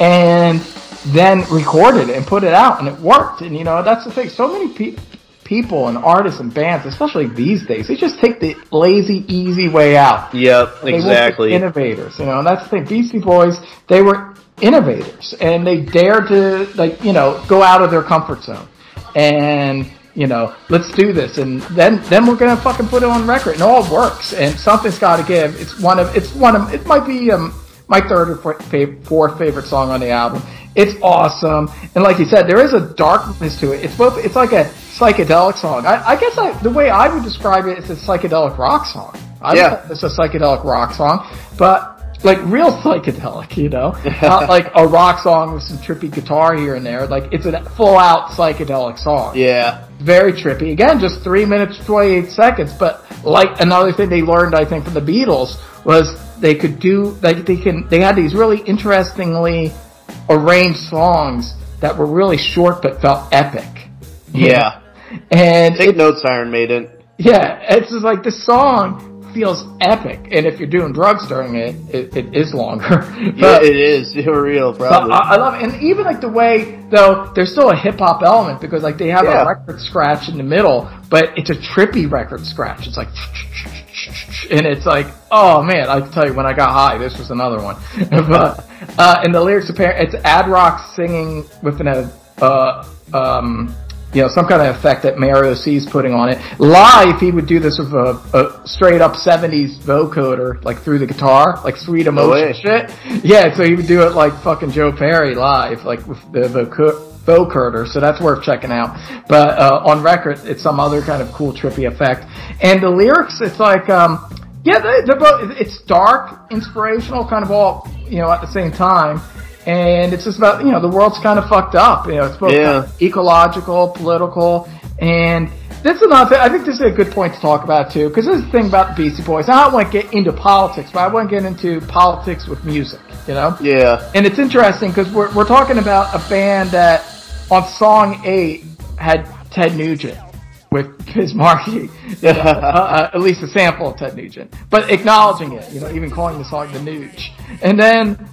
and then recorded it and put it out, and it worked. And you know that's the thing. So many pe- people and artists and bands, especially these days, they just take the lazy, easy way out. Yep, They exactly. innovators, you know, and that's the thing. Beastie Boys, they were innovators, and they dared to, like, you know, go out of their comfort zone, and you know, let's do this, and then then we're gonna fucking put it on record, and it all works, and something's got to give. It's one of, it's one of, it might be um, my third or fourth, fav- fourth favorite song on the album. It's awesome, and like you said, there is a darkness to it. It's both, it's like a psychedelic song. I, I guess I, the way I would describe it is a psychedelic rock song. I Yeah. It's a psychedelic rock song, but like real [laughs] psychedelic, you know, not [laughs] like a rock song with some trippy guitar here and there. Like it's a full out psychedelic song. Yeah. Very trippy. Again, just three minutes twenty eight seconds. But like another thing they learned, I think, from the Beatles was they could do like they can they had these really interestingly arranged songs that were really short but felt epic. Yeah. [laughs] And Take notes, Iron Maiden. yeah, it's just like the song feels epic, and if you're doing drugs during it, it, it is longer. [laughs] Yeah, it is. [laughs] You're real, but probably. I, I love it, and even like the way though there's still a hip hop element because like they have Yeah. a record scratch in the middle, but it's a trippy record scratch. It's like, [laughs] and it's like, oh man, I can tell you when I got high, this was another one. but uh, and the lyrics apparent it's Ad Rock singing with an uh um. You know, some kind of effect that Mario C's putting on it. Live, he would do this with a, a straight up 70s vocoder, like through the guitar, like sweet emotion shit. Yeah, so he would do it like fucking Joe Perry live, like with the voco- vocoder. So that's worth checking out. But uh, on record, it's some other kind of cool, trippy effect. And the lyrics, it's like, um, yeah, they're both. It's dark, inspirational, kind of all you know at the same time. And it's just about you know the world's kind of fucked up. You know, it's both Yeah. kind of ecological, political, and that's another thing. I think this is a good point to talk about too, because this is the thing about the Beastie Boys. I don't want to get into politics, but I want to get into politics with music. You know? Yeah. And it's interesting because we're we're talking about a band that on song eight had Ted Nugent with Biz Markie, you [laughs] know, uh, uh, at least a sample of Ted Nugent, but acknowledging it. You know, even calling the song the Nuge. And then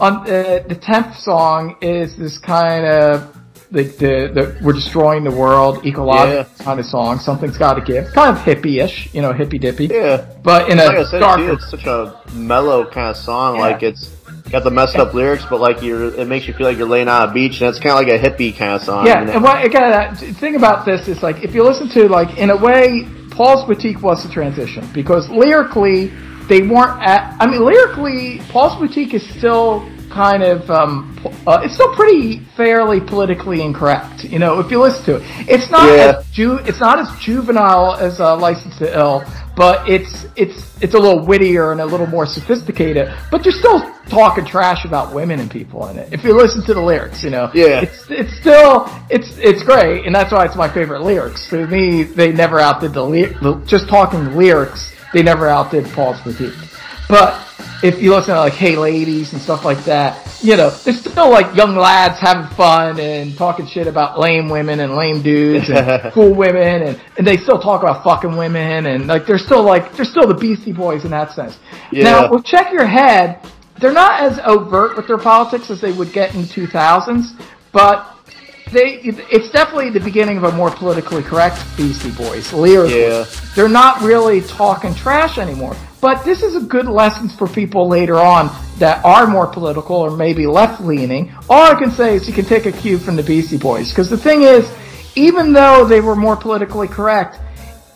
on uh, the tenth song is this kind of like the, the we're destroying the world ecological kind of song. Something's got to give, kind of hippie-ish, you know, hippy dippy. Yeah. But in like a I said, darker too, it's such a mellow kind of song. Yeah. Like it's got the messed up lyrics, but like you're, it makes you feel like you're laying on a beach, and it's kind of like a hippie kind of song. Yeah, and what again? uh, The thing about this is like if you listen to like in a way, Paul's Boutique was the transition because lyrically they weren't at. I mean, lyrically, Paul's Boutique is still kind of um, uh, it's still pretty fairly politically incorrect. You know, if you listen to it, it's not Yeah. as ju- it's not as juvenile as uh, License to Ill, but it's it's it's a little wittier and a little more sophisticated. But you're still talking trash about women and people in it. If you listen to the lyrics, you know, Yeah. it's it's still it's it's great, and that's why it's my favorite lyrics. To me, they never outdid the, ly- the just talking lyrics. They never outdid Paul's Boutique. But if you listen to like Hey Ladies and stuff like that, you know, there's still like young lads having fun and talking shit about lame women and lame dudes and [laughs] cool women and, and they still talk about fucking women and like they're still like they're still the Beastie Boys in that sense. Yeah. Now with Check Your Head, they're not as overt with their politics as they would get in the 2000s, but they it's definitely the beginning of a more politically correct Beastie Boys lyrically. Yeah. They're not really talking trash anymore. But this is a good lesson for people later on that are more political or maybe left leaning. All I can say is you can take a cue from the Beastie Boys. Because the thing is, even though they were more politically correct,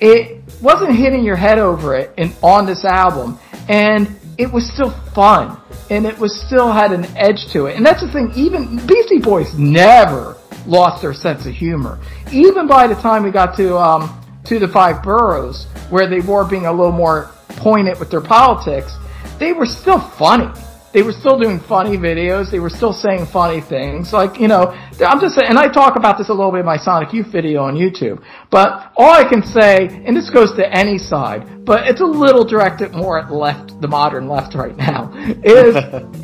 it wasn't hitting your head over it in, on this album. And it was still fun. And it was still had an edge to it. And that's the thing, even Beastie Boys never lost their sense of humor. Even by the time we got to, um, to the five boroughs, where they were being a little more poignant with their politics, they were still funny. They were still doing funny videos. They were still saying funny things. Like, you know, I'm just saying, and I talk about this a little bit in my Sonic Youth video on YouTube. But all I can say, and this goes to any side, but it's a little directed more at left, the modern left right now, is,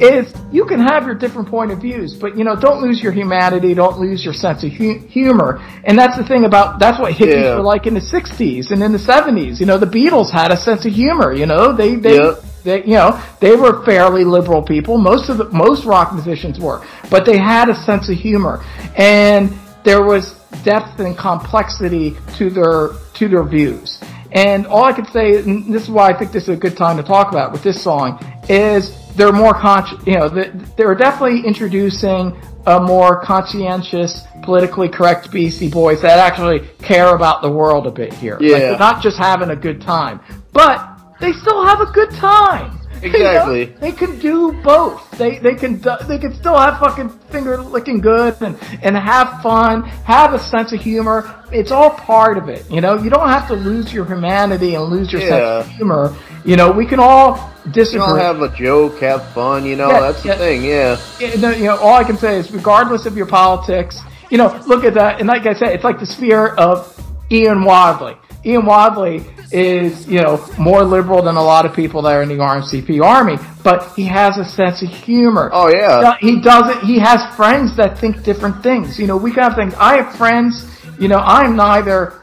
is you can have your different point of views, but you know, don't lose your humanity, don't lose your sense of hu- humor. And that's the thing about, that's what hippies Yeah. were like in the 60s and in the 70s. You know, the Beatles had a sense of humor, you know, they, they, Yep. they, you know, they were fairly liberal people. Most of the, most rock musicians were, but they had a sense of humor and there was depth and complexity to their, to their views. And all I could say, and this is why I think this is a good time to talk about with this song, is they're more conscious, you know, th- they're definitely introducing a more conscientious, politically correct Beastie Boys that actually care about the world a bit here. Like, Yeah. they're not just having a good time, but they still have a good time. [laughs] You know? Exactly. They can do both. They they can they can still have fucking finger licking good and and have fun, have a sense of humor. It's all part of it. You know, you don't have to lose your humanity and lose your sense of humor. You know, we can all disagree. You know, have a joke, have fun. You know, Yeah, that's the thing. Yeah. Yeah, you know, all I can say is, regardless of your politics, you know, look at that. And like I said, it's like the sphere of Ian Wadley. Ian Wadley is, you know, more liberal than a lot of people that are in the RMCP army, but he has a sense of humor. Oh yeah. He doesn't. He has friends that think different things. You know, we can have things. I have friends. You know, I'm neither.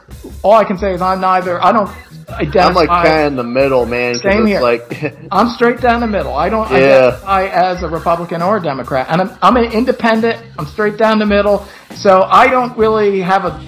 All I can say is I'm neither. I don't identify. I'm like kind of in the middle, man. Same here. Like, [laughs] I'm straight down the middle. I don't Yeah. identify as a Republican or a Democrat, and I'm I'm an independent. I'm straight down the middle, so I don't really have a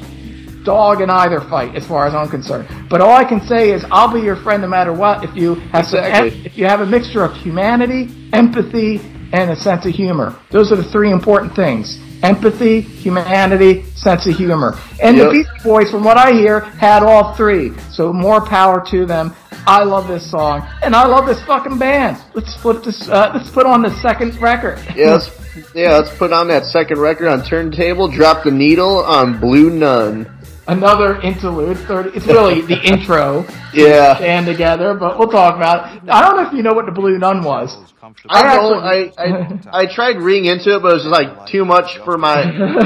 dog in either fight as far as I'm concerned. But all I can say is I'll be your friend no matter what if you have Exactly. if you have a mixture of humanity, empathy, and a sense of humor. Those are the three important things. Empathy, humanity, sense of humor. And Yep. the Beastie Boys, from what I hear, had all three. So more power to them. I love this song, and I love this fucking band. Let's put this. Uh, let's put on the second record. Yes, yeah, let's put on that second record on turntable. Drop the needle on Blue Nun. Another interlude. Thirty. It's really the [laughs] intro. Yeah. Stand together, but we'll talk about it. I don't know if you know what the Blue Nun was. I actually- I, I I tried reading into it, but it was just like too much for my.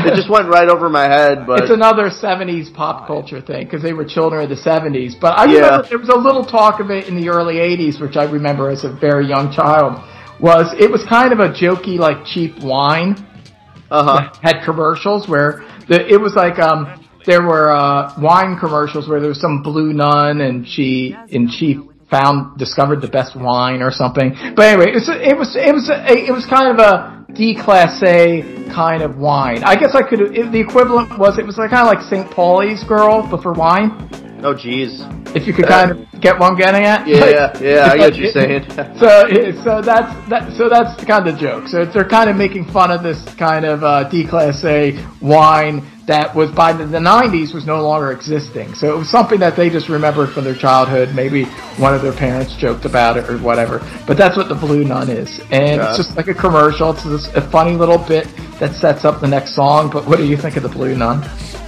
It just went right over my head. But It's another 70s pop culture thing because they were children of the 70s. But I Yeah. remember there was a little talk of it in the early 80s, which I remember as a very young child. Was it was kind of a jokey, like cheap wine uh huh. had commercials where the it was like um there were uh wine commercials where there was some blue nun and she and she found discovered the best wine or something. But anyway, it was it was it was a, it was kind of a D class A kind of wine. I guess I could it, the equivalent was it was like kind of like St. Pauli's girl but for wine. Oh jeez. If you could kind of get what I'm getting at. Yeah, Like, yeah, I get what you're [laughs] saying. so, so that's that. So that's kind of the joke. So they're kind of making fun of this kind of uh, D class A wine that was by the, the 90s was no longer existing. So it was something that they just remembered from their childhood. Maybe one of their parents joked about it or whatever. But that's what the Blue Nun is. And Yeah. it's just like a commercial. It's just a funny little bit that sets up the next song. But what do you think of the Blue Nun?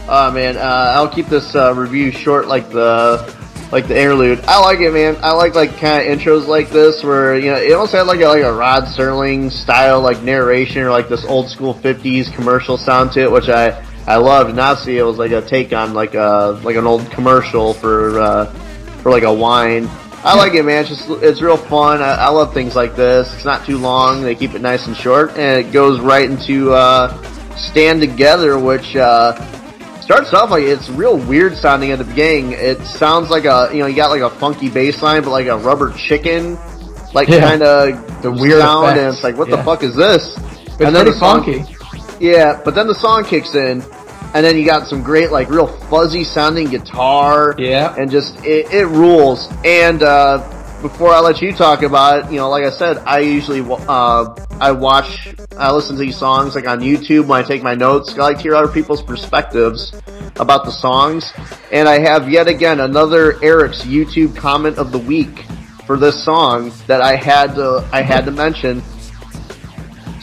Oh man, uh, I'll keep this uh, review short, like the like the interlude. I like it, man. I like like kind of intros like this, where you know it almost had like a, like a Rod Serling style like narration or like this old school '50s commercial sound to it, which I I loved. Nazi. it was like a take on like a like an old commercial for uh, for like a wine. I like it, man. It's just it's real fun. I, I love things like this. It's not too long. They keep it nice and short, and it goes right into uh, "Stand Together," which. Uh, starts off like it's real weird sounding at the beginning. It sounds like a you know you got like a funky bass line, but like a rubber chicken, like Yeah. kind of The weird sound, and it's like what Yeah. the fuck is this? It's and then pretty the song, funky. Yeah, but then the song kicks in, and then you got some great like real fuzzy sounding guitar, Yeah. and just it, it rules. And uh, before I let you talk about it, you know, like I said, I usually uh, I watch, I listen to these songs like on YouTube when I take my notes. I like to hear other people's perspectives about the songs, and I have yet again another Eric's YouTube comment of the week for this song that I had to I had to mention.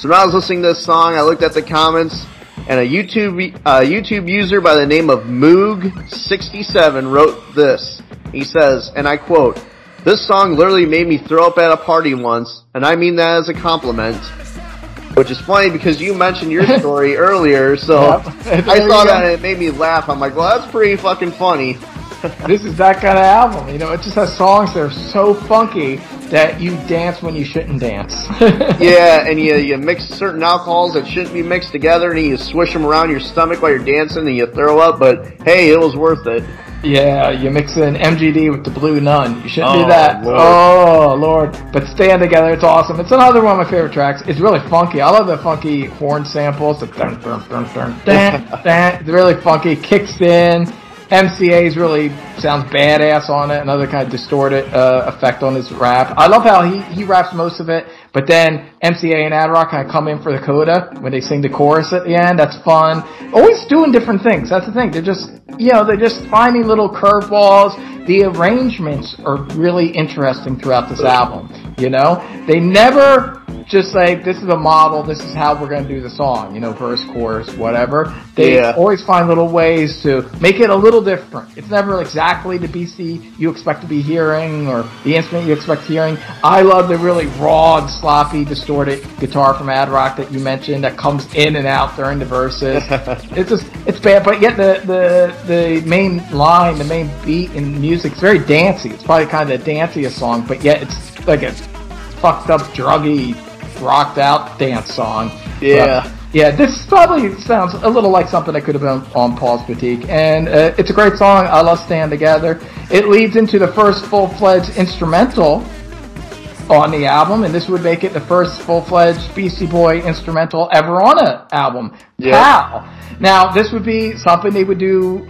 So when I was listening to this song, I looked at the comments, and a YouTube uh, YouTube user by the name of Moog67 wrote this. He says, and I quote, "This song literally made me throw up at a party once, and I mean that as a compliment." Which is funny because you mentioned your [laughs] story earlier, so Yep. I saw that and it made me laugh. I'm like, well, that's pretty fucking funny. This is that kind of album. You know, it just has songs that are so funky that you dance when you shouldn't dance. [laughs] yeah, and you you mix certain alcohols that shouldn't be mixed together, and you swish them around your stomach while you're dancing, and you throw up. But hey, it was worth it. Yeah, you mix in MGD with the Blue Nun. You shouldn't Oh, do that. Lord. Oh Lord! But stand together. It's awesome. It's another one of my favorite tracks. It's really funky. I love the funky horn samples. The dun dun dun dun dun. dun. [laughs] It's really funky. Kicks in. MCA's really sounds badass on it. Another kind of distorted uh, effect on his rap. I love how he he raps most of it, but then MCA and Adrock kind of come in for the coda when they sing the chorus at the end. That's fun. Always doing different things. That's the thing. They're just you know they're just finding little curveballs. The arrangements are really interesting throughout this album. You know, they never just say this is a model. This is how we're going to do the song. You know, verse, chorus, whatever. They Yeah. always find little ways to make it a little different. It's never exactly the BC you expect to be hearing or the instrument you expect hearing. I love the really raw and sloppy, distorted guitar from Ad Rock that you mentioned that comes in and out during the verses. [laughs] it's just it's bad, but yet the the the main line, the main beat in music is very dancey. It's probably kind of the danciest song, but yet it's like a fucked up, druggy, rocked out dance song. Yeah. But, yeah, this probably sounds a little like something that could have been on Paul's Boutique, and uh, it's a great song. I love Stand Together. It leads into the first full-fledged instrumental on the album, and this would make it the first full-fledged Beastie Boy instrumental ever on an album. Yeah. Pow. Now, this would be something they would do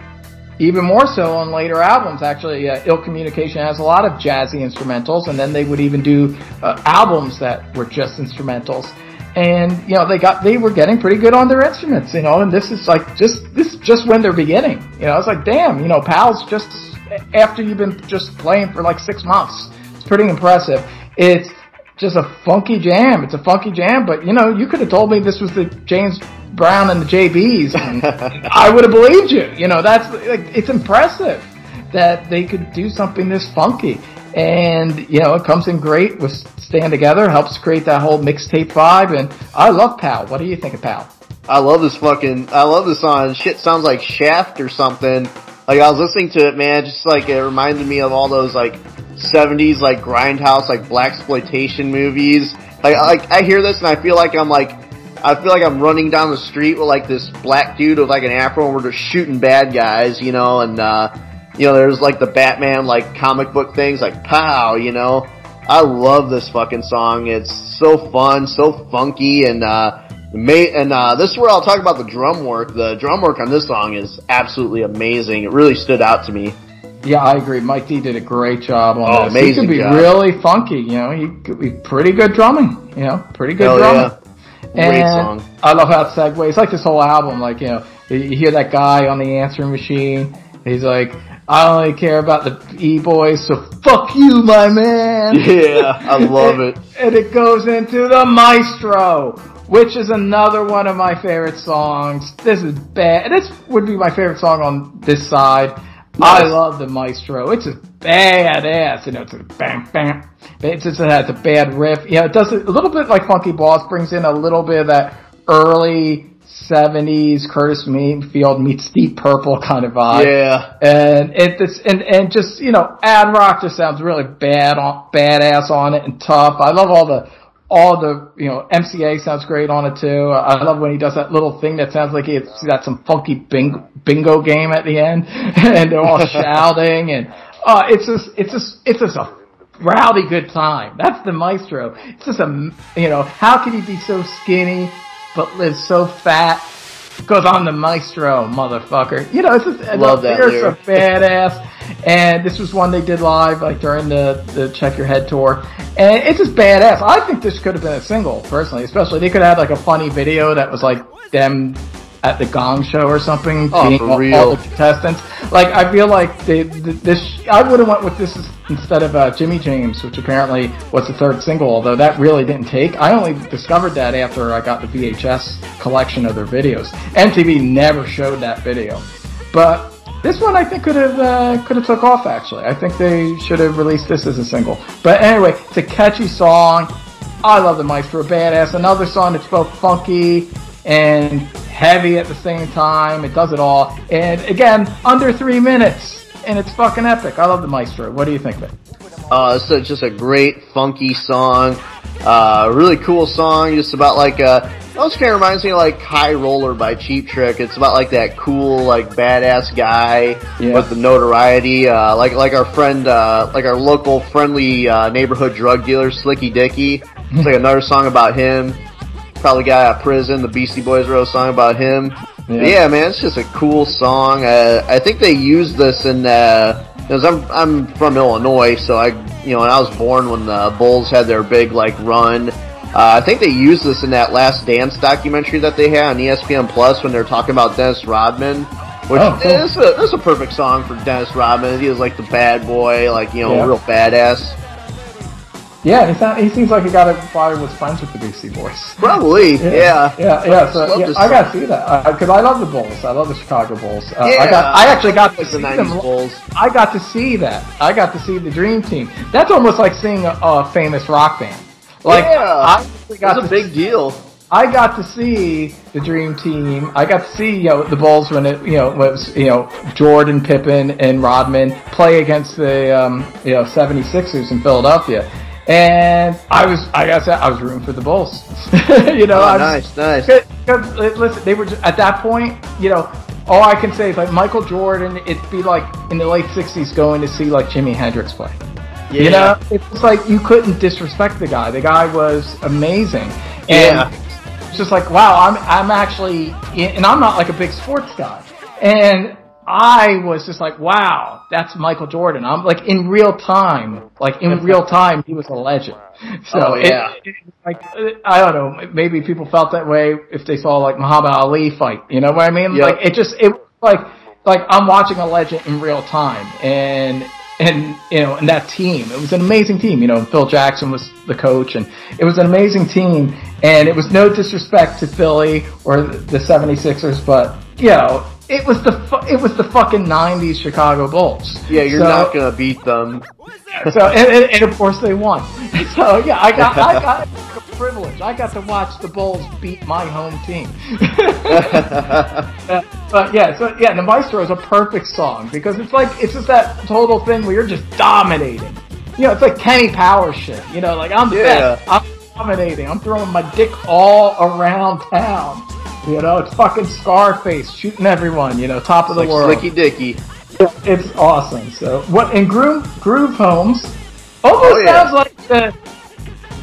even more so on later albums. Actually, uh, Ill Communication has a lot of jazzy instrumentals, and then they would even do uh, albums that were just instrumentals. And you know they got they were getting pretty good on their instruments, you know. And this is like just this is just when they're beginning, you know. It's like damn, you know, pals just after you've been just playing for like six months. It's pretty impressive. It's just a funky jam. It's a funky jam, but you know, you could have told me this was the James Brown and the JBs, and I would have believed you. You know, that's like it's impressive that they could do something this funky. And you know, it comes in great with Stand Together, helps create that whole mixtape vibe, and I love Pow. What do you think of Pow? I love this fucking. I love this song. Shit sounds like Shaft or something. Like I was listening to it, man. Just like it reminded me of all those like '70s like grindhouse like blaxploitation movies. Like like I hear this and I feel like I'm like I feel like I'm running down the street with like this black dude with like an afro and we're just shooting bad guys, you know. And uh, you know, there's like the Batman like comic book things like pow, you know. I love this fucking song. It's so fun, so funky, and uh, Ma- and uh, this is where I'll talk about the drum work. The drum work on this song is absolutely amazing. It really stood out to me. Yeah, I agree. Mike D did a great job on Oh, this. He amazing could be job. really funky. You know, he could be pretty good drumming. You know, pretty good Hell drumming. yeah. Great and song. I love how it segues. Like this whole album, like you know, You you hear that guy on the answering machine. He's like, I only care about the e-boys, so fuck you, my man. [laughs] Yeah, I love it. [laughs] And it goes into the Maestro, which is another one of my favorite songs. This is bad. This would be my favorite song on this side. I love the Maestro. It's just badass. You know, it's a bam, bam. It just has a bad riff. You know, it does it a little bit like Funky Boss brings in a little bit of that early 70s Curtis Mayfield meets Deep Purple kind of vibe. Yeah. And it this and and just you know, Ad Rock just sounds really bad on badass on it and tough. I love all the all the you know MCA sounds great on it too. I love when he does that little thing that sounds like he's got some funky bingo, bingo game at the end, [laughs] and they're all [laughs] shouting and uh, it's just it's just it's just a rowdy good time. That's the maestro. It's just a you know how can he be so skinny but live so fat? Because I'm the maestro, motherfucker. You know, it's just, Love the that lyrics are lyric. badass. And this was one they did live, like during the, the Check Your Head tour. And it's just badass. I think this could have been a single, personally. Especially, they could have had like a funny video that was like them at the Gong Show or something, Oh, being all, all the contestants. Like, I feel like they, this. I would have went with this instead of uh, Jimmy James, which apparently was the third single. Although that really didn't take. I only discovered that after I got the VHS collection of their videos. MTV never showed that video, but this one I think could have uh, could have took off. Actually, I think they should have released this as a single. But anyway, it's a catchy song. I love the Maestro Badass. Another song that's both funky and heavy at the same time. It does it all. And again, under three minutes. And it's fucking epic. I love the Maestro. What do you think of it? Uh, it's just a great funky song. Uh, really cool song. Just about like uh, it almost kind of reminds me of like High Roller by Cheap Trick. It's about like that cool, like badass guy Yeah. with the notoriety. Uh, like like our friend, uh, like our local friendly uh, neighborhood drug dealer, Slicky Dicky. It's like another song about him. Probably got out of prison. The Beastie Boys wrote a song about him. Yeah. Yeah, man, it's just a cool song. Uh, I think they used this in because I'm I'm from Illinois, so I you know, and I was born when the Bulls had their big like run. Uh, I think they used this in that Last Dance documentary that they had on ESPN Plus when they're talking about Dennis Rodman. Which Oh, cool. is a, this is a perfect song for Dennis Rodman. He was like the bad boy, like you know, Yeah. real badass. Yeah, he, sound, he seems like he got it probably was friends with the Beastie Boys. [laughs] Probably, yeah. Yeah, yeah. So yeah, I gotta see that because I love the Bulls. I love the Chicago Bulls. Uh, Yeah, I got. I actually got to like the see '90s them. Bulls. I got to see that. I got to see the Dream Team. That's almost like seeing a, a famous rock band. Like yeah, I got it's a to big deal. I got to see the Dream Team. I got to see you know the Bulls when it you know was you know Jordan, Pippen, and Rodman play against the um, you know 76ers in Philadelphia. And I was, I gotta say, I was rooting for the Bulls. [laughs] you know, Oh, I was, nice, nice. because listen, they were just, at that point. You know, all I can say is like Michael Jordan. It'd be like in the late '60s going to see like Jimi Hendrix play. You know, it's like you couldn't disrespect the guy. The guy was amazing. And Yeah. it's just like, wow, I'm I'm actually, and I'm not like a big sports guy, and I was just like, wow, that's Michael Jordan. I'm like in real time, like in real [laughs] time, he was a legend. So Oh, yeah. it- like I don't know, maybe people felt that way if they saw like Muhammad Ali fight. You know what I mean? Yep. Like it just it was like like I'm watching a legend in real time, and and you know, and that team, it was an amazing team. You know, Phil Jackson was the coach, and it was an amazing team. And it was no disrespect to Philly or the 76ers, but you know, it was the fu- it was the fucking '90s Chicago Bulls. Yeah, you're So- not gonna beat them. [laughs] so and, and, and of course they won. [laughs] So yeah, I got I got a privilege. I got to watch the Bulls beat my home team. Uh, [laughs] but yeah, so yeah, the Maestro is a perfect song because it's like it's just that total thing where you're just dominating. You know, it's like Kenny Power shit. You know, like I'm the Yeah. best. I'm dominating. I'm throwing my dick all around town. You know, it's fucking Scarface shooting everyone. You know, top of the Like world. Slicky Dicky. It's awesome. So what in Groove Groove Holmes almost Oh, yeah. sounds like the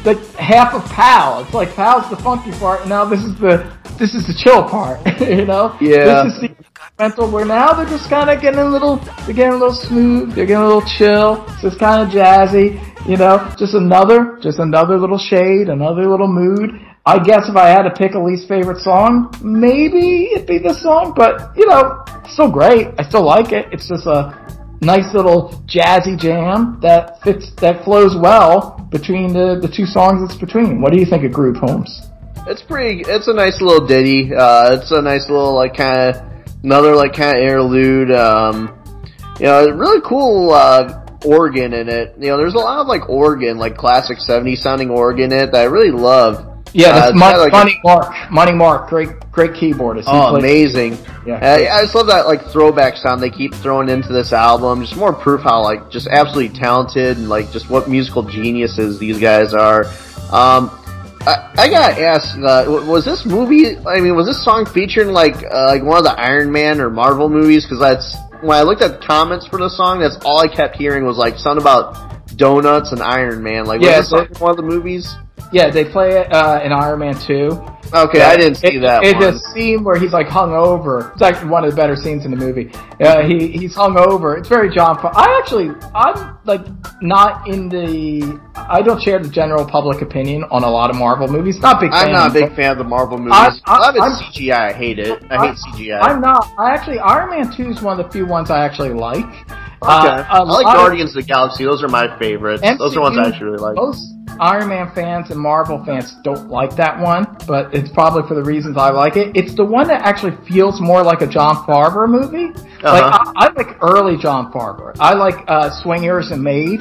the half of Pow. It's like Pow's the funky part, and now this is the this is the chill part. [laughs] you know? Yeah. This is the mental Where now they're just kind of getting a little, they're getting a little smooth. They're getting a little chill. It's just kind of jazzy. You know, just another, just another little shade, another little mood. I guess if I had to pick a least favorite song, maybe it'd be this song. But you know, still great. I still like it. It's just a nice little jazzy jam that fits, that flows well between the the two songs it's between. What do you think of Groove Holmes? It's pretty. It's a nice little ditty. Uh, it's a nice little like kind of another like kind of interlude. Um, you know, really cool uh, organ in it. You know, there's a lot of like organ, like classic '70s sounding organ in it that I really love. Yeah, Uh, that's it's Mon- like- Money Mark. Money Mark, great great keyboardist. Oh, amazing! Yeah. I, I just love that like throwback sound they keep throwing into this album. Just more proof how like just absolutely talented and like just what musical geniuses these guys are. Um, I, I gotta ask, uh, was this movie? I mean, was this song featured in like uh, like one of the Iron Man or Marvel movies? Because that's when I looked at the comments for the song, that's all I kept hearing was like something about donuts and Iron Man. Like, was Yeah, this song so- in one of the movies? Yeah, they play it uh, in Iron Man 2. Okay, I didn't see it, that It's one. a scene where he's like hung over. It's actually one of the better scenes in the movie. Uh, he he's hung over. It's very John. I actually I'm like not in the. I don't share the general public opinion on a lot of Marvel movies. Not big. I'm fan, not a big fan of the Marvel movies. I- I- lot of I'm- it's CGI. I hate it. I hate CGI. I'm not. I actually Iron Man 2 is one of the few ones I actually like. Okay. Uh, I like lot of- Guardians of the Galaxy. Those are my favorites. Those are ones I actually really like. Most Iron Man fans and Marvel fans don't like that one, but it's probably for the reasons I like it. It's the one that actually feels more like a Jon Favreau movie. Like Uh-huh. I, I like early Jon Favreau. I like uh, Swingers and Made,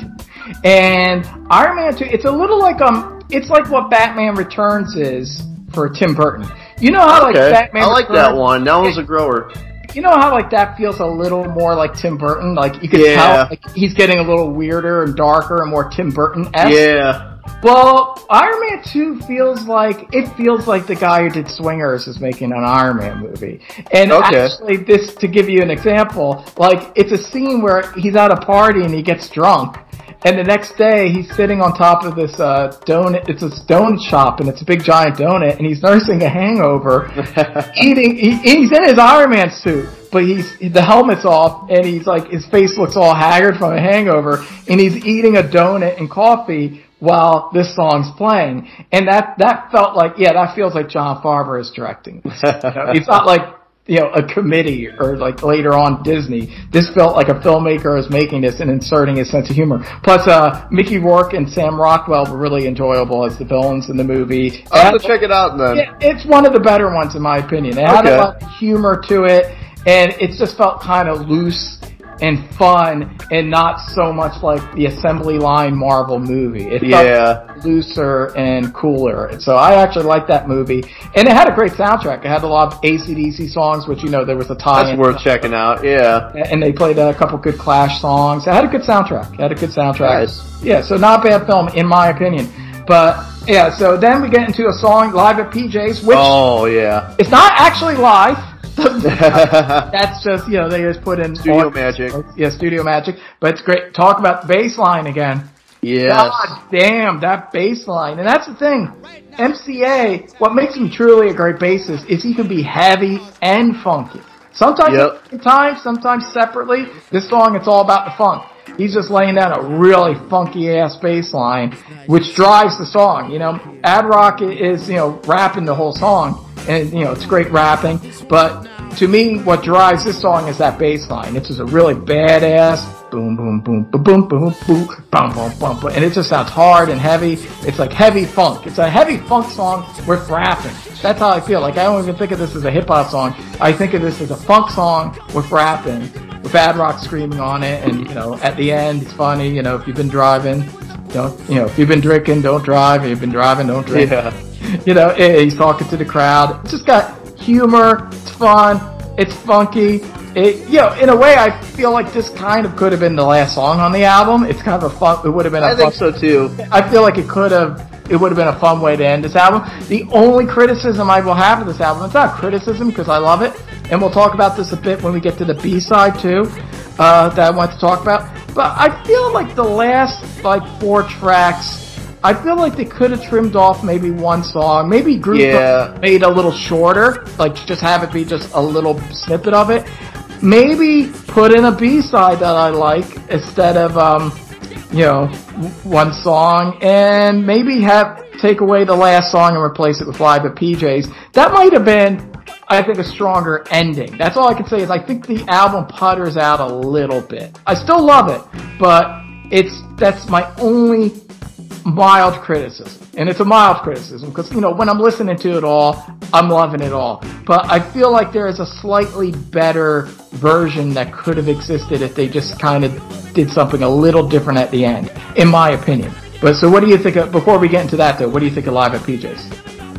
and Iron Man Two. It's a little like um, it's like what Batman Returns is for Tim Burton. You know how like okay. Batman I like Returns, that one. That one's a [laughs] grower. you know how like that feels a little more like Tim Burton? Like you can Yeah. tell like he's getting a little weirder and darker and more Tim Burton esque. Yeah. Well, Iron Man 2 feels like, it feels like the guy who did Swingers is making an Iron Man movie. And Okay. actually, this, to give you an example, like, it's a scene where he's at a party and he gets drunk. And the next day, he's sitting on top of this, uh, donut, it's a donut shop and it's a big giant donut and he's nursing a hangover, [laughs] eating, he, he's in his Iron Man suit. But he's, the helmet's off and he's like, his face looks all haggard from a hangover and he's eating a donut and coffee while this song's playing. And that, that felt like, yeah, that feels like Jon Favreau is directing this. You know, it's not like, you know, a committee or like later on Disney. This felt like a filmmaker is making this and inserting his sense of humor. Plus, uh, Mickey Rourke and Sam Rockwell were really enjoyable as the villains in the movie. I'll have to check it out then. Yeah, it's one of the better ones in my opinion. It had a lot of humor to it, and it just felt kind of loose and fun, and not so much like the assembly line Marvel movie. It felt Yeah. looser and cooler. So I actually liked that movie, and it had a great soundtrack. It had a lot of ACDC songs, which you know there was a tie. That's worth checking out. Yeah. And they played a couple good Clash songs. It had a good soundtrack. It had a good soundtrack. Nice. Yeah, so not a bad film in my opinion. But yeah, so then we get into a song live at PJ's, which Oh yeah. it's not actually live. Uh, [laughs] that's just you know they just put in Studio magic. Yeah, studio magic. But it's great. Talk about the bass line again. Yes. God damn that bass line, and that's the thing. MCA, what makes him truly a great bassist is he can be heavy and funky. Sometimes Yep. at the same time, sometimes separately. This song, it's all about the funk. He's just laying down a really funky ass bass line, which drives the song. You know, Ad Rock is, you know, rapping the whole song, and, you know, it's great rapping, but to me, what drives this song is that bass line. It's just a really badass boom, boom, boom, boom, boom, boom, boom, boom, boom, boom, boom, and it just sounds hard and heavy. It's like heavy funk. It's a heavy funk song with rapping. That's how I feel. Like I don't even think of this as a hip hop song. I think of this as a funk song with rapping, with Bad Rock screaming on it, and you know, at the end, it's funny. You know, if you've been driving, don't you know, if you've been drinking, don't drive. If you've been driving, don't drink. Yeah. [laughs] You know, he's talking to the crowd. It's just got humor. It's fun. It's funky. It, you know, in a way, I feel like this kind of could have been the last song on the album. It's kind of a fun. It would have been. A I think so too. I feel like it could have. It would have been a fun way to end this album. The only criticism I will have of this album, it's not criticism because I love it, and we'll talk about this a bit when we get to the B side too, uh, that I want to talk about. But I feel like the last like four tracks, I feel like they could have trimmed off maybe one song, maybe group Yeah. made a little shorter, like just have it be just a little snippet of it. Maybe put in a B side that I like instead of um, you know, one song, and maybe have take away the last song and replace it with Live at PJ's. That might have been. I think a stronger ending. That's all I can say is I think the album putters out a little bit. I still love it, but it's that's my only mild criticism. And it's a mild criticism because, you know, when I'm listening to it all, I'm loving it all. But I feel like there is a slightly better version that could have existed if they just kind of did something a little different at the end, in my opinion. But so what do you think of, before we get into that though, what do you think of Live at PJ's?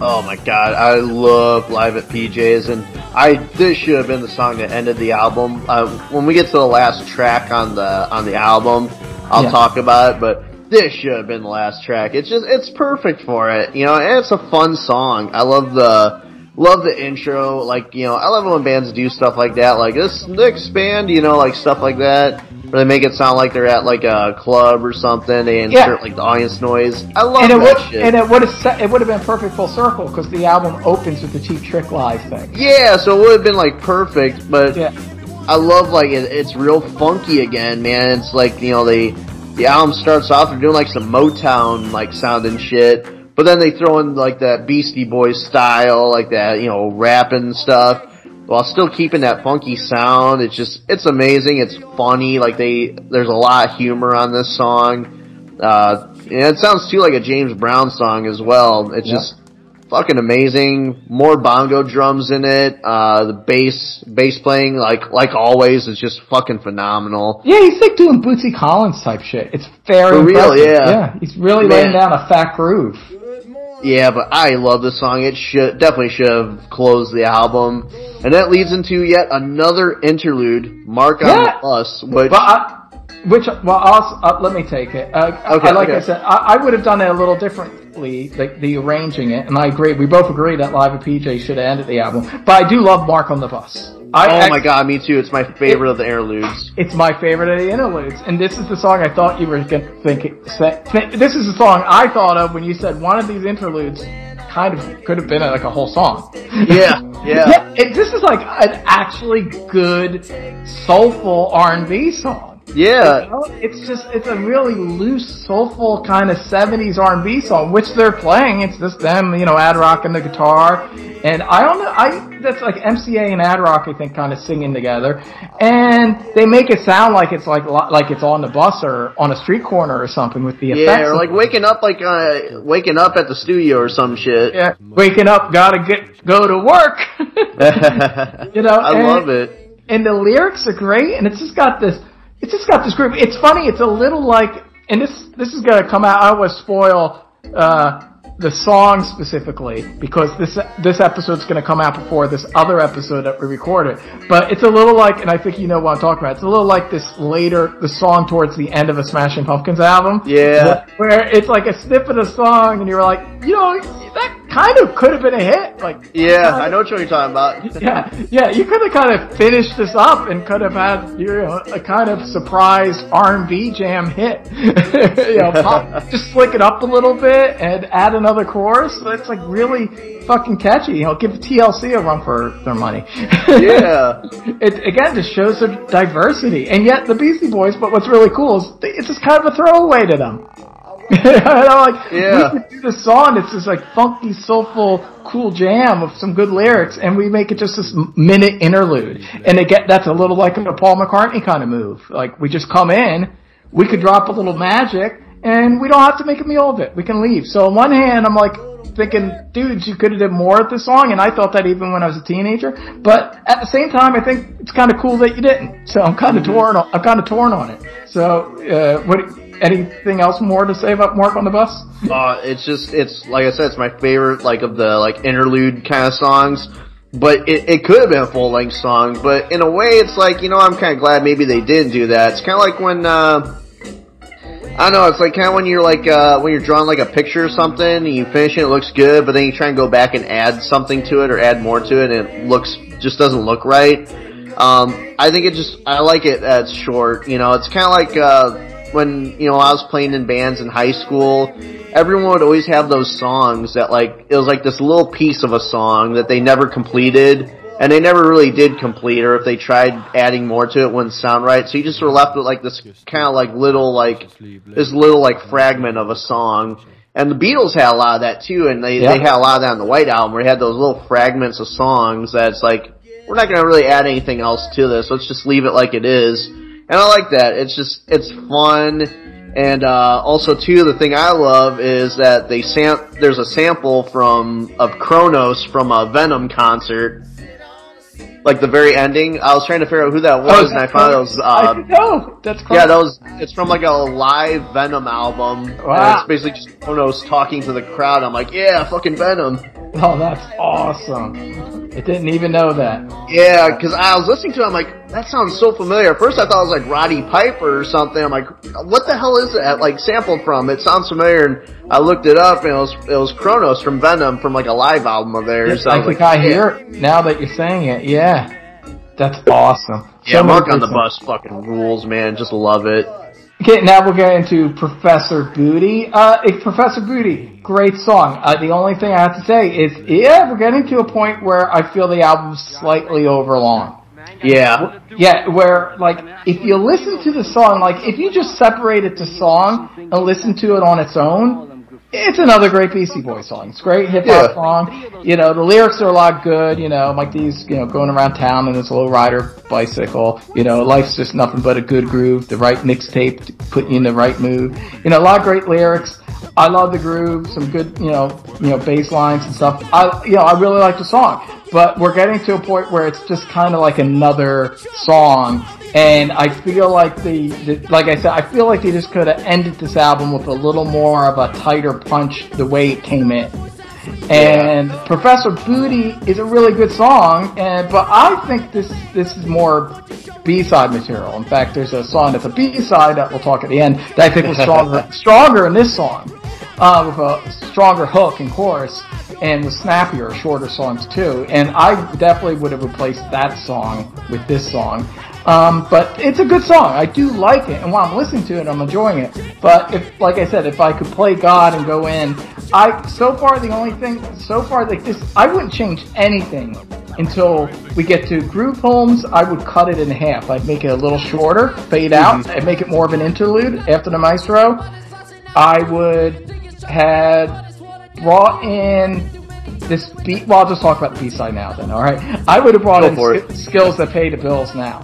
Oh my god, I love Live at PJ's, and I this should have been the song that ended the album. Uh, when we get to the last track on the on the album, I'll Yeah. talk about it. But this should have been the last track. It's just it's perfect for it, you know. And it's a fun song. I love the love the intro. Like you know, I love when bands do stuff like that. Like this next band, you know, like stuff like that. Where they make it sound like they're at like a club or something. They insert Yeah. like the audience noise. I love and it that would, shit. and it would have it would have been perfect full circle because the album opens with the Cheap Trick Live thing. Yeah, so it would have been like perfect, but Yeah. I love like it, it's real funky again, man. It's like you know they the album starts off they're doing like some Motown like sounding shit, but then they throw in like that Beastie Boys style, like that you know rapping stuff, while still keeping that funky sound. It's just it's amazing. It's funny. Like they there's a lot of humor on this song. Uh, and it sounds too like a James Brown song as well. It's Yeah. just fucking amazing. More bongo drums in it. Uh, the bass, bass playing, like, like always, is just fucking phenomenal. Yeah, he's like doing Bootsy Collins type shit. It's very For real, yeah. Yeah, he's really Man. laying down a fat groove. Yeah, but I love this song. It should, definitely should have closed the album. And that leads into yet another interlude, Mark on Yeah. the Bus, which, But I, which well, uh, let me take it. Uh, Okay, like okay. I said, I, I would have done it a little differently, like the arranging it, and I agree. We both agree that Live at PJ should have ended the album. But I do love Mark on the Bus. I, oh I- my god, me too. It's my favorite of the interludes. It's my favorite of the interludes, and this is the song I thought you were going to think. This is the song I thought of when you said one of these interludes kind of could have been like a whole song. Yeah, yeah. [laughs] yeah, it, this is like an actually good, soulful R&B song. Yeah. You know, it's just it's a really loose, soulful kind of '70s R&B song, which they're playing. It's just them, you know, Ad Rock and the guitar, and I don't know. I that's like MCA and Ad Rock, I think, kind of singing together, and they make it sound like it's like like it's on the bus or on a street corner or something with the Yeah, effects. or like waking up like, uh, waking up at the studio or some shit. Yeah, waking up, gotta get go to work. [laughs] [laughs] you know, I and- love it. and the lyrics are great, and it's just got this, it's just got this groove. It's funny. It's a little like, and this this is gonna come out. I always spoil uh, the song specifically because this this episode's gonna come out before this other episode that we recorded. But it's a little like, and I think you know what I'm talking about. It's a little like this later, the song towards the end of a Smashing Pumpkins album. Yeah. Where it's like a snippet of song, and you're like, you know, that kind of could have been a hit. Like, Yeah, I know what you're talking about. [laughs] yeah, yeah, you could have kind of finished this up and could have had you know a kind of surprise R and B jam hit. [laughs] you know, pop, [laughs] just slick it up a little bit and add another chorus. So it's like really fucking catchy. You know, give TLC a run for their money. Yeah. it again just shows their diversity, and yet the Beastie Boys. But what's really cool is it's just kind of a throwaway to them. [laughs] know, like Yeah. we could do this song. It's this like funky, soulful, cool jam of some good lyrics, and we make it just this minute interlude. And again, that's a little like a Paul McCartney kind of move. Like we just come in, we could drop a little magic, and we don't have to make a meal of it. We can leave. So on one hand, I'm like thinking, dudes, you could have did more at this song, and I thought that even when I was a teenager. But at the same time, I think it's kind of cool that you didn't. So I'm kind of torn. On, I'm kind of torn on it. So uh, what? Anything else more to say about Mark on the Bus? Uh, it's just, it's, like I said, it's my favorite, like, of the, like, interlude kind of songs. But it, it could have been a full length song, but in a way it's like, you know, I'm kinda glad maybe they didn't do that. It's kinda like when, uh, I don't know, it's like kinda when you're like, uh, when you're drawing like a picture or something, and you finish it, it looks good, but then you try and go back and add something to it or add more to it, and it looks, just doesn't look right. Um, I think it just, I like it it's short, you know, it's kinda like, uh, when, you know, I was playing in bands in high school, everyone would always have those songs that like, it was like this little piece of a song that they never completed, and they never really did complete, or if they tried adding more to it, wouldn't sound right. So you just were left with like this kind of like little like this little like fragment of a song. And the Beatles had a lot of that too, and they Yeah. they had a lot of that on the White Album, where they had those little fragments of songs that's like we're not gonna really add anything else to this. Let's just leave it like it is. And I like that. It's just it's fun. And uh, also too, the thing I love is that they sam- there's a sample from of Cronos from a Venom concert. Like the very ending, I was trying to figure out who that was, and I found it was. Oh, I Uh, didn't know. That's crazy. yeah, that was. It's from like a live Venom album. Wow. it's basically just Cronos talking to the crowd. I'm like, yeah, fucking Venom. Oh, that's awesome. I didn't even know that. Yeah, because I was listening to it, I'm like, that sounds so familiar. At first I thought it was like Roddy Piper or something. I'm like, what the hell is that like sampled from? It sounds familiar, and I looked it up, and it was it was Cronos from Venom from like a live album of theirs. So I like, I hear it now that you're saying it. Yeah, that's awesome. Yeah, So Mark on the Bus fucking rules, man. Just love it. Okay, now we'll get into Professor Booty. Uh, Professor Booty, great song. Uh, the only thing I have to say is, yeah, we're getting to a point where I feel the album's slightly overlong. Yeah. Yeah, where, like, if you listen to the song, like, if you just separate it to song and listen to it on its own, it's another great Beastie Boys song. It's a great hip hop Yeah. song. You know, the lyrics are a lot good. You know, like these, you know, going around town in this low rider bicycle. You know, life's just nothing but a good groove. The right mixtape to put you in the right mood. You know, a lot of great lyrics. I love the groove. Some good, you know, you know, bass lines and stuff. I, you know, I really like the song. But we're getting to a point where it's just kind of like another song. And I feel like the, the, like I said, I feel like they just could have ended this album with a little more of a tighter punch the way it came in. And Professor Booty is a really good song, and but I think this this is more B-side material. In fact, there's a song that's a B-side that we'll talk at the end that I think was stronger [laughs] stronger in this song, uh, with a stronger hook and chorus, and with snappier, shorter songs too. And I definitely would have replaced that song with this song. Um, but it's a good song. I do like it, and while I'm listening to it, I'm enjoying it. But if, like I said, if I could play God and go in, I so far the only thing so far like this, I wouldn't change anything until we get to Groove Holmes. I would cut it in half. I'd make it a little shorter, fade out, and make it more of an interlude after the Maestro. I would had brought in this beat. Well, I'll just talk about the B side now. Then, all right. I would have brought Go in sk- skills that pay the bills now.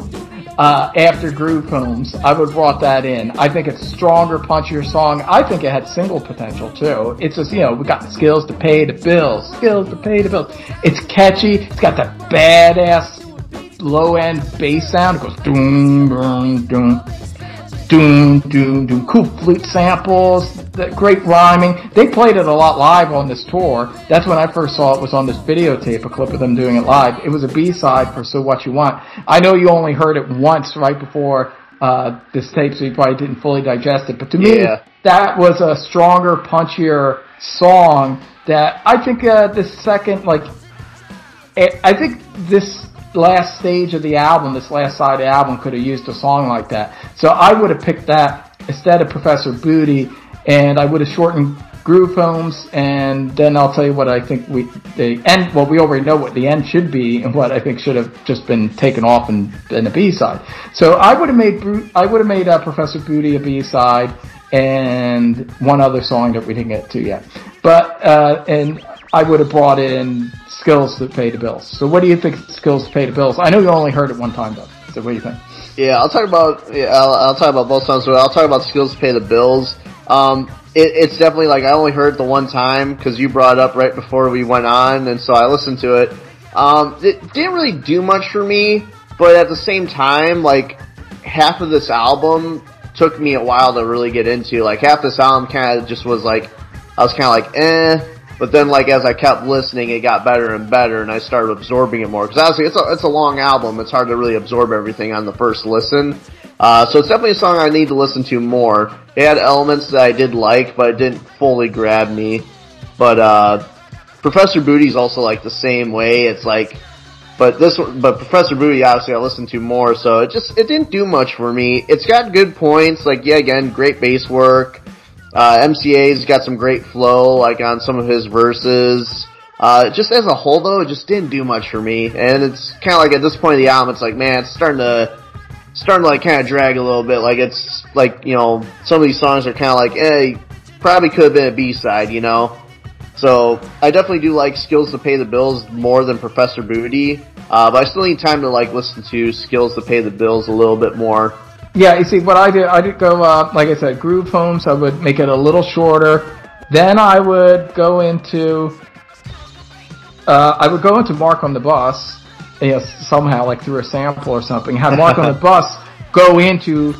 Uh, after Groove Holmes, I would have brought that in. I think it's a stronger, punchier song. I think it had single potential too. It's just, you know, we got the skills to pay the bills, skills to pay the bills. It's catchy. It's got that badass low end bass sound. It goes doom, doom, doom doom, doom, doom, cool flute samples, the great rhyming. They played it a lot live on this tour. That's when I first saw it was on this videotape, a clip of them doing it live. It was a B-side for So What You Want. I know you only heard it once right before uh, this tape, so you probably didn't fully digest it. But to me, Yeah. that was a stronger, punchier song that I think uh, the second, like, I think this last stage of the album, this last side of the album, could have used a song like that. So I would have picked that instead of Professor Booty, and I would have shortened Groove Holmes, and then I'll tell you what I think we the end. Well, we already know what the end should be, and what I think should have just been taken off and been a B side. So I would have made I would have made uh, Professor Booty a B side, and one other song that we didn't get to yet. But uh, and I would have brought in skills that pay the bills. So what do you think skills to pay the bills? I know you only heard it one time though. So what do you think? Yeah, I'll talk about. Yeah, I'll, I'll talk about both songs. But I'll talk about skills to pay the bills. Um, it, it's definitely like I only heard it the one time because you brought it up right before we went on, and so I listened to it. Um, it didn't really do much for me, but at the same time, like half of this album took me a while to really get into. Like half this album kind of just was like I was kind of like eh. But then, like as I kept listening, it got better and better, and I started absorbing it more. Because obviously, it's a it's a long album; it's hard to really absorb everything on the first listen. Uh, so it's definitely a song I need to listen to more. It had elements that I did like, but it didn't fully grab me. But uh, Professor Booty's also like the same way. It's like, but this, but Professor Booty obviously I listened to more, so it just it didn't do much for me. It's got good points, like yeah, again, great bass work. Uh, MCA's got some great flow, like on some of his verses. Uh, just as a whole though, it just didn't do much for me. And it's kind of like at this point of the album, it's like, man, it's starting to, starting to like kind of drag a little bit. Like it's like, you know, some of these songs are kind of like, hey, probably could have been a B-side, you know? So I definitely do like Skills to Pay the Bills more than Professor Booty. Uh, but I still need time to like listen to Skills to Pay the Bills a little bit more. Yeah, you see, what I did, I did go, uh, like I said, Groove Home, so I would make it a little shorter. Then I would go into, uh, I would go into Mark on the Bus, you know, somehow, like through a sample or something, have Mark on the [laughs] Bus go into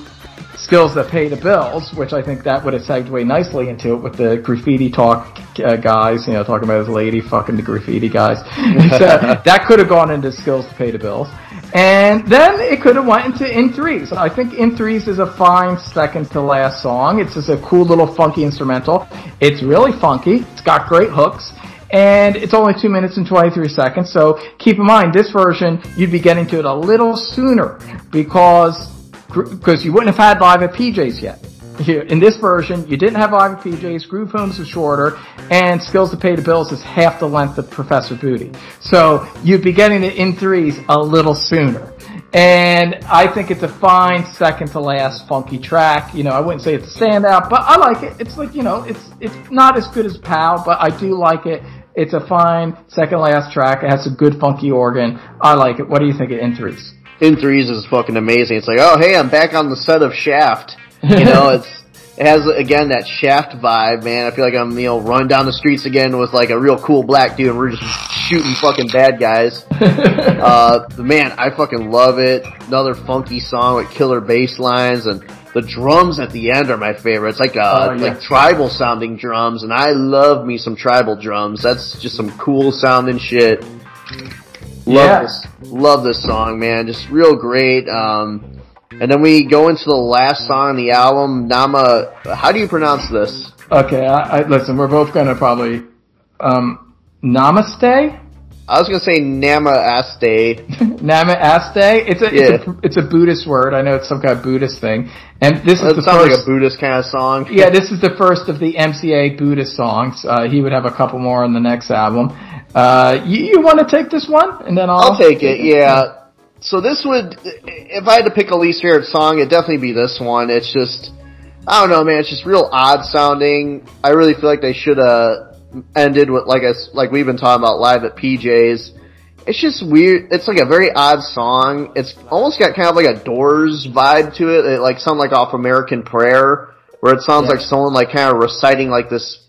skills that pay the bills, which I think that would have segued nicely into it with the graffiti talk uh, guys, you know, talking about his lady fucking the graffiti guys. [laughs] so that could have gone into skills to pay the bills. And then it could have went into In Threes. I think In Threes is a fine second to last song. It's just a cool little funky instrumental. It's really funky. It's got great hooks. And it's only 2 minutes and 23 seconds, so keep in mind, this version, you'd be getting to it a little sooner, because because you wouldn't have had live at PJs yet. In this version, you didn't have live at PJs, Groove Holmes is shorter, and Skills to Pay the Bills is half the length of Professor Booty. So you'd be getting it in threes a little sooner. And I think it's a fine second to last funky track. You know, I wouldn't say it's a standout, but I like it. It's like, you know, it's, it's not as good as POW, but I do like it. It's a fine second last track. It has a good funky organ. I like it. What do you think of In Threes? In Threes is fucking amazing. It's like, oh hey, I'm back on the set of Shaft. You know, [laughs] it's it has again that Shaft vibe, man. I feel like I'm you know running down the streets again with like a real cool black dude, and we're just shooting fucking bad guys. [laughs] uh, man, I fucking love it. Another funky song with killer bass lines and. The drums at the end are my favorite. It's like uh, Oh, yeah. like tribal sounding drums, and I love me some tribal drums. That's just some cool sounding shit. Love Yeah. this, love this song, man. Just real great. Um, and then we go into the last song on the album, Nama. How do you pronounce this? Okay, I, I, listen, we're both gonna probably, um, Namaste? I was gonna say Nama Aste. [laughs] Namaste? It's a, Yeah. it's a, it's a Buddhist word. I know it's some kind of Buddhist thing. And this is the sounds like first, a Buddhist kind of song. [laughs] yeah, this is the first of the MCA Buddhist songs. Uh, he would have a couple more on the next album. Uh, you, you want to take this one? And then I'll, I'll take it. Yeah. So this would, if I had to pick a least favorite song, it'd definitely be this one. It's just, I don't know, man. It's just real odd sounding. I really feel like they should have ended with like us, like we've been talking about live at PJ's. It's just weird. It's like a very odd song. It's almost got kind of like a Doors vibe to it. It like sounds like off American Prayer, where it sounds Yeah. like someone like kind of reciting like this,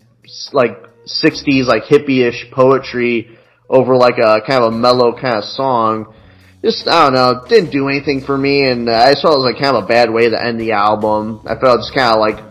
like 60s like hippie-ish poetry over like a kind of a mellow kind of song. Just I don't know, didn't do anything for me, and uh, I felt it was like kind of a bad way to end the album. I felt just kind of like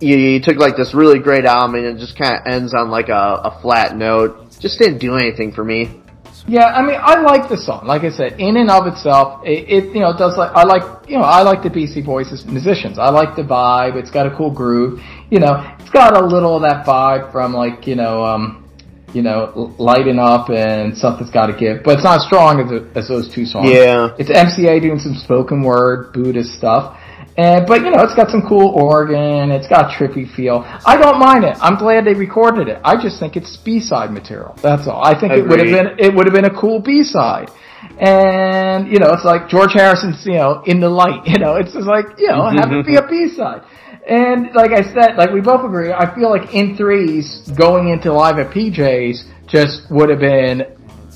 you, you took like this really great album and it just kind of ends on like a, a flat note. Just didn't do anything for me. Yeah, I mean, I like the song. Like I said, in and of itself, it, it you know does like I like you know I like the Beastie Boys as musicians. I like the vibe. It's got a cool groove. You know, it's got a little of that vibe from like you know um you know L- lighten up and something's got to give, but it's not as strong as, as those two songs. Yeah. it's MCA doing some spoken word Buddhist stuff. And, but you know, it's got some cool organ, it's got a trippy feel. I don't mind it. I'm glad they recorded it. I just think it's B-side material. That's all. I think it would have been, it would have been a cool B-side. And, you know, it's like George Harrison's, you know, in the light, [laughs] you know, it's just like, you know, have it be a [laughs] B-side. And like I said, like we both agree, I feel like in threes going into live at PJ's just would have been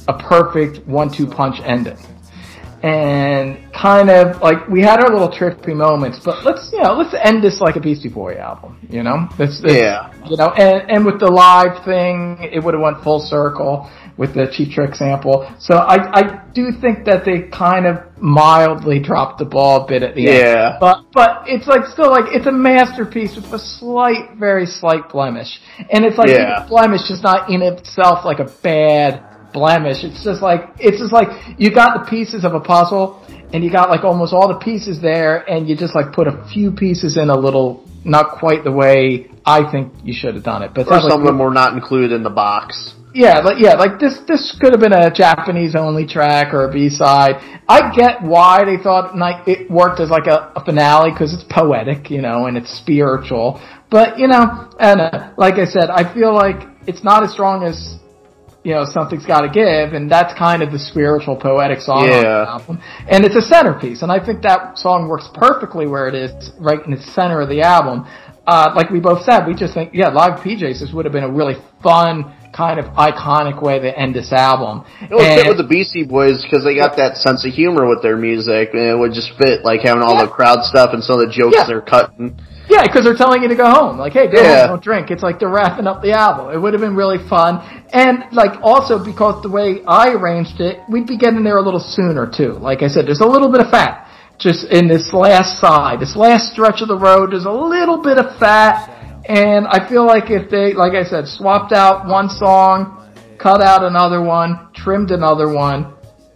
a perfect one-two punch ending and kind of like we had our little trippy moments, but let's you know let's end this like a Beastie Boy album, you know. Let's- Yeah. You know, and and with the live thing, it would have went full circle with the Cheap Trick sample. So I I do think that they kind of mildly dropped the ball a bit at the end. Yeah. But but it's like still like it's a masterpiece with a slight, very slight blemish, and it's like Yeah. the blemish is not in itself like a bad blemish. It's just like it's just like you got the pieces of a puzzle, and you got like almost all the pieces there, and you just like put a few pieces in a little, not quite the way I think you should have done it. But Or like- some of them were not included in the box. yeah, like yeah, like this this could have been a Japanese only track or a B side. I get why they thought like it worked as like a, a finale because it's poetic, you know, and it's spiritual. But you know, and uh, like I said, I feel like it's not as strong as you know, something's got to give, and that's kind of the spiritual, poetic song on Yeah. the album, and it's a centerpiece, and I think that song works perfectly where it is, right in the center of the album. Uh, like we both said, we just think, yeah, live PJs this would have been a really fun, kind of iconic way to end this album. It would fit with the Beastie Boys because they got that sense of humor with their music, and it would just fit like having all the crowd stuff and some of the jokes Yeah. they're cutting. Yeah, because they're telling you to go home. Like, hey, go Yeah. home, don't drink. It's like they're wrapping up the album. It would have been really fun. And, like, also because the way I arranged it, we'd be getting there a little sooner, too. Like I said, there's a little bit of fat just in this last side. This last stretch of the road, there's a little bit of fat. And I feel like if they, like I said, swapped out one song, cut out another one, trimmed another one,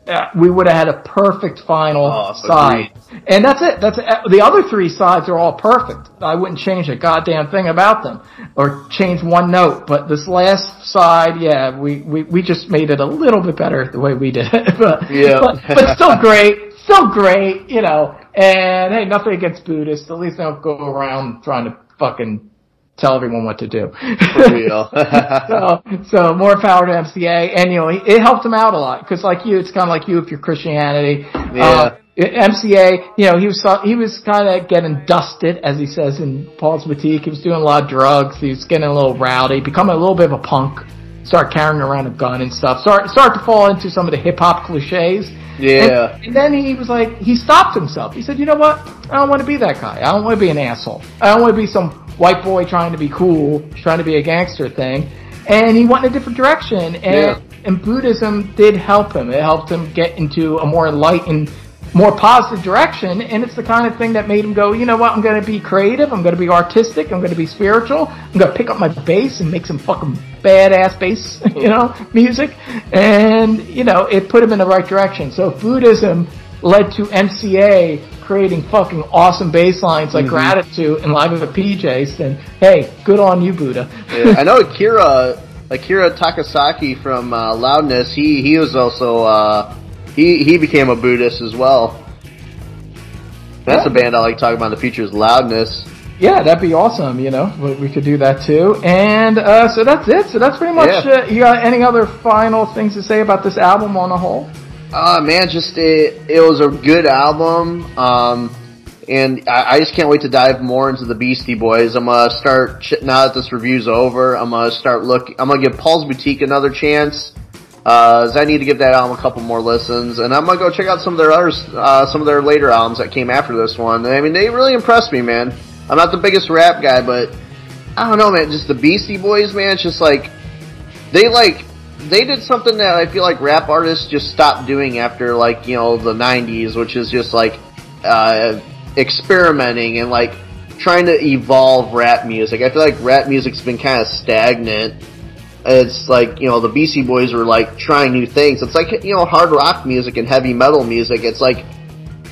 uh, we would have had a perfect final Oh, side. And that's it. That's it. the other three sides are all perfect. I wouldn't change a goddamn thing about them or change one note. But this last side, yeah, we, we, we just made it a little bit better the way we did it. [laughs] but, Yeah. but, but still great. Still great, you know. And hey, nothing against Buddhists. At least they don't go around trying to fucking tell everyone what to do. For real. [laughs] so, so more power to MCA, and you know it helped him out a lot because, like you, it's kind of like you if you're Christianity. Yeah. Uh, MCA, you know, he was he was kind of getting dusted, as he says in Paul's Boutique. He was doing a lot of drugs. He was getting a little rowdy, becoming a little bit of a punk. Start carrying around a gun and stuff. Start start to fall into some of the hip hop cliches. Yeah. And, and then he was like, he stopped himself. He said, you know what? I don't want to be that guy. I don't want to be an asshole. I don't want to be some white boy trying to be cool, trying to be a gangster thing. And he went in a different direction. And, Yeah. and Buddhism did help him. It helped him get into a more enlightened, more positive direction. And it's the kind of thing that made him go, you know what? I'm going to be creative. I'm going to be artistic. I'm going to be spiritual. I'm going to pick up my bass and make some fucking badass bass, [laughs] you know, music. And, you know, it put him in the right direction. So Buddhism led to MCA creating fucking awesome bass lines like Mhm. Gratitude and Live at PJs, then hey, good on you, Buddha. Yeah, I know [laughs] Akira Akira Takasaki from uh, Loudness. He he was also uh, he he became a Buddhist as well. That's a band I like talking about in the future is Loudness. Yeah, that'd be awesome. You know, we, we could do that too. And uh, so that's it. So that's pretty much. Yeah. Uh, you got any other final things to say about this album on the whole? Uh man, just it it was a good album. Um, and I, I just can't wait to dive more into the Beastie Boys. I'm gonna start now that this review's over. I'm gonna start looking. I'm gonna give Paul's Boutique another chance. Uh, I need to give that album a couple more listens, and I'm gonna go check out some of their others, uh, some of their later albums that came after this one. I mean, they really impressed me, man. I'm not the biggest rap guy, but I don't know, man. Just the Beastie Boys, man. It's just like they like they did something that I feel like rap artists just stopped doing after like you know the '90s, which is just like uh, experimenting and like trying to evolve rap music. I feel like rap music's been kind of stagnant. It's like you know the Beastie Boys were like trying new things. It's like you know hard rock music and heavy metal music. It's like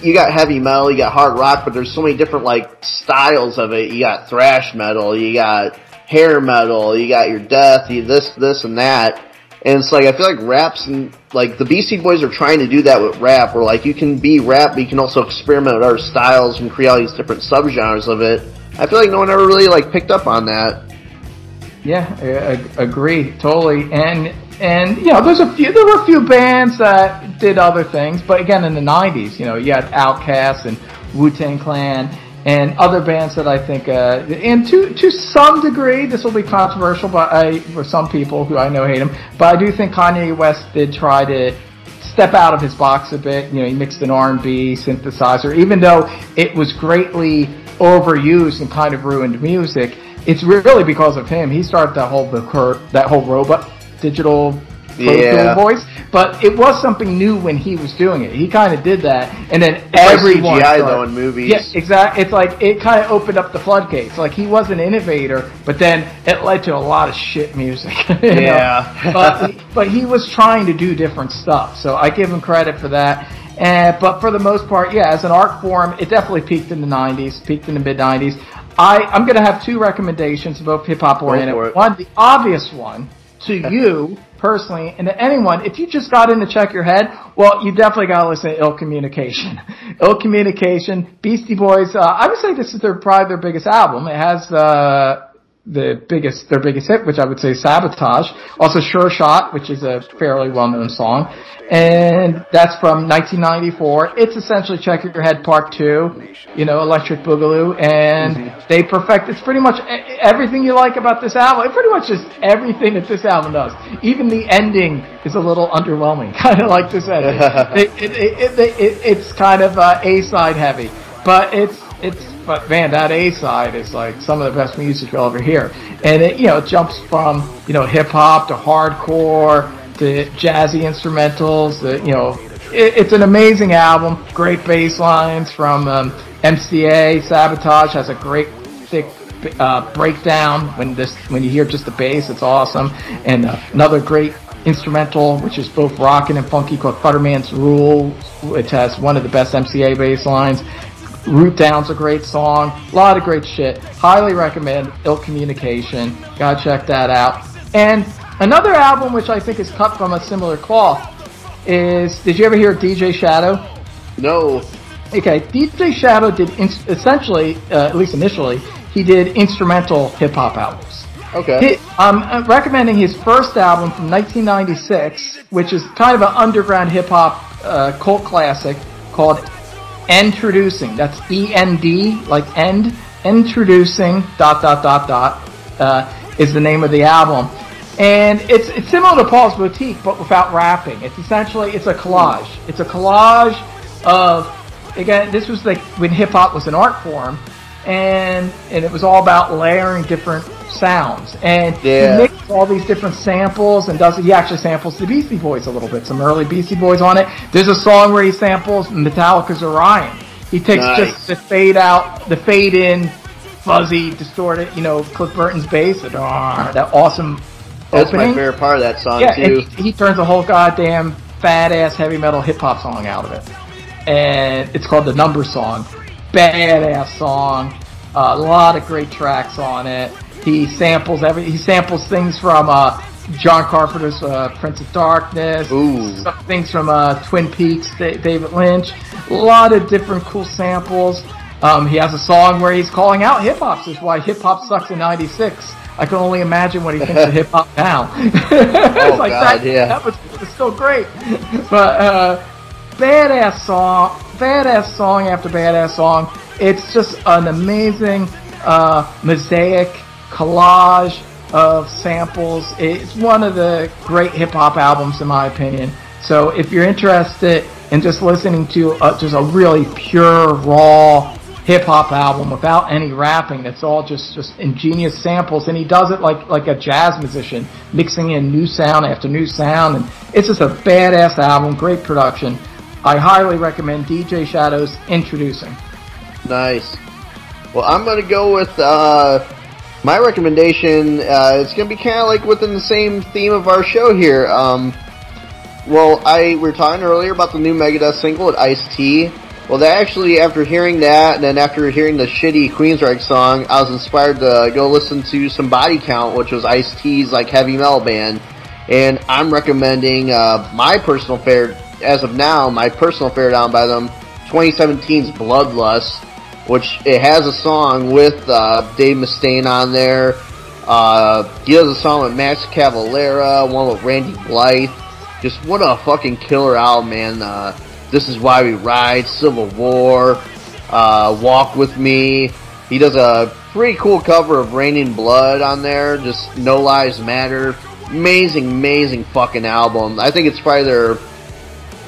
you got heavy metal, you got hard rock, but there's so many different like styles of it. You got thrash metal, you got hair metal, you got your death, you this, this, and that. And it's like I feel like raps and like the Beastie Boys are trying to do that with rap, where like you can be rap, but you can also experiment with other styles and create all these different subgenres of it. I feel like no one ever really like picked up on that. Yeah, I, agree totally. And and you know, there's a few. There were a few bands that did other things, but again, in the '90s, you know, you had Outkast and Wu Tang Clan and other bands that I think, uh, and to to some degree, this will be controversial, but I for some people who I know hate him, but I do think Kanye West did try to step out of his box a bit. You know, he mixed an R&B synthesizer, even though it was greatly overused and kind of ruined music. It's really because of him. He started that whole that whole robot digital Yeah. Voice, but it was something new when he was doing it. He kind of did that, and then It's like everyone CGI started- though in movies. Yeah, exactly. It's like it kind of opened up the floodgates. Like he was an innovator, but then it led to a lot of shit music. [laughs] Yeah. but [laughs] but he was trying to do different stuff. So I give him credit for that. And but for the most part, yeah, as an art form, it definitely peaked in the '90s, peaked in the mid '90s. I I'm gonna have two recommendations, both hip hop oriented. One, the obvious one to [laughs] you personally, and to anyone, if you just got in to check your head, well, you definitely got to listen to Ill Communication. [laughs] Ill Communication, Beastie Boys. Uh, I would say this is their probably their biggest album. It has uh, the biggest, their biggest hit, which I would say is Sabotage. Also Sure Shot, which is a fairly well-known song. And that's from 1994. It's essentially Check Your Head Part 2, you know, Electric Boogaloo, and they perfect, it's pretty much everything you like about this album. It pretty much just everything that this album does. Even the ending is a little underwhelming, [laughs] kind of like this ending. [laughs] it, it, it, it's kind of uh, A-side heavy, but it's, it's, but man, that A side is like some of the best music you'll ever hear. And it, you know, it jumps from, you know, hip hop to hardcore to jazzy instrumentals. The, you know, it, it's an amazing album. Great bass lines from um, MCA. Sabotage has a great thick uh, breakdown when this when you hear just the bass. It's awesome. And uh, another great instrumental, which is both rockin' and funky, called Futterman's Rule, which has one of the best MCA bass lines. Root Down's a great song. A lot of great shit. Highly recommend Ill Communication. Gotta check that out. And another album which I think is cut from a similar cloth is, did you ever hear DJ Shadow? No. Okay, DJ Shadow did ins- essentially, uh, at least initially, he did instrumental hip hop albums. Okay. He, I'm recommending his first album from 1996, which is kind of an underground hip hop uh, cult classic called Endtroducing. That's E N D, like end. Endtroducing dot dot dot dot uh, is the name of the album, and it's it's similar to Paul's Boutique, but without rapping. It's essentially it's a collage. It's a collage of again. This was like when hip hop was an art form, and and it was all about layering different sounds. And Yeah. he mixes all these different samples and does he actually samples the Beastie Boys a little bit, some early Beastie Boys on it. There's a song where he samples Metallica's Orion. He takes Nice. just the fade out, the fade in, fuzzy, distorted, you know, Cliff Burton's bass, that, ah, that awesome That's my favorite part of that song Yeah, too. he, he turns a whole goddamn fat ass heavy metal hip hop song out of it, and it's called the Number Song. Badass song, a lot of great tracks on it. He samples every. He samples things from uh, John Carpenter's uh, Prince of Darkness. Some things from uh, Twin Peaks, Da- David Lynch. A lot of different cool samples. Um, he has a song where he's calling out hip hop. Is why hip hop sucks in '96. I can only imagine what he thinks of hip hop now. [laughs] Oh, like God, that, yeah. that was, was still great. But uh, badass song, badass song after badass song. It's just an amazing uh, mosaic collage of samples. It's one of the great hip hop albums, in my opinion. So if you're interested in just listening to uh, just a really pure, raw hip hop album without any rapping, that's all just just ingenious samples, and he does it like like a jazz musician, mixing in new sound after new sound, and it's just a badass album, great production. I highly recommend DJ Shadows Endtroducing. Nice. Well, I'm gonna go with uh, my recommendation. Uh, it's gonna be kind of like within the same theme of our show here. Um, well, I we were talking earlier about the new Megadeth single at Ice T. Well, that actually, after hearing that, and then after hearing the shitty Queensryche song, I was inspired to go listen to some Body Count, which was Ice T's like heavy metal band. And I'm recommending uh, my personal favorite, as of now, my personal favorite album by them, 2017's Bloodlust, which it has a song with uh, Dave Mustaine on there. Uh, he does a song with Max Cavalera, one with Randy Blythe. Just what a fucking killer album, man. Uh, this is why we ride, Civil War, uh, Walk with Me. He does a pretty cool cover of Raining Blood on there. Just No Lives Matter. Amazing, amazing fucking album. I think it's probably their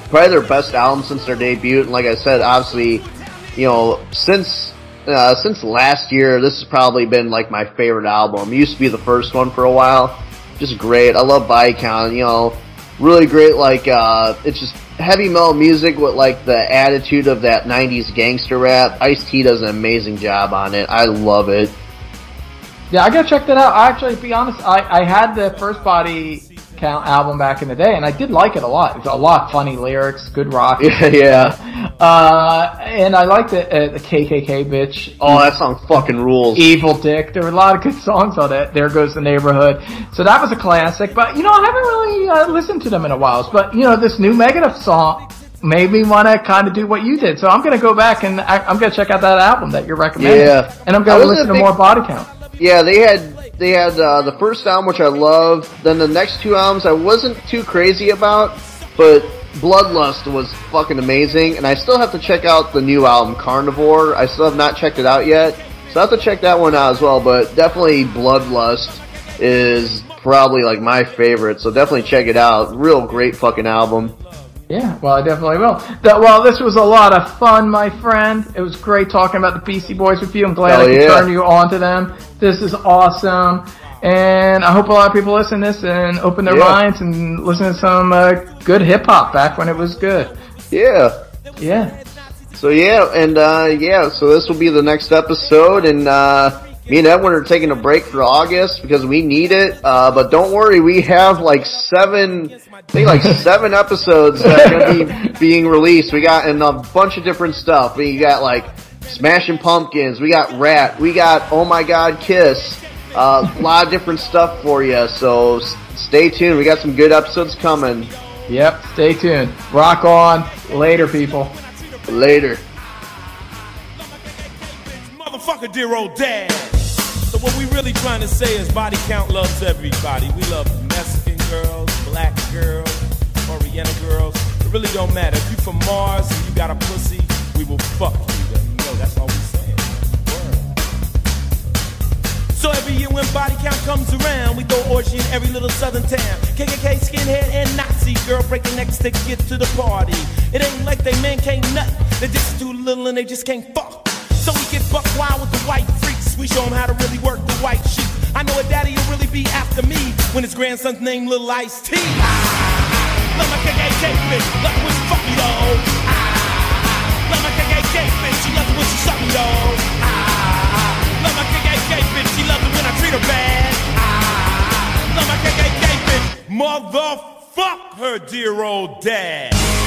probably their best album since their debut. And like I said, obviously, you know, since uh, since last year, this has probably been like my favorite album. It used to be the first one for a while. Just great. I love Body Count. You know, really great. Like uh, it's just heavy metal music with like the attitude of that '90s gangster rap. Ice T does an amazing job on it. I love it. Yeah, I gotta check that out. I actually, to be honest, I, I had the first Body Count album back in the day, and I did like it a lot. It's a lot funny lyrics, good rock. Yeah, [laughs] yeah. Uh, and I liked the, uh, the KKK bitch. Oh, that song fucking rules. Evil Dick. There were a lot of good songs on it. There Goes the Neighborhood. So that was a classic. But, you know, I haven't really uh, listened to them in a while. But, you know, this new Megadeth song made me want to kind of do what you did. So I'm going to go back and I, I'm going to check out that album that you're recommending. Yeah. And I'm going to listen to big- more Body Count. Yeah, they had they had uh, the first album, which I loved. Then the next two albums, I wasn't too crazy about, but Bloodlust was fucking amazing. And I still have to check out the new album, Carnivore. I still have not checked it out yet, so I have to check that one out as well. But definitely, Bloodlust is probably like my favorite. So definitely check it out. Real great fucking album. Yeah, well, I definitely will. That, well, this was a lot of fun, my friend. It was great talking about the Beastie Boys with you. I'm glad Hell I could yeah. turn you on to them. This is awesome. And I hope a lot of people listen to this and open their Yeah. minds and listen to some uh, good hip hop back when it was good. Yeah. Yeah. So yeah, and uh, yeah, so this will be the next episode, and uh, me and Edwin are taking a break for August because we need it. Uh, but don't worry, we have like seven, I think like seven episodes that are going to be [laughs] being released. We got and a bunch of different stuff. We got like Smashing Pumpkins, we got Ratt, we got Oh My God Kiss, uh, a lot of different stuff for you. So s- stay tuned. We got some good episodes coming. Yep, stay tuned. Rock on. Later, people. Later. Motherfucker, dear old dad. What we really trying to say is body count loves everybody. We love Mexican girls, black girls, Oriental girls. It really don't matter. If you from Mars and you got a pussy, we will fuck you. You know, that's all we saying. So every year when body count comes around, we throw orgy in every little southern town. KKK, skinhead, and Nazi girl breaking necks to get to the party. It ain't like they men can't nut. They're just too little and they just can't fuck. So we get buck wild with the white. We show them how to really work the white sheep. I know a daddy will really be after me when his grandson's named Lil Ice T. Ah, love my KKK bitch, love when she fuck me though. Ah, love my KKK bitch, she loves when she suck me though. Ah, love my KKK bitch, she loves when I treat her bad. Ah, love my KKK bitch, motherfuck her dear old dad.